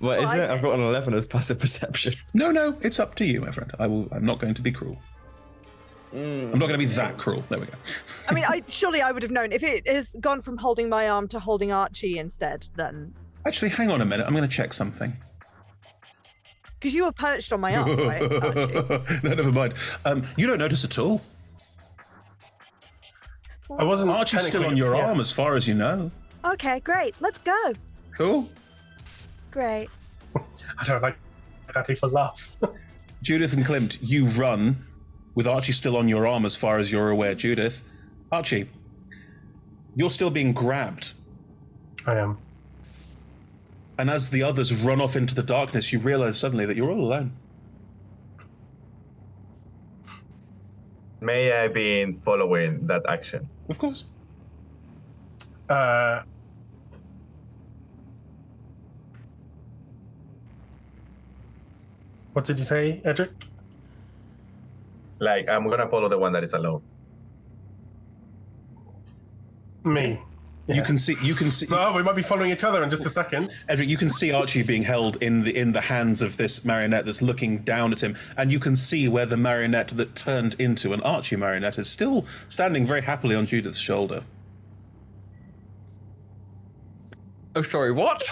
What is Well, I- it? I've got an 11 as passive perception. No, no, it's up to you, my friend. I will. I'm not going to be cruel. Mm. I'm not going to be that cruel. There we go. I mean, I surely I would have known if it has gone from holding my arm to holding Archie instead. Then Actually, hang on a minute. I'm going to check something. because you were perched on my arm, right? [LAUGHS] Archie? no, never mind. Um, you don't notice at all. I wasn't. Archie's still on your yeah. arm, as far as you know. Okay, great. Let's go. Cool. Great. I don't like that if I laugh. [LAUGHS] Judith and Klimt, you run with Archie still on your arm, as far as you're aware. Judith, Archie, you're still being grabbed. I am. And as the others run off into the darkness, you realize suddenly that you're all alone. May I be in following that action? Of course. Uh, what did you say, Edric? Like, I'm gonna follow the one that is alone. Me. You can see. You can see. [LAUGHS] Oh, we might be following each other in just a second. Edric, you can see Archie being held in the in the hands of this marionette that's looking down at him, and you can see where the marionette that turned into an Archie marionette is still standing very happily on Judith's shoulder. Oh, sorry, what?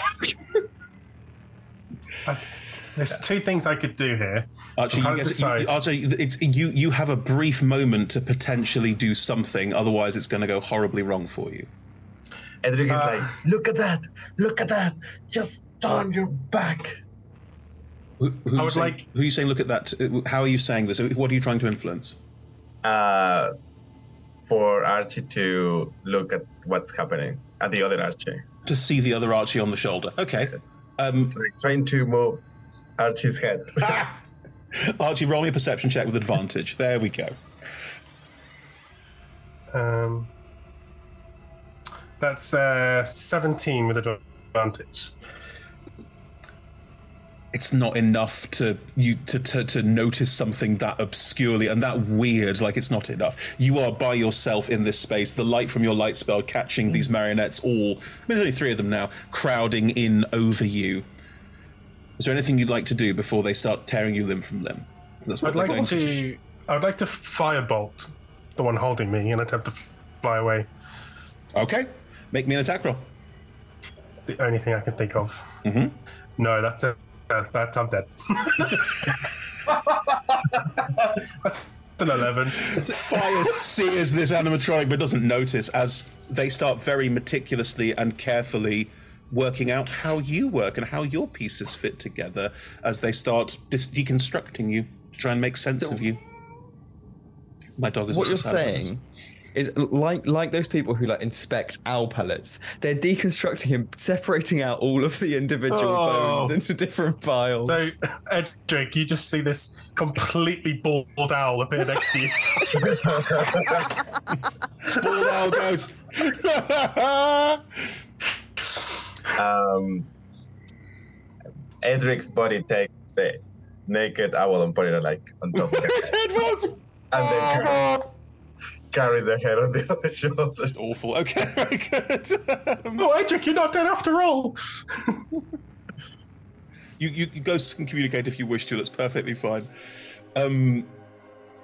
There's two things I could do here. Archie, I'm you, trying guess, you. Archie, it's you. You have a brief moment to potentially do something, otherwise it's going to go horribly wrong for you. Edric is Uh, like, look at that, look at that, just turn your back. Who, who I you would saying- like- Who are you saying? Look at that. uh, How are you saying this? What are you trying to influence? Uh, for Archie to look at what's happening at the other Archie. To see the other Archie on the shoulder. Okay. Um, Like trying to move Archie's head. [LAUGHS] Archie, roll me a perception check with advantage. There we go. Um, that's uh, 17 with a advantage. it's not enough to you to, to to notice something that obscurely and that weird like it's not enough you are by yourself in this space the light from your light spell catching these marionettes all I mean, there's only three of them now crowding in over you is there anything you'd like to do before they start tearing you limb from limb that's what I'd like going to. I would like to firebolt the one holding me and attempt to fly away. okay make me an attack roll It's the only thing I can think of. mm-hmm. No, that's it. That, that I'm dead. [LAUGHS] that's an 11. Fire sears this animatronic but doesn't notice as they start very meticulously and carefully working out how you work and how your pieces fit together as they start dis- deconstructing you to try and make sense of you. My dog is what you're also sad about this. saying is like like those people who like inspect owl pellets. They're deconstructing him, separating out all of the individual Oh. bones into different files. So, Edric, you just see this completely bald owl appear next to you. [LAUGHS] Bald owl ghost. [LAUGHS] um, Edric's body takes the naked owl and put it like on top of his [LAUGHS] head was. And then carries, carries the head on the [LAUGHS] other shoulder. Just awful. Okay, [LAUGHS] very good. oh, Edric, you're not dead after all. You, you, you ghosts can communicate if you wish to. That's perfectly fine. Um,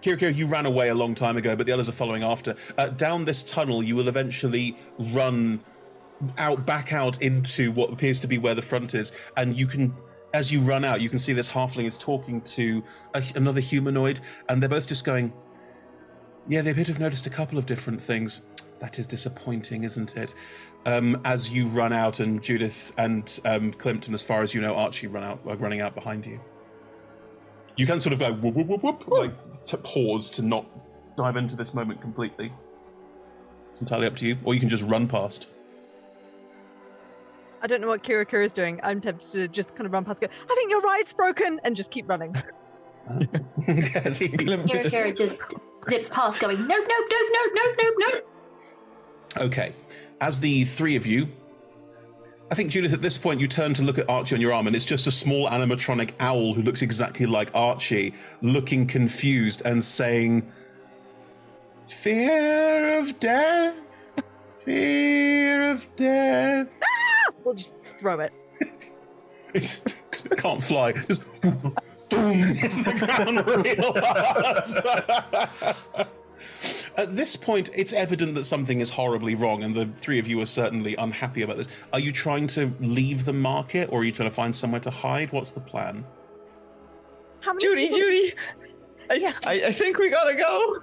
Kira, Kira, you ran away a long time ago, but the others are following after. Uh, down this tunnel, you will eventually run out, back out into what appears to be where the front is, and you can. As you run out, you can see this halfling is talking to a, another humanoid, and they're both just going, Yeah, they appear to have noticed a couple of different things. That is disappointing, isn't it? Um, as you run out, and Judith and um, Klimt and, as far as you know, Archie run out, are running out behind you. You can sort of go whoop, whoop, whoop, whoop, like to pause to not dive into this moment completely. It's entirely up to you, or you can just run past. I don't know what Kira Kira is doing. I'm tempted to just kind of run past. Go. I think your ride's broken, and just keep running. [LAUGHS] Kira Kira [LAUGHS] Kira just zips past, going nope, nope, nope, nope, nope, nope, nope. Okay. As the three of you, I think Judith, at this point, you turn to look at Archie on your arm, and it's just a small animatronic owl who looks exactly like Archie, looking confused and saying, "Fear of death, fear of death." Ah! We'll just throw it. [LAUGHS] It can't fly. Just [LAUGHS] boom, hits [LAUGHS] the ground real hard. [LAUGHS] At this point, it's evident that something is horribly wrong, and the three of you are certainly unhappy about this. Are you trying to leave the market, or are you trying to find somewhere to hide? What's the plan? How many Judy, people- Judy, I, Yes. I, I think we gotta go.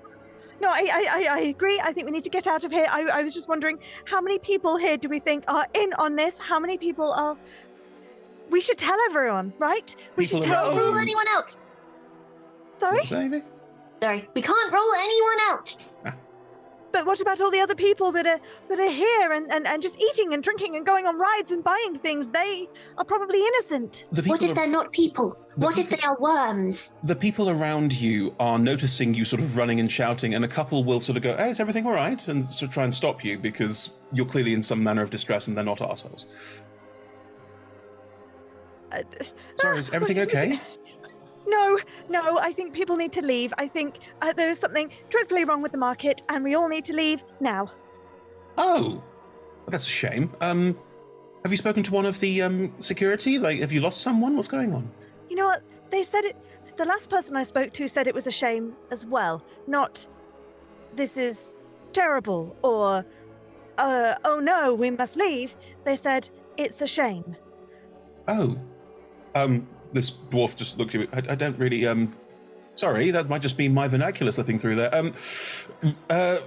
No, I, I, I, I agree. I think we need to get out of here. I, I was just wondering, how many people here do we think are in on this? How many people are? We should tell everyone, right? We People should tell. around Rule anyone out. Sorry, Maybe? Sorry, we can't rule anyone out. Ah. but what about all the other people that are that are here and, and, and just eating and drinking and going on rides and buying things? They are probably innocent. What people, if they're not people? The What if they are worms? the people around you are noticing you sort of running and shouting, and a couple will sort of go, "Hey, is everything all right?" and sort of try and stop you because you're clearly in some manner of distress, and they're not assholes. Uh, Sorry, is everything okay? No, no, I think people need to leave. I think uh, there is something dreadfully wrong with the market, and we all need to leave now. Oh, well, that's a shame. Um, have you spoken to one of the um security? Like, have you lost someone? What's going on? You know what? They said it. The last person I spoke to said it was a shame as well. Not, this is terrible, or, uh, oh no, we must leave. They said it's a shame. Oh, um, this dwarf just looked at you. I, I don't really, um, sorry, that might just be my vernacular slipping through there. Um, uh,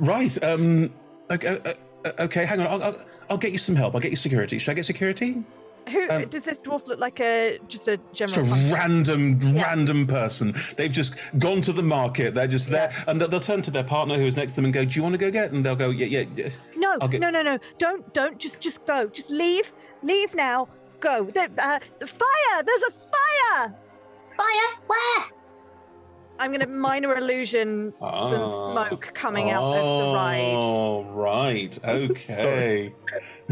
right, um, okay, uh, uh, okay hang on, I'll, I'll, I'll get you some help. I'll get you security. Should I get security? Who does this dwarf look like? A just a general, Just a general. function? random, random person. They've just gone to the market. They're just there, and they'll, they'll turn to their partner who is next to them and go, "Do you want to go get?" And they'll go, "Yeah, yeah." yeah. No, get- no, no, no! Don't, don't! Just, just go! Just leave! Leave now! Go! The, uh, the fire! There's a fire! Fire? Where? I'm gonna minor illusion some Ah. smoke coming out of the ride. Oh, right. [LAUGHS] Okay.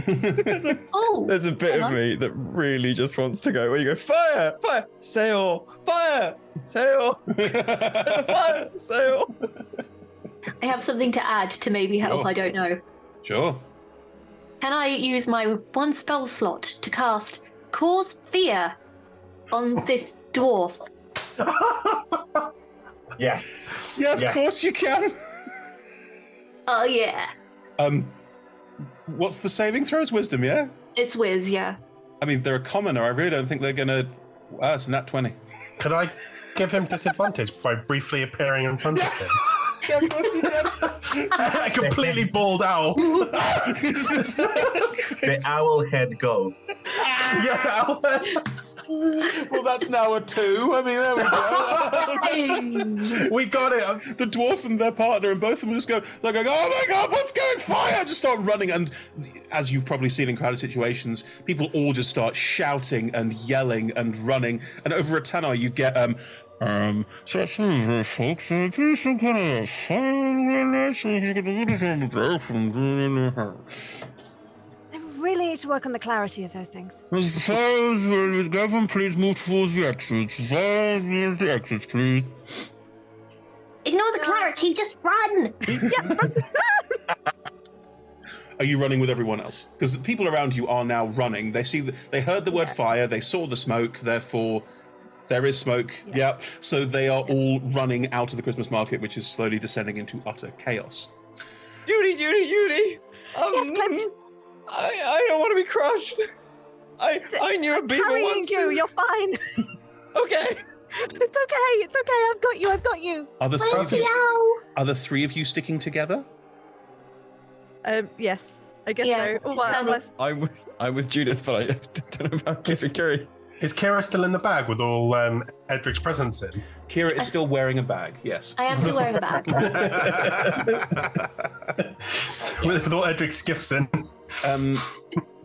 [LAUGHS] Oh, There's a bit of on. me that really just wants to go where you go, fire, fire, sail, fire, sail, [LAUGHS] fire, sail. I have something to add to maybe help. Sure. I don't know. Sure. Can I use my one spell slot to cast Cause Fear on this dwarf? [LAUGHS] Yes. Yeah, of Yes. course you can. Oh yeah, Um, what's the saving throws? Wisdom, yeah. it's Wiz. Yeah. I mean, they're a commoner. I really don't think they're gonna. Ah, it's a nat twenty. Could I give him disadvantage by briefly appearing in front of [LAUGHS] him? Yeah, of course you a completely bald owl. The owl head goes. yeah, owl. well, that's now a two. I mean, there we go. we got it. the dwarf and their partner, and both of them just go, they're going, oh my god, what's going fire? Just start running. And as you've probably seen in crowded situations, people all just start shouting and yelling and running. And over a tenor, you get, um, um, so it's folks, uh, there's some kind of fire They really need to work on the clarity of those things. Gavin, please move towards the exits. The exits, please. Ignore the clarity. Just run. [LAUGHS] Are you running with everyone else? Because the people around you are now running. They see, the, they heard the word fire. They saw the smoke. Therefore, there is smoke. Yep. So they are all running out of the Christmas market, which is slowly descending into utter chaos. Judy, Judy, Judy. Um, Yes, Clem. I, I don't want to be crushed. I, I knew a beaver Carrying once. you, you're fine. Okay. It's okay. It's okay. I've got you. I've got you. Are the three of you, are the three of you sticking together? Um, yes, I guess Yeah, so. just Well, kind unless I'm with I'm with Judith, but I [LAUGHS] don't know about Kira. Is Kira still in the bag with all um, Edric's presents in? Kira is still wearing a bag. Yes. I am still wearing a bag. [LAUGHS] with, with all Edric's gifts in. Um,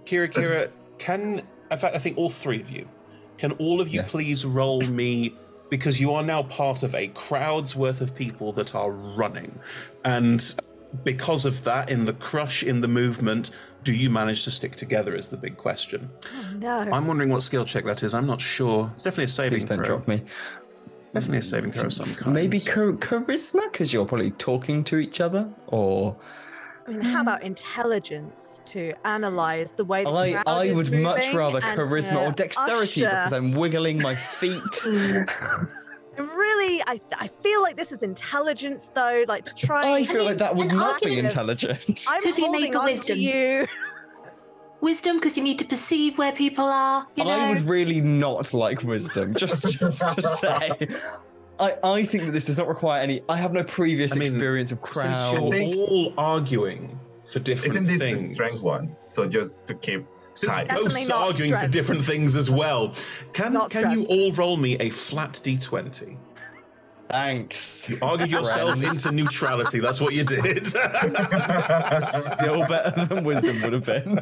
Kira, Kira, can in fact I think all three of you can all of you Yes. please roll me because you are now part of a crowd's worth of people that are running. And because of that, in the crush, in the movement, do you manage to stick together is the big question. Oh, no. I'm wondering what skill check that is. I'm not sure. It's definitely a saving Please don't throw. drop me. Definitely a saving throw of some kind. Maybe char- charisma, because you're probably talking to each other, or I mean, how about intelligence to analyze the way the I, crowd I is would much rather charisma or dexterity usher- because I'm wiggling my feet. [LAUGHS] Really, I, I feel like this is intelligence, though. Like to try. I feel like that would not be argument- intelligent. I'm Could be made holding for on to wisdom. you. Wisdom, because you need to perceive where people are. You know. I would really not like wisdom, just, just to say. [LAUGHS] I, I think that this does not require any. I have no previous I mean, experience of Since crowds. you're all arguing for different Isn't this things. the strength one? So just to keep Since tight. ghosts are arguing for different things as well, can Not can you all roll me a flat d20? Thanks. You argued yourself into neutrality. That's what you did. [LAUGHS] Still better than wisdom would have been.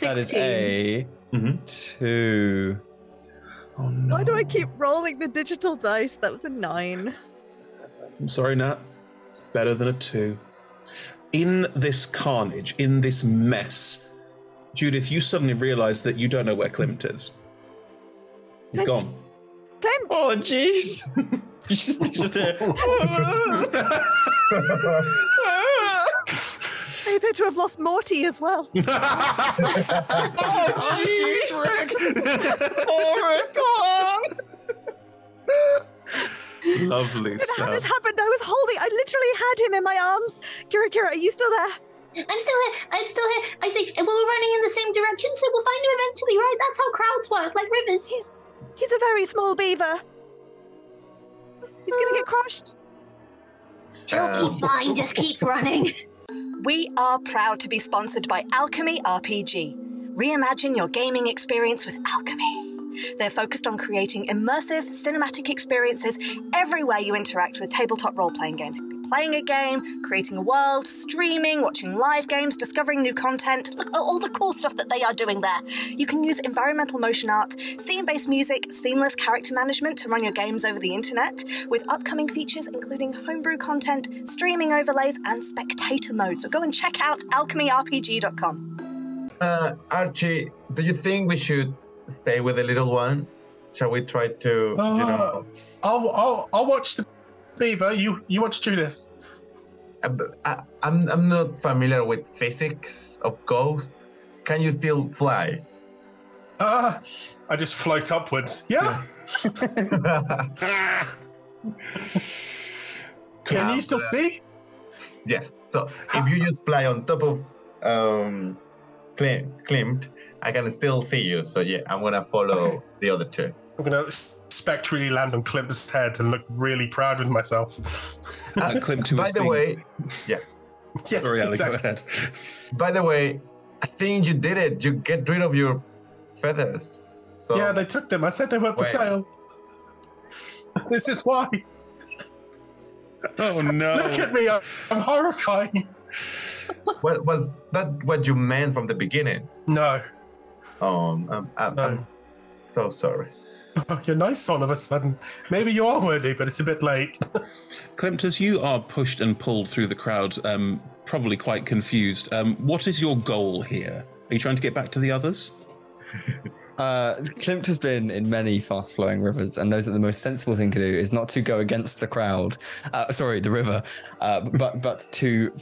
that is a mm-hmm. two. Oh no! Why do I keep rolling the digital dice? That was a nine. I'm sorry, Nat. It's better than a two. In this carnage, in this mess, Judith, you suddenly realise that you don't know where Klimt is. He's gone. Klimt! Oh, jeez. He's just, he's just here. [LAUGHS] They appear to have lost Morty as well. [LAUGHS] Oh, [LAUGHS] oh, jeez, oh, Rick. Oh, Rick, come on. Lovely But how stuff. this happened? I was holding. I literally had him in my arms. Kira, Kira, are you still there? I'm still here. I'm still here. I think well, we're running in the same direction, so we'll find him eventually, right? That's how crowds work, like rivers. He's he's a very small beaver. He's gonna get crushed. He'll be uh. fine. Just keep running. [LAUGHS] We are proud to be sponsored by Alchemy RPG. Reimagine your gaming experience with Alchemy. They're focused on creating immersive cinematic experiences everywhere you interact with tabletop role playing games. You could be playing a game, creating a world, streaming, watching live games, discovering new content. Look at all the cool stuff that they are doing there. You can use environmental motion art, scene based music, seamless character management to run your games over the internet, with upcoming features including homebrew content, streaming overlays, and spectator mode. So go and check out alchemyrpg.com. Uh, Archie, do you think we should stay with the little one? Shall we try to, you know? I'll, I'll, I'll watch the beaver. You, you watch Judith. Uh, but I, I'm, I'm not familiar with physics of ghosts. Can you still fly? Ah, I just float upwards. Yeah. [LAUGHS] Can you still see? Yes. So if you just fly on top of um, Klimt, I can still see you. So yeah, I'm gonna follow the other two. I'm gonna spectrally land on Klimt's head and look really proud with myself. Uh, Klimt By the being- way, yeah. Sorry, Ali, go ahead. By the way, I think you did it. You get rid of your feathers. So yeah, they took them. I said they weren't for sale. This is why. Oh no! Look at me. I'm, I'm horrifying. What, was that what you meant from the beginning? No. Um, I'm, I'm, I'm so sorry. Oh, [LAUGHS] you're nice all of a sudden. Maybe you are worthy, but it's a bit late. [LAUGHS] Klimt, as you are pushed and pulled through the crowd, um, probably quite confused, um, what is your goal here? Are you trying to get back to the others? [LAUGHS] Uh, Klimt has been in many fast flowing rivers and knows that the most sensible thing to do is not to go against the crowd, uh, sorry, the river, uh, but, but to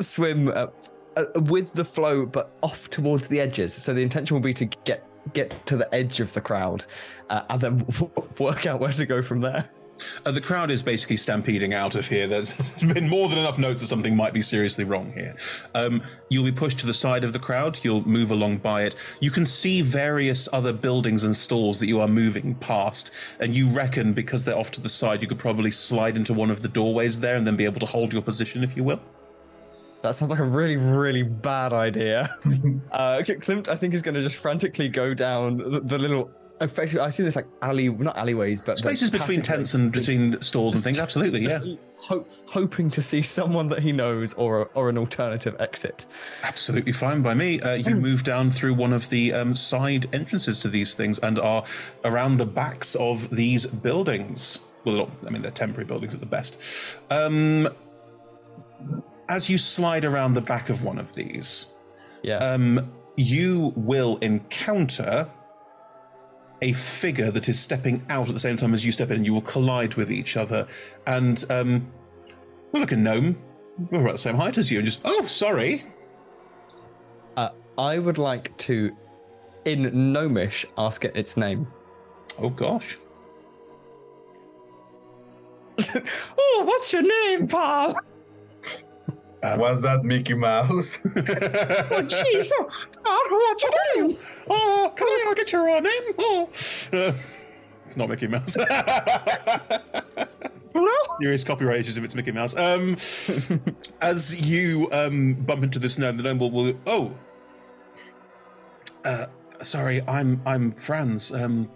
swim uh, uh, with the flow, but off towards the edges. So the intention will be to get get to the edge of the crowd uh, and then [LAUGHS] work out where to go from there. Uh, the crowd is basically stampeding out of here. There's, [LAUGHS] there's been more than enough notes that something might be seriously wrong here. Um, you'll be pushed to the side of the crowd. You'll move along by it. You can see various other buildings and stalls that you are moving past, and you reckon because they're off to the side, you could probably slide into one of the doorways there and then be able to hold your position, if you will. That sounds like a really, really bad idea. [LAUGHS] uh, Klimt, I think, is going to just frantically go down the, the little effectively, I see this like alley, not alleyways, but Spaces between tents and between stalls and things. Absolutely, yeah. Ho- hoping to see someone that he knows or a, or an alternative exit. Absolutely fine by me. Uh, you move down through one of the um, side entrances to these things and are around the backs of these buildings. Well, not, I mean, they're temporary buildings at the best. Um, as you slide around the back of one of these, yes. um, you will encounter a figure that is stepping out at the same time as you step in, and you will collide with each other. And um, look a gnome. We're about the same height as you, and just oh, sorry. Uh, I would like to, in Gnomish, ask it its name. Oh gosh. [LAUGHS] oh, what's your name, pal? [LAUGHS] Was that Mickey Mouse? [LAUGHS] oh, jeez. Oh, oh, what's name? Oh, come here, I'll get your raw name. Oh. Uh, it's not Mickey Mouse. [LAUGHS] There is copyright issues if it's Mickey Mouse. Um, [LAUGHS] as you um, bump into this gnome, the gnome will, will oh, uh, sorry, I'm I'm Franz. Um,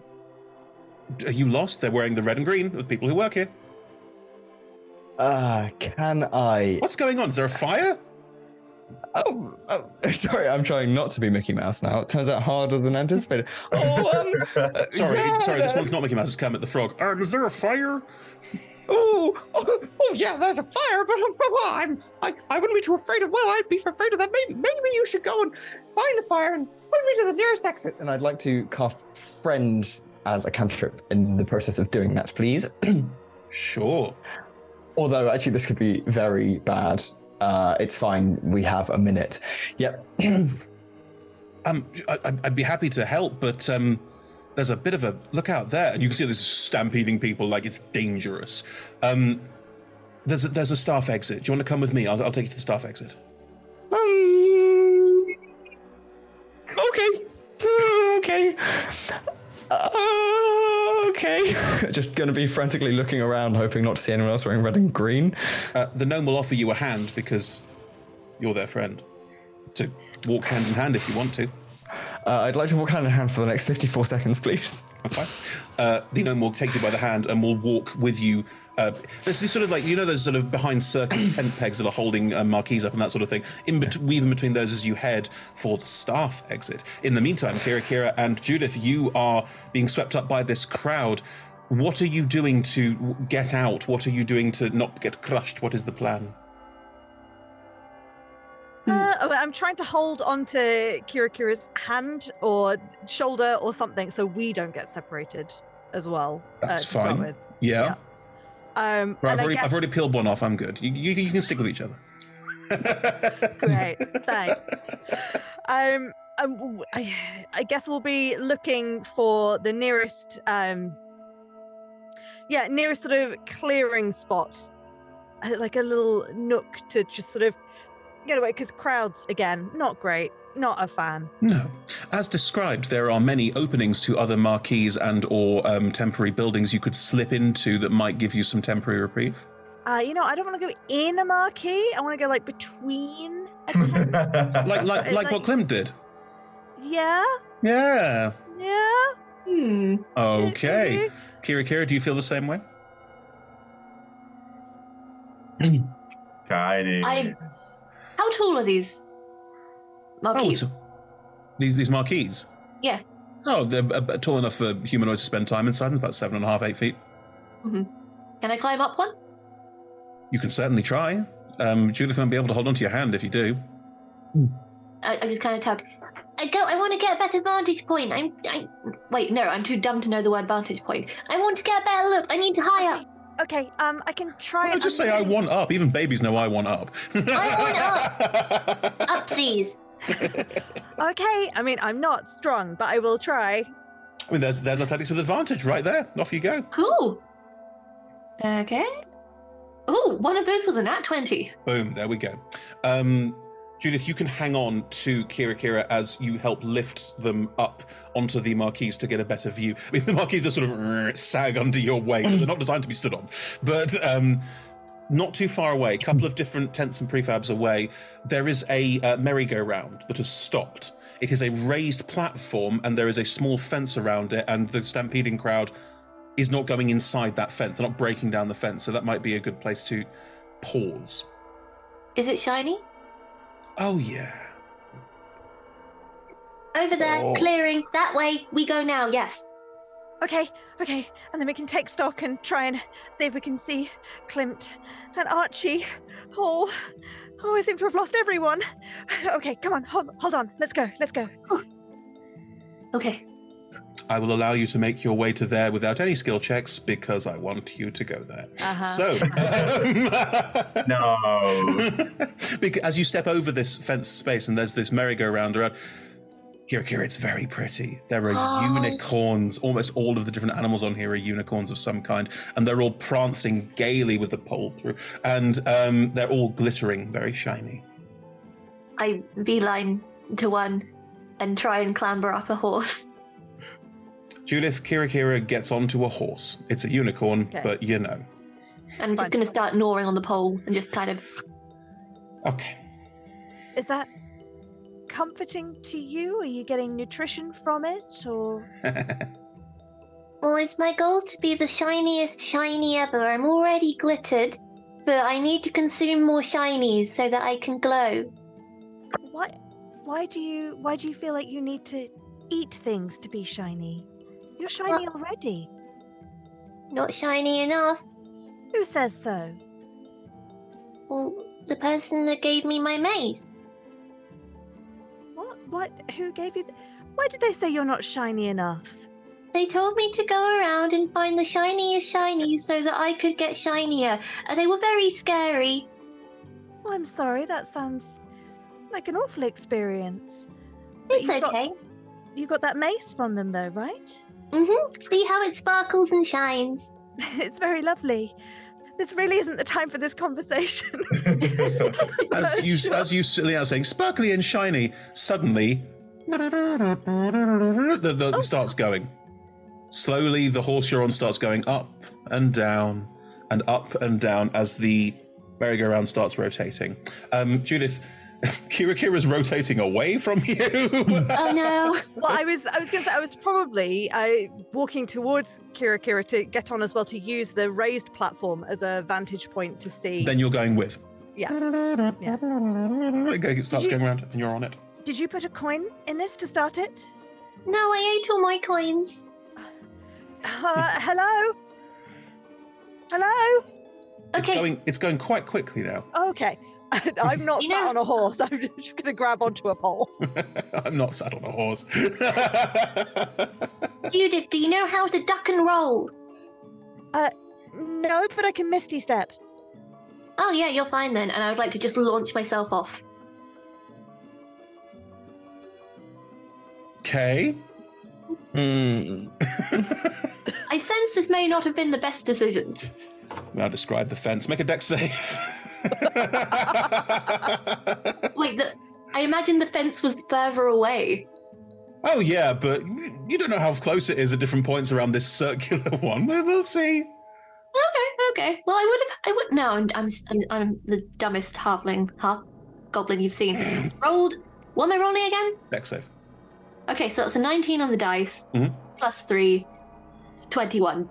are you lost? They're wearing the red and green of the people who work here. Uh, can I? What's going on? Is there a fire? Oh, oh, [LAUGHS] sorry, I'm trying not to be Mickey Mouse now. It turns out harder than anticipated. [LAUGHS] Oh, um, uh, Sorry, yeah, sorry, this one's not Mickey Mouse. It's Kermit the Frog. Um, is there a fire? Oh, oh, oh, yeah, there's a fire, but [LAUGHS] I'm, I, I wouldn't be too afraid of. Well, I'd be afraid of that. Maybe, maybe you should go and find the fire and put me to the nearest exit. And I'd like to cast Friends as a cantrip in the process of doing that, please. [CLEARS THROAT] sure. Although, actually, this could be very bad. Uh, it's fine. We have a minute. Yep. [CLEARS THROAT] Um, I, I'd- I'd be happy to help, but um, there's a bit of a look out there, and you can see this stampeding people like it's dangerous. Um, there's a, there's a staff exit. Do you want to come with me? I'll, I'll take you to the staff exit. Um, okay. Okay. Uh, okay. [LAUGHS] Just going to be frantically looking around, hoping not to see anyone else wearing red and green. Uh, the gnome will offer you a hand because you're their friend. To walk hand in hand if you want to. Uh, I'd like to walk hand in hand for the next 54 seconds, please. That's fine. Uh, the gnome will take you by the hand and will walk with you. Uh, there's this sort of like you know those sort of behind circus [COUGHS] tent pegs that are holding uh, marquees up and that sort of thing. In bet- weaving between those as you head for the staff exit. In the meantime, Kira, Kira, and Judith, you are being swept up by this crowd. What are you doing to get out? What are you doing to not get crushed? What is the plan? Uh, I'm trying to hold onto Kira Kira's hand or shoulder or something so we don't get separated as well. uh, That's to start fine. with. Yeah. Um, Right, I've already, I've already peeled one off. I'm good. You, you, you can stick with each other. [LAUGHS] Great, thanks. [LAUGHS] Um, um, I, I guess we'll be looking for the nearest, um, yeah, nearest sort of clearing spot, uh, like a little nook to just sort of get away. Because crowds, again, not great. Not a fan. No. As described, there are many openings to other marquees and or um, temporary buildings you could slip into that might give you some temporary reprieve. Uh, you know, I don't want to go in a marquee. I want to go like between. [LAUGHS] Like like like what Klimt did. Yeah, Yeah. yeah. Hmm. Okay. Kira Kira, do you feel the same way? Kindness. I. How tall are these marquees? Oh, so- these these marquees. yeah. Oh, they're uh, uh, tall enough for humanoids to spend time inside. Them, about seven and a half, eight feet. hmm Can I climb up one? You can certainly try. Um, Judith won't be able to hold onto your hand if you do. I, I just kind of tug. I go. I want to get a better vantage point. I'm. I wait. No, I'm too dumb to know the word vantage point. I want to get a better look. I need to high up. Okay. Um, I can try. I'll just say I want up. Even babies know I want up. I want up. [LAUGHS] Upsies. [LAUGHS] Okay. I mean, I'm not strong, but I will try. I mean, there's there's athletics with advantage right there. Off you go. Cool. Okay. Oh, one of those was a nat twenty. Boom, there we go. Um, Judith, you can hang on to Kira Kira as you help lift them up onto the marquees to get a better view. I mean, the marquees just sort of [LAUGHS] sag under your weight. They're not designed to be stood on. But um, not too far away, a couple of different tents and prefabs away, there is a uh, merry-go-round that has stopped. It is a raised platform, and there is a small fence around it, and the stampeding crowd is not going inside that fence. They're not breaking down the fence, so that might be a good place to pause. Is it shiny? Oh yeah. Over there, Oh. clearing. That way, we go now, yes. Okay, okay, and then we can take stock and try and see if we can see Klimt and Archie. Oh, oh, I seem to have lost everyone. Okay, come on, hold, hold on. Let's go, let's go. Okay. I will allow you to make your way to there without any skill checks because I want you to go there. Uh-huh. So, [LAUGHS] no. [LAUGHS] because as you step over this fenced space and there's this merry-go-round around, Kira, Kira, it's very pretty. There are Oh. [GASPS] unicorns. Almost all of the different animals on here are unicorns of some kind, and they're all prancing gaily with the pole through, and um, they're all glittering, very shiny. I beeline to one and try and clamber up a horse. Judith, Kira, Kira gets onto a horse. It's a unicorn, Okay. but you know. I'm just going to start gnawing on the pole and just kind of. Okay. Is that comforting to you? Are you getting nutrition from it, or [LAUGHS] Well, it's my goal to be the shiniest shiny ever. I'm already glittered, but I need to consume more shinies so that I can glow. why? Why do you? Why do you feel like you need to eat things to be shiny? You're shiny already. Not shiny enough. Who says so? Well, the person that gave me my mace. What? Who gave you? Th- why did they say you're not shiny enough? They told me to go around and find the shiniest shinies so that I could get shinier, and they were very scary. Oh, I'm sorry. That sounds like an awful experience. But It's you got- okay. you got that mace from them, though, right? Mm-hmm. See how it sparkles and shines. [LAUGHS] it's very lovely. This really isn't the time for this conversation. [LAUGHS] As you, [LAUGHS] as you silly are saying, sparkly and shiny, suddenly the, the, the starts going. Slowly, the horse you're on starts going up and down and up and down as the merry-go-round starts rotating. Um, Judith, [LAUGHS] Kira Kira's rotating away from you. oh no! [LAUGHS] well, I was I was going to say I was probably uh, walking towards Kira Kira to get on as well to use the raised platform as a vantage point to see. then you're going with. yeah. It it starts you- going around and you're on it. Did you put a coin in this to start it? No, I ate all my coins. Uh, hello. Hello. It's going. It's going quite quickly now. Okay. [LAUGHS] [LAUGHS] [LAUGHS] I'm not sat on a horse. I'm just going to grab onto a pole. I'm not sat on a horse. Judith, do you know how to duck and roll? Uh, no, but I can misty step. Oh yeah, you're fine then, and I would like to just launch myself off. Okay. Hmm. I sense this may not have been the best decision. Now describe the fence. Make a Dex save. Like the, I imagine the fence was further away. Oh yeah, but you don't know how close it is at different points around this circular [LAUGHS] one. We'll see. Okay, okay. Well, I would have. I would. No, I'm. I'm. I'm, I'm the dumbest halfling, half goblin you've seen. [CLEARS THROAT] Rolled. What am I rolling again? Dex save. Okay, so it's a 19 on the dice Mhm. plus three. 21.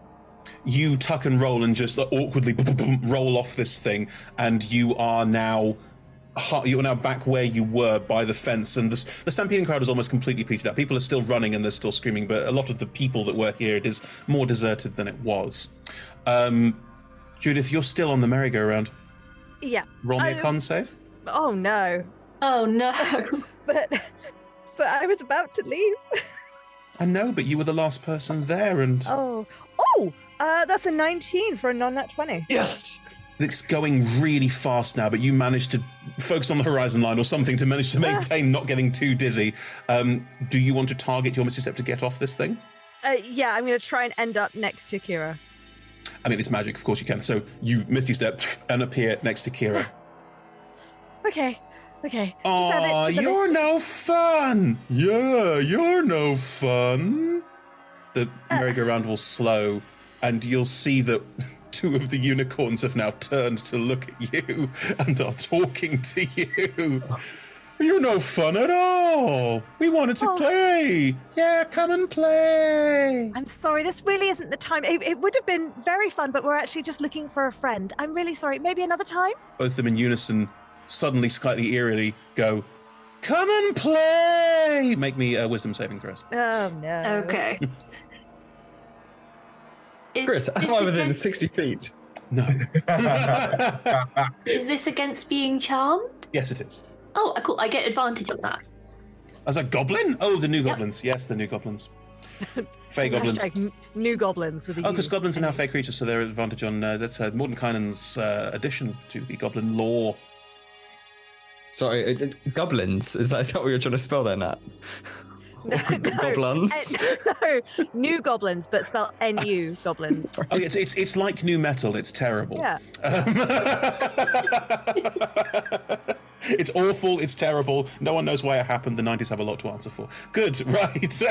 You tuck and roll and just awkwardly boom, boom, boom, roll off this thing, and you are now you are now back where you were by the fence, and the, the stampeding crowd is almost completely petered out. People are still running and they're still screaming, but a lot of the people that were here, it is more deserted than it was. Um, Judith, you're still on the merry-go-round. Yeah. Roll me a Oh, con save. Oh no. Oh no. [LAUGHS] but but I was about to leave. I know, but you were the last person there, and Oh. Oh! Uh, that's a 19 for a non-nat 20. Yes. it's going really fast now. But you managed to focus on the horizon line or something to manage to maintain not getting too dizzy. Um, do you want to target your Misty Step to get off this thing? Uh, yeah, I'm going to try and end up next to Kira. I mean, it's magic, of course you can. So you Misty Step and appear next to Kira. [LAUGHS] Okay. Okay. Just Aw, you're list. no fun. Yeah, you're no fun. The merry-go-round will slow, and you'll see that [LAUGHS] two of the unicorns have now turned to look at you [LAUGHS] and are talking to you. [LAUGHS] You're no fun at all. We wanted to play. Yeah, come and play. I'm sorry, this really isn't the time. It, it would have been very fun, but we're actually just looking for a friend. I'm really sorry. Maybe another time? Both of them in unison, suddenly, slightly eerily, go, Come and play. Make me a wisdom saving throws. Oh, no. Okay. Is, Chris, am I this within against- 60 feet? No. [LAUGHS] Is this against being charmed? yes, it is. Oh, cool. I get advantage on that. As a Goblin? Oh, the new goblins. Yes, the new goblins. [LAUGHS] Fey goblins. Hashtag new goblins with a Oh, because goblins are now fey creatures, so they're at advantage on. Uh, that's uh, Mordenkainen's uh, addition to the goblin lore. Sorry, uh, uh, goblins. Is that, is that what you're trying to spell there, Nat? [LAUGHS] Goblins. Uh, no, new goblins, but spelled N-U goblins. Oh, it's, it's it's like nu metal. It's terrible. Yeah. [LAUGHS] It's awful. It's terrible. No one knows why it happened. The 90s have a lot to answer for. Good. [LAUGHS] Right.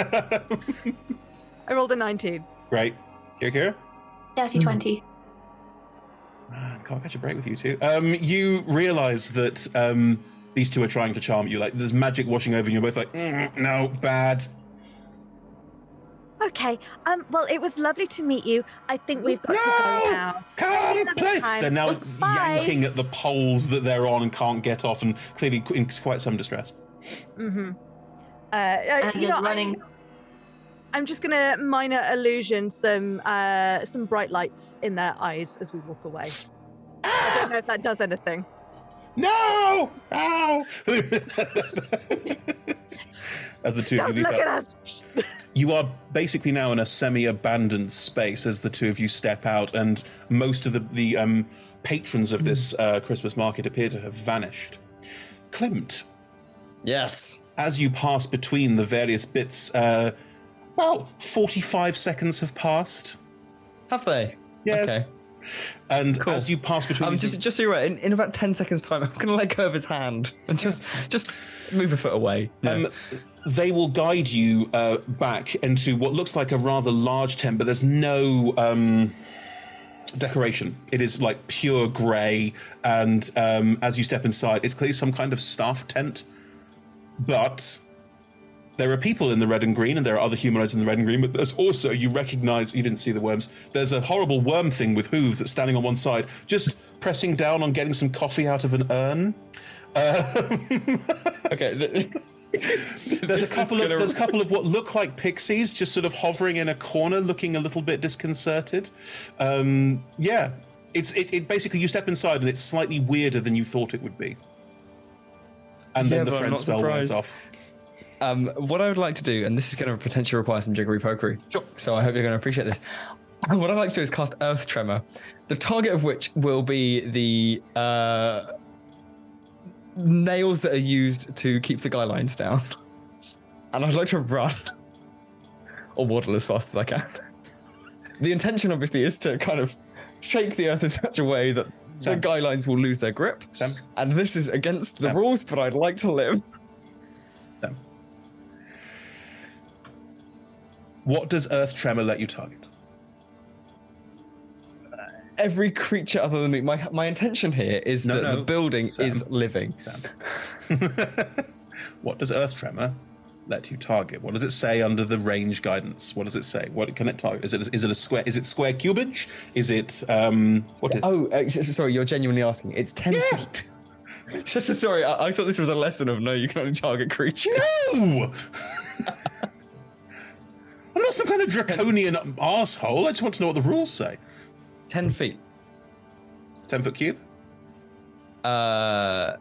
I rolled a 19. Great. Kira here. Dirty 20. Man, can't catch a break with you two. Um, you realise that um, these two are trying to charm you. Like there's magic washing over you. You're both like, "Mm, no, bad. Okay. Um. Well, it was lovely to meet you. I think we've got to go now. Come another Play. time. They're now Goodbye. yanking at the poles that they're on and can't get off, and clearly in quite some distress. Mm-hmm. Uh, uh, And you just know, running. I'm, I'm just gonna minor illusion some uh some bright lights in their eyes as we walk away. I don't know if that does anything. No! Ow! [LAUGHS] As the two of Don't you look at us. You are basically now in a semi-abandoned space as the two of you step out, and most of the, the um, patrons of this uh, Christmas market appear to have vanished. Klimt. Yes. As you pass between the various bits, uh, about 45 seconds have passed. Have they? Yes. Okay. And as you pass between Um, just, just so you're right, in, in about 10 seconds' time, I'm going to let go of his hand and just just move a foot away. Um, they will guide you uh, back into what looks like a rather large tent, but there's no um, decoration. It is like pure grey, and um, as you step inside, it's clearly some kind of staff tent. But there are people in the red and green, and there are other humanoids in the red and green. But there's also you recognise you didn't see the worms. There's a horrible worm thing with hooves that's standing on one side, just pressing down on getting some coffee out of an urn. [LAUGHS] okay. There's a couple of there's a couple of what look like pixies just sort of hovering in a corner, looking a little bit disconcerted. Um, yeah, it's it, it basically you step inside and it's slightly weirder than you thought it would be, and Yeah, then the but friend not spell wears off. Um, what I would like to do, and this is going to potentially require some jiggery pokery. Sure. So I hope you're going to appreciate this. [CLEARS THROAT] What I'd like to do is cast Earth Tremor, the target of which will be the uh, nails that are used to keep the guy lines down. And I'd like to run [LAUGHS] or waddle as fast as I can. The intention, obviously, is to kind of shake the earth in such a way that the guy lines will lose their grip. And this is against the rules, but I'd like to live. What does Earth Tremor let you target? every creature other than me. My my intention here is No, that no, the building Sam. is living. [LAUGHS] What does Earth Tremor let you target? What does it say under the range guidance? What does it say? What can it target? Is it is it a square? Is it square cubage? Is it um? What is? Oh, uh, s- s- sorry, you're genuinely asking. It's ten feet. [LAUGHS] So- so sorry, I, I thought this was a lesson of no, you can only target creatures. No! [LAUGHS] I'm not some kind of draconian asshole. I just want to know what the rules say. Ten feet. Ten foot cube. Uh,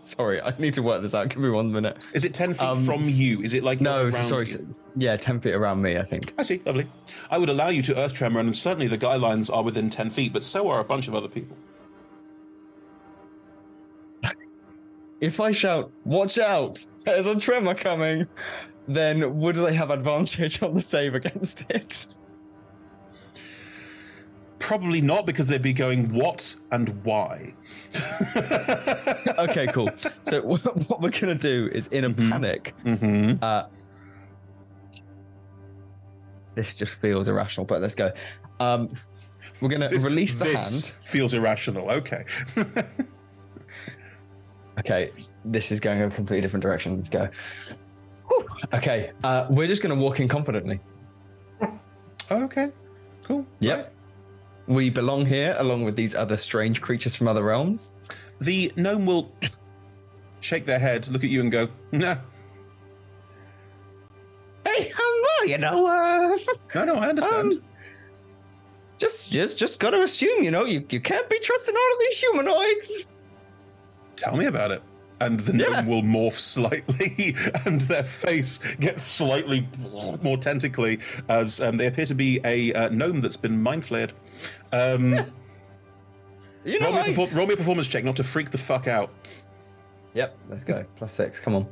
sorry, I need to work this out. Give me one minute. Is it ten feet Um, from you? Is it like no? Sorry, you? yeah, ten feet around me. I think. I see. Lovely. I would allow you to Earth Tremor, and certainly the guy lines are within ten feet, but so are a bunch of other people. If I shout, "Watch out! There's a tremor coming," then would they have advantage [LAUGHS] on the save against it? Probably not, because they'd be going what and why. okay, cool. [LAUGHS] So what [LAUGHS] what we're gonna do is, in a panic, Mm-hmm. uh, this just feels irrational. But let's go. Um, We're gonna This- release the this hand. Feels irrational. Okay. Okay, this is going a completely different direction. Let's go. Okay, uh, we're just going to walk in confidently. Okay, cool. Yep. We belong here along with these other strange creatures from other realms. The gnome will shake their head, look at you, and go, no. Hey, um, well, you know, uh, no, no, I understand. just, just, just got to assume, you know, you, you can't be trusting all of these humanoids. Tell me about it. And the gnome will morph slightly, [LAUGHS] and their face gets slightly more tentacly as um, they appear to be a uh, gnome that's been mind flayed. Um, [LAUGHS] You know, roll, me perfor- roll me a performance check, not to freak the fuck out. Yep, let's go. Plus six. Come on.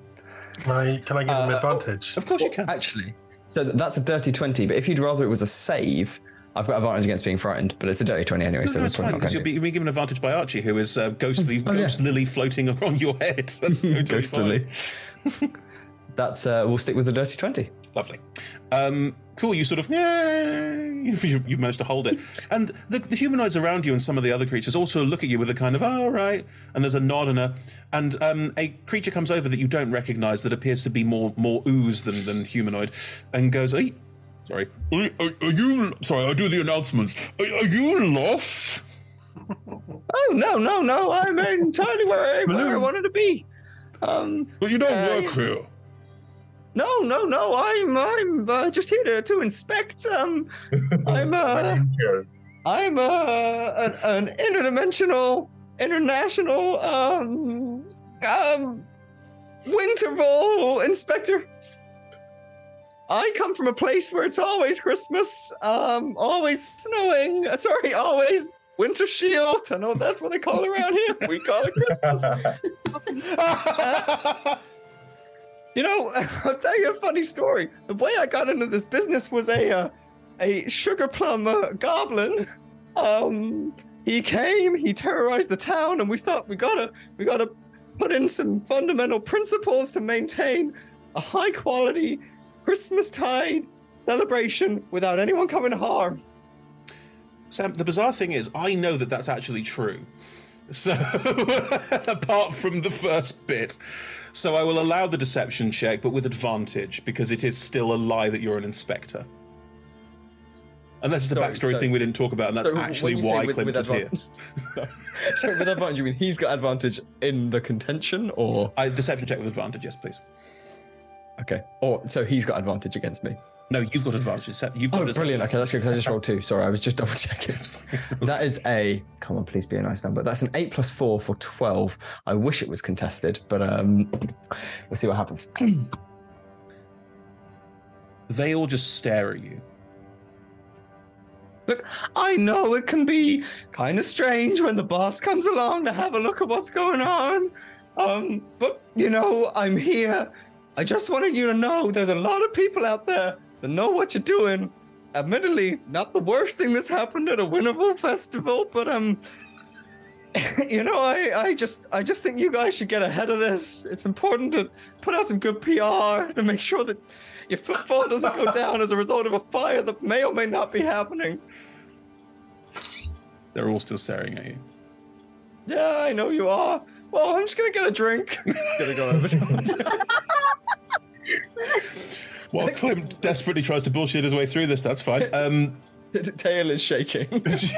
Can I, can I give them Uh, advantage? Of course you can. Actually, so that's a dirty 20, but if you'd rather it was a save, I've got advantage against being frightened, but it's a dirty 20 anyway, No, so no, it's fine not because going you'll to be, given advantage by Archie, who is uh, ghostly, [LAUGHS] Oh, yeah. lily floating on your head. [LAUGHS] That's [LAUGHS] totally Ghost lily. That's, uh, we'll stick with the dirty 20. Lovely. Um, cool. You sort of, you, you managed to hold it. And the, the humanoids around you and some of the other creatures also look at you with a kind of, all right. And there's a nod and a, and um, a creature comes over that you don't recognize that appears to be more more ooze than, than humanoid and goes, sorry, are, are, are you, sorry, I do the announcements. Are, are you lost? [LAUGHS] Oh no, no, no! I'm entirely where I, where I wanted to be. Um, but you don't uh, work here. No, no, no! I'm I'm uh, just here to, to inspect. Um, [LAUGHS] I'm uh, I'm uh, an, an interdimensional, international, um, um, winterval inspector. I come from a place where it's always Christmas, um, always snowing. uh, Sorry, always winter shield. I know that's what they call it around here. We call it Christmas. [LAUGHS] You know, [LAUGHS] I'll tell you a funny story. The way I got into this business was a uh, a sugar plum uh, goblin. Um, he came, he terrorized the town, and we thought we gotta we gotta put in some fundamental principles to maintain a high quality Christmas tide celebration without anyone coming to harm. Sam, the bizarre thing is, I know that that's actually true. So, [LAUGHS] apart from the first bit, so I will allow the deception check, but with advantage because it is still a lie that you're an inspector. Unless it's a Sorry, backstory so- thing we didn't talk about, and that's So when actually you say why with- Klimt with is here. advantage- [LAUGHS] so with advantage, you mean he's got advantage in the contention, or I deception check with advantage, yes, please. Okay, or so he's got advantage against me. No, you've got advantage. You've got Oh, brilliant! Okay, that's good because I just rolled two. Sorry, I was just double checking. that is a come on, please be a nice number. That's an eight plus four for twelve. I wish it was contested, but um, we'll see what happens. [CLEARS THROAT] They all just stare at you. Look, I know it can be kind of strange when the boss comes along to have a look at what's going on. Um, but you know, I'm here. I just wanted you to know there's a lot of people out there that know what you're doing. Admittedly, not the worst thing that's happened at a Winterval festival, but um, [LAUGHS] you know, I, I just I just think you guys should get ahead of this. It's important to put out some good PR to make sure that your footfall doesn't go down as a result of a fire that may or may not be happening. They're all still staring at you. Yeah, I know you are. Well, I'm just gonna get a drink. [LAUGHS] gonna go over to [LAUGHS] While Klimt desperately tries to bullshit his way through this, that's fine. [LAUGHS] Um, the tail is shaking,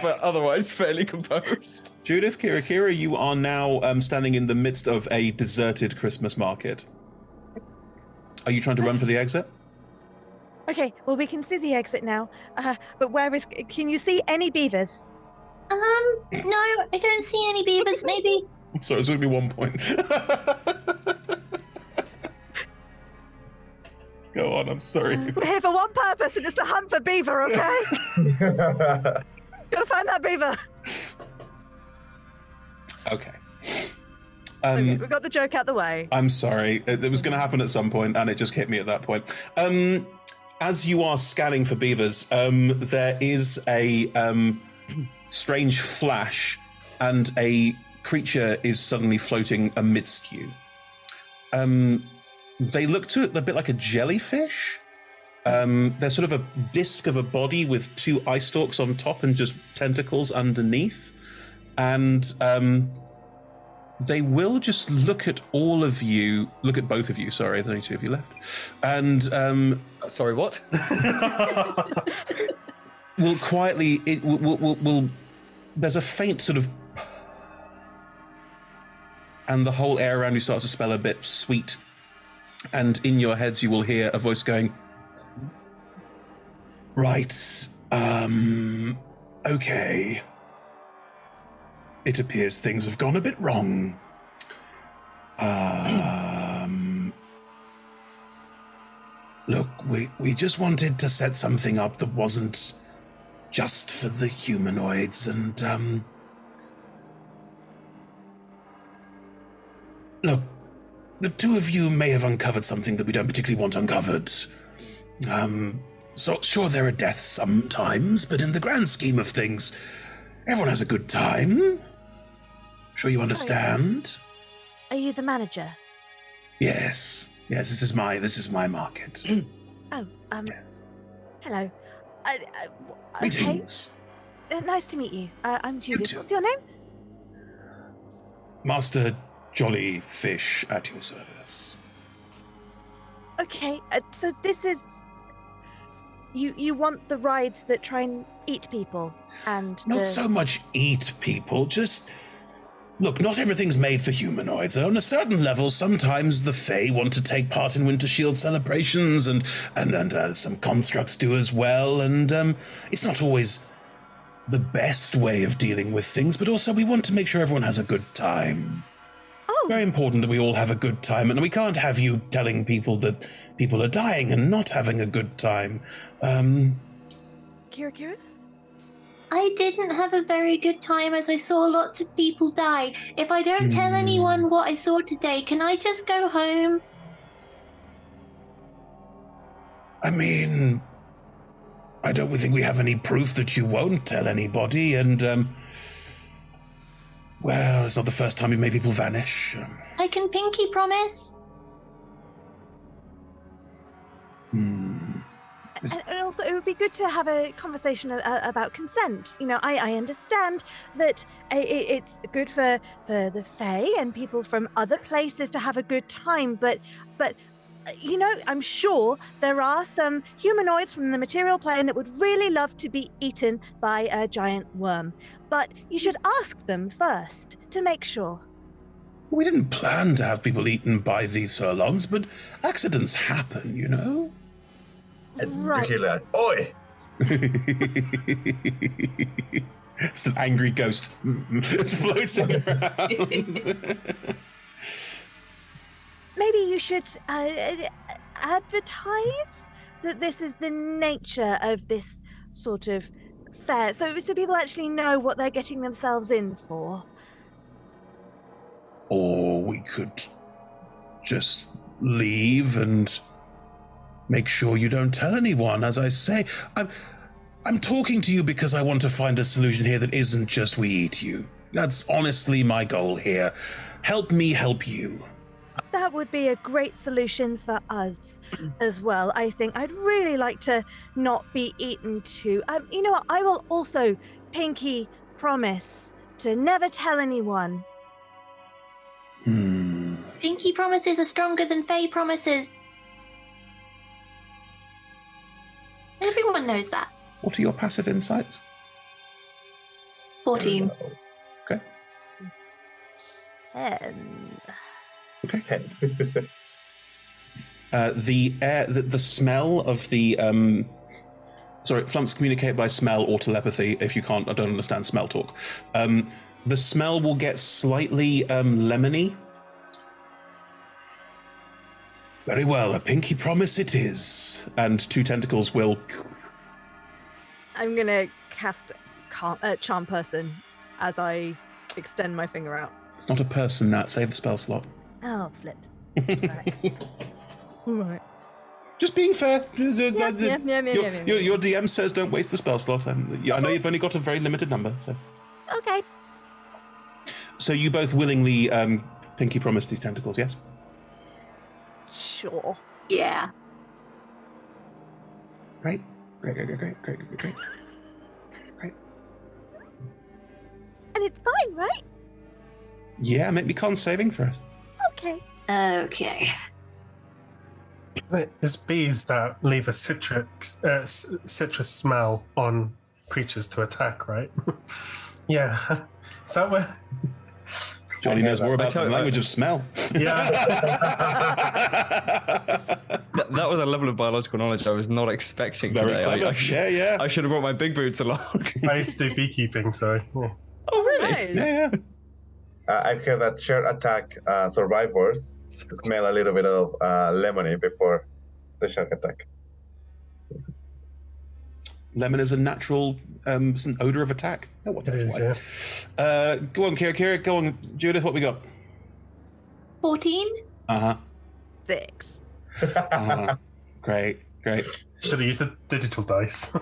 but otherwise fairly composed. Judith, Kira, Kira, you are now um, standing in the midst of a deserted Christmas market. Are you trying to run for the exit? Okay, well, we can see the exit now. Uh, but where is. Can you see any beavers? Um, no, I don't see any beavers. Maybe. I'm [LAUGHS] sorry, it's going to be one point. [LAUGHS] Go on, I'm sorry. We're here for one purpose, and it's to hunt for beaver, okay? [LAUGHS] Gotta find that beaver. Okay. Okay, Um, we got the joke out the way. I'm sorry. It, it was going to happen at some point, and it just hit me at that point. Um, as you are scanning for beavers, um, there is a um, strange flash, and a creature is suddenly floating amidst you. Um, they look to it a bit like a jellyfish, Um, there's sort of a disc of a body with two eye stalks on top and just tentacles underneath. And um, they will just look at all of you, look at both of you, sorry, there's only two of you left. And. Um, sorry, what? [LAUGHS] will quietly, it will, will, will, will. There's a faint sort of. And the whole air around you starts to smell a bit sweet. And in your heads, you will hear a voice going, Right. Um. Okay. It appears things have gone a bit wrong. Um. Look, we, we just wanted to set something up that wasn't just for the humanoids, and, um. Look, the two of you may have uncovered something that we don't particularly want uncovered. Um, so sure there are deaths sometimes, but in the grand scheme of things, everyone has a good time. Sure you understand? Are you the manager? Yes. Yes, this is my this is my market. [CLEARS THROAT] Oh, um. yes. Hello. Uh, uh, okay. Greetings. Uh, nice to meet you. Uh, I'm Judith. What's your name? Master Jolly Fish at your service. Okay, uh, so this is you. You want the rides that try and eat people, and Not the... so much eat people, just look, not everything's made for humanoids. On a certain level, sometimes the Fae want to take part in Winter Shield celebrations, and and and uh, some constructs do as well. And um, it's not always the best way of dealing with things, but also we want to make sure everyone has a good time. Oh. It's very important that we all have a good time, and we can't have you telling people that people are dying and not having a good time. Um, Kira Kira? I didn't have a very good time as I saw lots of people die. If I don't tell Hmm. anyone what I saw today, can I just go home? I mean, I don't think we have any proof that you won't tell anybody, and um, well, it's not the first time you've made people vanish. Um, I can pinky promise. hmm. And, and also, it would be good to have a conversation uh, about consent. You know, I, I understand that i- i- it's good for, for the Fae and people from other places to have a good time, but but you know, I'm sure there are some humanoids from the material plane that would really love to be eaten by a giant worm. But you should ask them first to make sure. We didn't plan to have people eaten by these Surlongs, but accidents happen, you know? Right. Dracula, oi! [LAUGHS] it's an angry ghost. [LAUGHS] it's floating around. [LAUGHS] maybe you should uh, advertise that this is the nature of this sort of fair, so so people actually know what they're getting themselves in for. or we could just leave and make sure you don't tell anyone. As I say, I'm I'm talking to you because I want to find a solution here that isn't just we eat you. That's honestly my goal here. Help me help you. That would be a great solution for us [CLEARS THROAT] as well. I think I'd really like to not be eaten too. Um, you know what? I will also pinky promise to never tell anyone. Hmm. Pinky promises are stronger than Fey promises. Everyone knows that. What are your passive insights? 14. Okay. Ten. Okay. [LAUGHS] Uh, the air, the, the smell of the um, sorry, flumphs communicate by smell or telepathy. If you can't, I don't understand smell talk. Um, the smell will get slightly um, lemony. Very well, a pinky promise it is, and two tentacles will. I'm gonna cast car- uh, charm person as I extend my finger out. It's not a person. That save the spell slot. Oh, flip. [LAUGHS] Right. Just being fair. Yeah, yeah, yeah, yeah, your, yeah, yeah, your, your DM says don't waste the spell slot. Um, I know you've only got a very limited number, so. Okay. So you both willingly um, pinky promise these tentacles, yes? Sure. Yeah. Great. Great, great, great, great, great, great, great. And it's fine, right? Yeah, make me con saving throws. Okay. Okay. There's bees that leave a citrus uh, citrus smell on creatures to attack, right? [LAUGHS] yeah. Is that where? Johnny knows more about the you, language I- of smell. Yeah. [LAUGHS] That, that was a level of biological knowledge I was not expecting Very today. I- I, should, Yeah, yeah. I should have brought my big boots along. I used to do beekeeping, so oh, really? Nice. Yeah, yeah. Uh, I've heard that shared attack uh, survivors smell a little bit of uh, lemony before the shark attack. Lemon is a natural um, it's an odor of attack. No one It knows is, why. yeah. Uh, go on, Kira. Kira, go on, Judith. What we got? 14? Uh huh. Six. [LAUGHS] Uh-huh. great, great. Should have used the digital dice.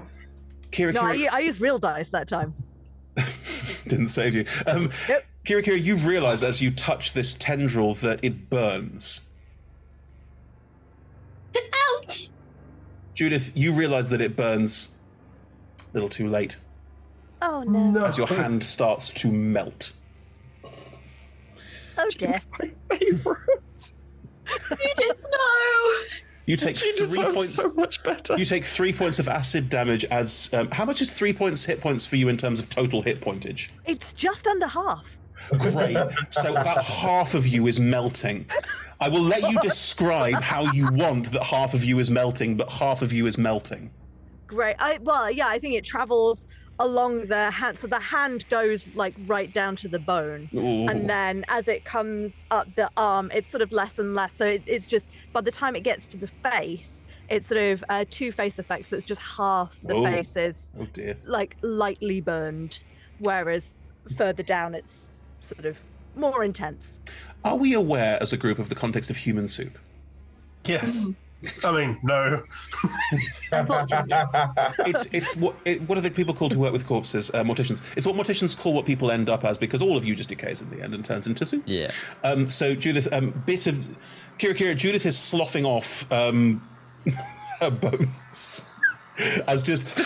Kira, No, I, Kira u- I used real dice that time. [LAUGHS] didn't save you. Um, Nope. Kira, Kira, you realise as you touch this tendril that it burns. Ouch! Judith, you realise that it burns. A little too late Oh no. no. as your hand starts to melt. Oh dear. Favorites. You just know! You take She three points. so much better. You take three points of acid damage. As um, how much is three points hit points for you in terms of total hit pointage? It's just under half. Great. So about half of you is melting. I will let you describe how you want that half of you is melting, but half of you is melting. Great. I well, yeah, I think it travels along the hand. So the hand goes like right down to the bone. Ooh. And then as it comes up the arm, it's sort of less and less. So it, it's just by the time it gets to the face, it's sort of a two face effect. So it's just half the Oh. face is Oh dear. like lightly burned, whereas further down it's sort of more intense. Are we aware as a group of the context of human soup? Yes. Mm-hmm. I mean, no. It's it's what it, what are the people called who work with corpses? Uh, morticians. It's what morticians call what people end up as because all of you just decays in the end and turns into soup. Yeah. Um, so Judith, um, bit of Kira Kira, Judith is sloughing off um, [LAUGHS] her bones. As just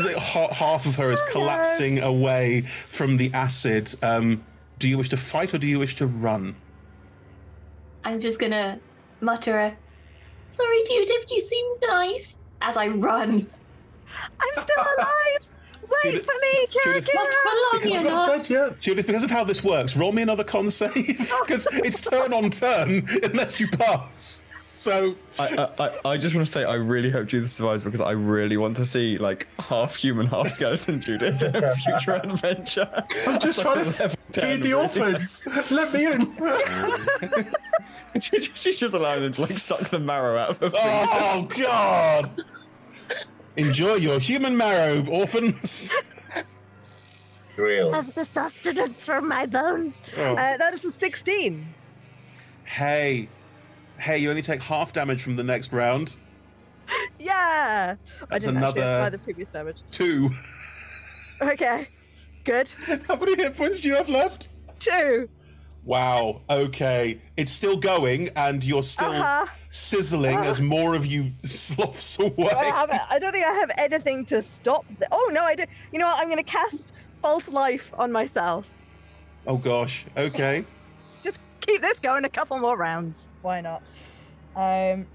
like half of her is collapsing away from the acid. Um, do you wish to fight or do you wish to run? I'm just gonna mutter a sorry, Judith, you seem nice as I run. I'm still alive. Wait Judith- for me, Kira Judith- Not for long, Because of- That's yeah. Judith, because of how this works, roll me another con save oh. because it's turn on turn unless you pass. So I, I, I- I just want to say I really hope Judith survives because I really want to see like half human, half skeleton Judith in a future adventure. I'm just trying to Level 10, feed the orphans. Let me in. [LAUGHS] [LAUGHS] She- She's just allowing them to like suck the marrow out of her Oh fingers. God! Enjoy your human marrow, orphans. Grill. Have the sustenance from my bones. Oh. Uh, that is a 16. Hey, hey, you only take half damage from the next round. Yeah. I That's didn't actually another- apply the previous damage. Two. Okay. Good. [LAUGHS] How many hit points do you have left? Two. Wow. Okay, it's still going, and you're still Uh-huh. sizzling as more of you sloughs away. I, have, I don't think I have anything to stop. th- oh, no, I do. You know what? I'm going to cast False Life on myself. Oh gosh. Okay. [LAUGHS] Just keep this going a couple more rounds. Why not? Um.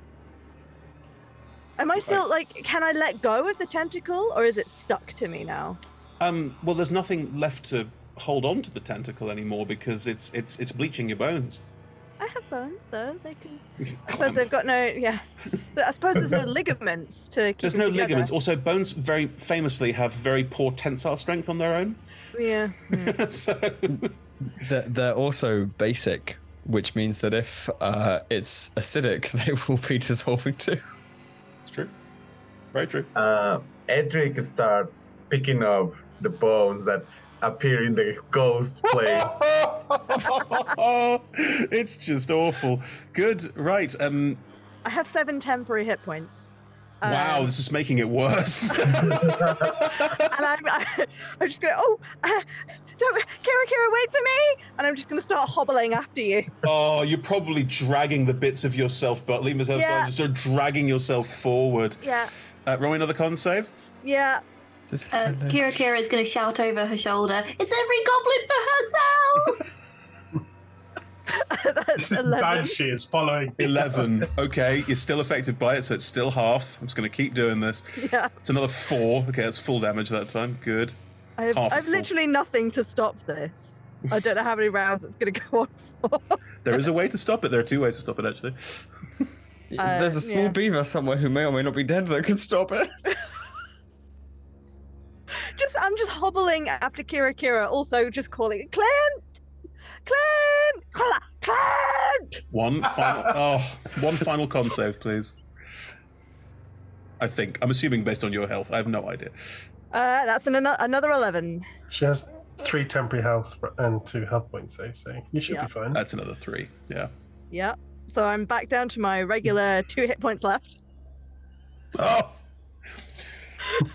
Am I still like? Can I let go of the tentacle, or is it stuck to me now? Um. Well, there's nothing left to hold on to the tentacle anymore because it's it's it's bleaching your bones. I have bones though. They can. [LAUGHS] I suppose they've got no. Yeah. But I suppose there's no [LAUGHS] ligaments to keep. There's them no together. ligaments. Also, bones very famously have very poor tensile strength on their own. Yeah. [LAUGHS] so They're, they're also basic, which means that if uh, it's acidic, they will be dissolving too. it's true. Very true. Uh, Edric starts picking up the bones that appear in the ghost plane. [LAUGHS] it's just awful. Good. Right. Um. I have seven temporary hit points. Um, Wow. This is making it worse. [LAUGHS] and I'm, I, I'm just going, to oh, uh, don't, Kira, Kira, wait for me. And I'm just going to start hobbling after you. oh, you're probably dragging the bits of yourself, but leave myself Yeah. aside, just sort of dragging yourself forward. Yeah. Uh, roll me another con save. Yeah. Uh, Kira Kira is going to shout over her shoulder, It's every goblin for herself! [LAUGHS] [LAUGHS] That's This banshee is following. 11. [LAUGHS] Okay, you're still affected by it, so it's still half. I'm just going to keep doing this. Yeah. It's another four. Okay, that's full damage that time. Good. I have, Half I a have literally nothing to stop this. I don't know how many rounds it's going to go on for. There is a way to stop it. There are two ways to stop it, actually. Uh, There's a small yeah. beaver somewhere who may or may not be dead that can stop it. Just, I'm just hobbling after Kira Kira, also just calling Clint! Clint! Cl- Clint! One final. oh, one final con save, please. I think. I'm assuming based on your health. I have no idea. Uh, that's an, another 11. She has three temporary health and two health points, so, so you should Yeah. be fine. That's another three. Yeah. Yeah. So I'm back down to my regular two hit points left. Oh.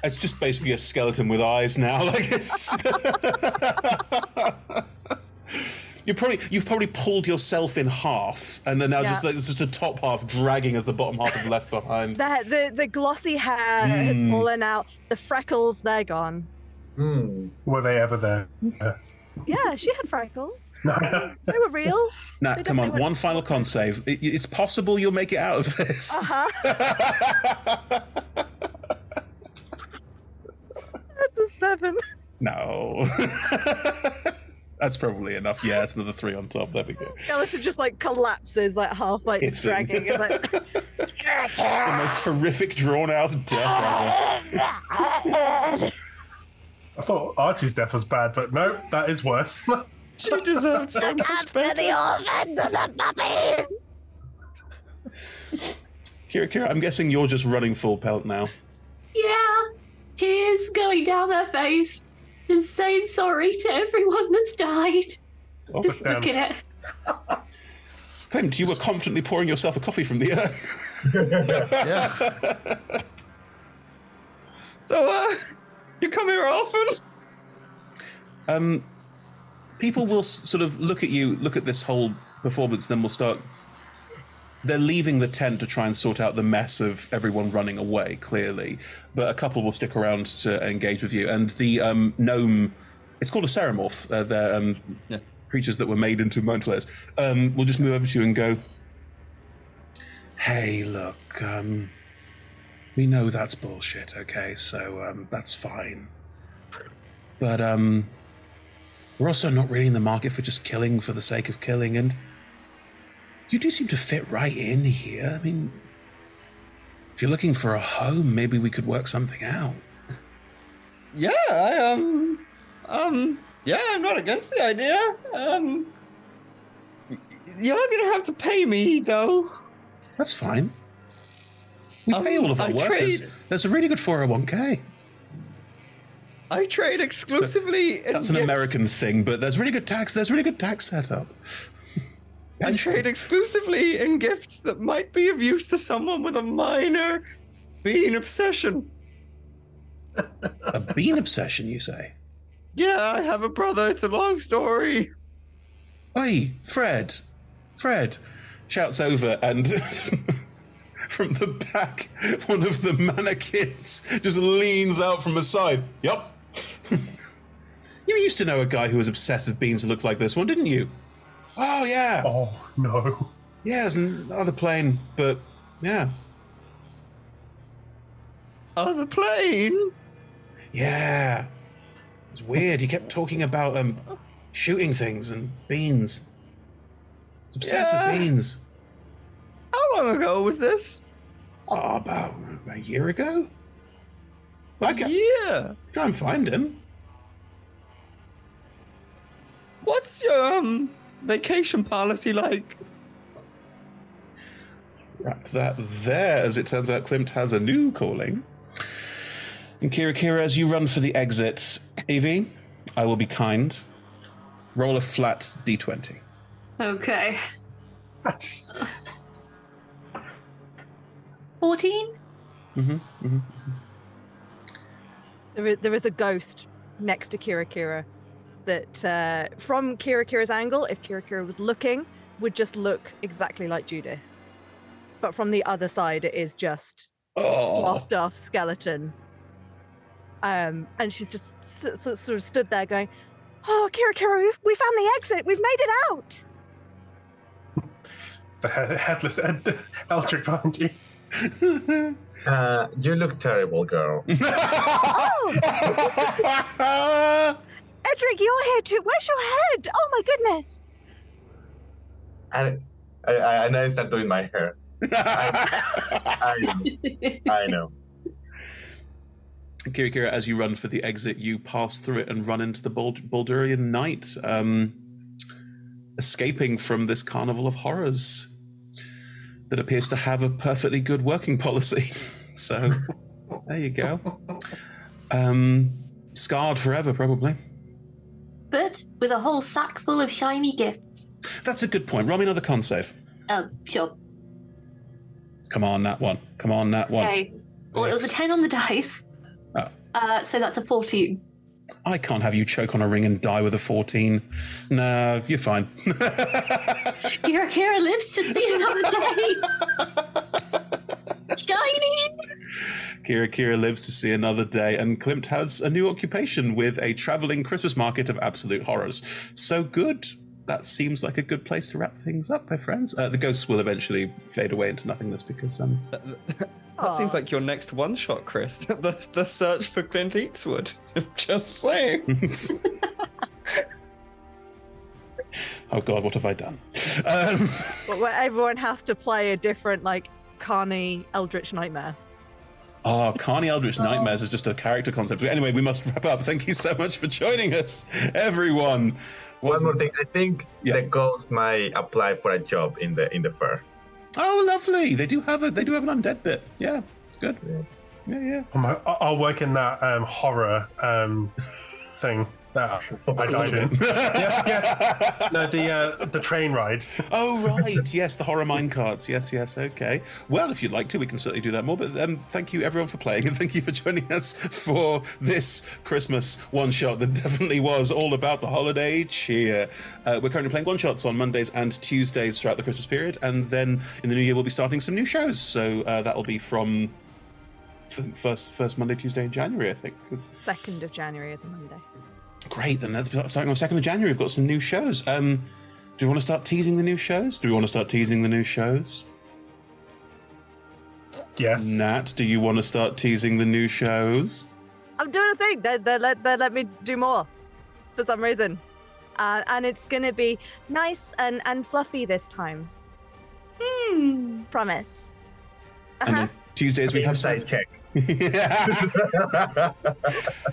It's just basically a skeleton with eyes now. Like it's. You probably you've probably pulled yourself in half, and then now just like, it's just a top half dragging as the bottom half is left behind. The, the, the glossy hair has Mm. fallen out. The freckles, they're gone. Were they ever there? Yeah. Yeah, she had freckles. [LAUGHS] No. They were real. Now, They come on, definitely one final con save. It- it's possible you'll make it out of this. Uh-huh. [LAUGHS] That's a seven. No. [LAUGHS] That's probably enough. Yeah, it's another three on top. There we go. Skeleton just like collapses, like half like Hissing. dragging. It's like, [LAUGHS] The most horrific, drawn out death ever. I thought Archie's death was bad, but no, that is worse. [LAUGHS] she deserves so much better. orphans and the puppies! Kira, Kira, I'm guessing you're just running full pelt now. yeah, tears going down their face. Just saying sorry to everyone that's died. Oh, Just damn. looking at Clint, you were confidently pouring yourself a coffee from the earth. yeah. [LAUGHS] So, uh, you come here often? Um, people will sort of look at you, look at this whole performance, then will start. They're leaving the tent to try and sort out the mess of everyone running away, clearly. But a couple will stick around to engage with you. And the um, gnome, it's called a ceremorph. Uh, they're um, creatures that were made into mind flayers. Um, will just move over to you and go, Hey, look, um, we know that's bullshit, okay? So um, that's fine. But um, we're also not really in the market for just killing for the sake of killing, and you do seem to fit right in here. I mean, if you're looking for a home, maybe we could work something out. Yeah, I, um, um, yeah, I'm not against the idea. Um, you're gonna have to pay me, though. That's fine. We pay all of our I workers. trade- There's a really good 401k. I trade exclusively in That's an gifts. American thing, but there's really good tax. There's really good tax setup. I trade exclusively in gifts that might be of use to someone with a minor bean obsession. A bean obsession, you say? Yeah, I have a brother. It's a long story. Hey, Fred, Fred, shouts over, and [LAUGHS] from the back, one of the mannequins just leans out from the side. Yup. [LAUGHS] you used to know a guy who was obsessed with beans that looked like this one, didn't you? Oh, yeah. Oh, no. Yeah, it's another plane, but yeah. Other plane? Yeah. It's weird. He kept talking about um shooting things and beans. He's obsessed Yeah. with beans. How long ago was this? Oh, about a year ago? Like can Yeah. try and find him. What's your um vacation policy like? Wrap that there. As it turns out, Klimt has a new calling. And Kira Kira, as you run for the exit, Evie, I will be kind. Roll a flat d20. Okay. 14? Mm-hmm, mm-hmm. there, is, there is a ghost next to Kira Kira that, uh, from Kira Kira's angle, if Kira Kira was looking, would just look exactly like Judith. But from the other side, it is just Oh. sloughed off skeleton. Um, and she's just s- s- sort of stood there going, "Oh, Kira, Kira, we, we found the exit. We've made it out." The he- headless [LAUGHS] Ed- Eldrick behind you. [LAUGHS] Uh, you look terrible, girl. [LAUGHS] Oh, Edric, you're here too. Where's your head? Oh my goodness. and I, I, and I start doing my hair. I, I know. I know. [LAUGHS] Kira Kira, as you run for the exit, you pass through it and run into the Bald- Baldurian Night, um, escaping from this carnival of horrors that appears to have a perfectly good working [LAUGHS] policy. so, there you go. [LAUGHS] Um, scarred forever, probably. But with a whole sack full of shiny gifts. That's a good point. Roll me another con save. Oh, sure. Come on, that one. Come on, that one. Okay. Well, it was a 10 on the [LAUGHS] dice. Oh. Uh, so that's a 14. I can't have you choke on a ring and die with a 14. No, you're fine. [LAUGHS] Kira Kira lives to see another day. [LAUGHS] Shiny! Kira Kira lives to see another day, and Klimt has a new occupation with a traveling Christmas market of absolute horrors. So good. That seems like a good place to wrap things up, my friends. Uh, the ghosts will eventually fade away into nothingness because um, [LAUGHS] That seems like your next one shot, Chris. [LAUGHS] the, the search for Clint Eastwood. [LAUGHS] Just saying. oh god, what have I done? Um, But where everyone has to play a different, like, Carney Eldritch Nightmare. Oh, Carney [LAUGHS] Eldritch Nightmares is just a character concept. Anyway, we must wrap up. [LAUGHS] Thank you so much for joining us, everyone. One more thing. I think the ghost might apply for a job in the in the fair. Oh, lovely! They do have a they do have an undead bit. Yeah, it's good. Yeah, yeah. I'm a- I- I'll work in that um, horror um, [LAUGHS] thing that I [LAUGHS] died in. yeah, yeah. No, the uh, the train ride. Oh right, yes, the horror mine carts. Yes, yes, okay. Well, if you'd like to, we can certainly do that more. But um, thank you everyone for playing, and thank you for joining us for this Christmas one shot that definitely was all about the holiday cheer. Uh, we're currently playing one shots on Mondays and Tuesdays throughout the Christmas period, and then in the new year we'll be starting some new shows. So uh, that will be from first first Monday, Tuesday in January, I think. 'cause- 2nd of January is a Monday. Great, then that's starting on second of January. We've got some new shows. Um, do we want to start teasing the new shows? Do we want to start teasing the new shows? Yes. Nat, do you want to start teasing the new shows? I'm doing a thing. They, they, let, they let me do more for some reason. Uh, and it's going to be nice and, and fluffy this time. Hmm. Promise. And on Tuesdays we have Insight Check. [LAUGHS]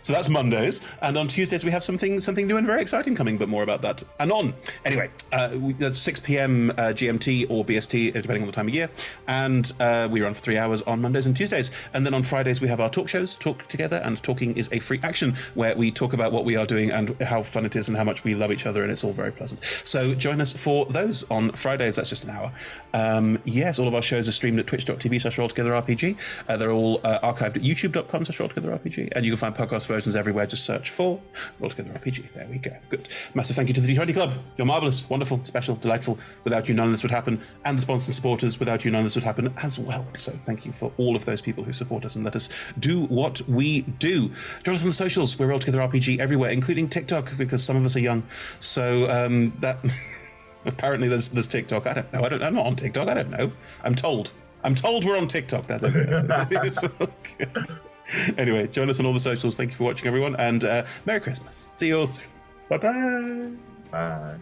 so that's Mondays, and on Tuesdays we have something something new and very exciting coming, but more about that anon. Anyway, uh, we, that's 6 p.m. Uh, GMT or BST, uh, depending on the time of year, and uh, we run for three hours on Mondays and Tuesdays, and then on Fridays we have our talk shows, Talk Together, and Talking is a free action where we talk about what we are doing and how fun it is and how much we love each other, and it's all very pleasant. So join us for those on Fridays. That's just an hour. Um, yes, all of our shows are streamed at twitch.tv slash rolltogetherrpg. Uh, they're all uh, archived at youtube.com slash RPG, And you can find podcast versions everywhere. Just search for Roll Together RPG. There we go. Good. Massive thank you to the D20 Club. You're marvellous, wonderful, special, delightful. Without you, none of this would happen. And the sponsors and supporters, without you, none of this would happen as well. So thank you for all of those people who support us and let us do what we do. Join us on the socials. We're Roll Together RPG everywhere, including TikTok, because some of us are young. So um, that. [LAUGHS] Apparently, there's there's TikTok. I don't know. I don't. I'm not on TikTok. I don't know. I'm told. I'm told we're on TikTok. That. [LAUGHS] Anyway, join us on all the socials. Thank you for watching, everyone, and uh, Merry Christmas. See you all soon. Bye bye. Bye.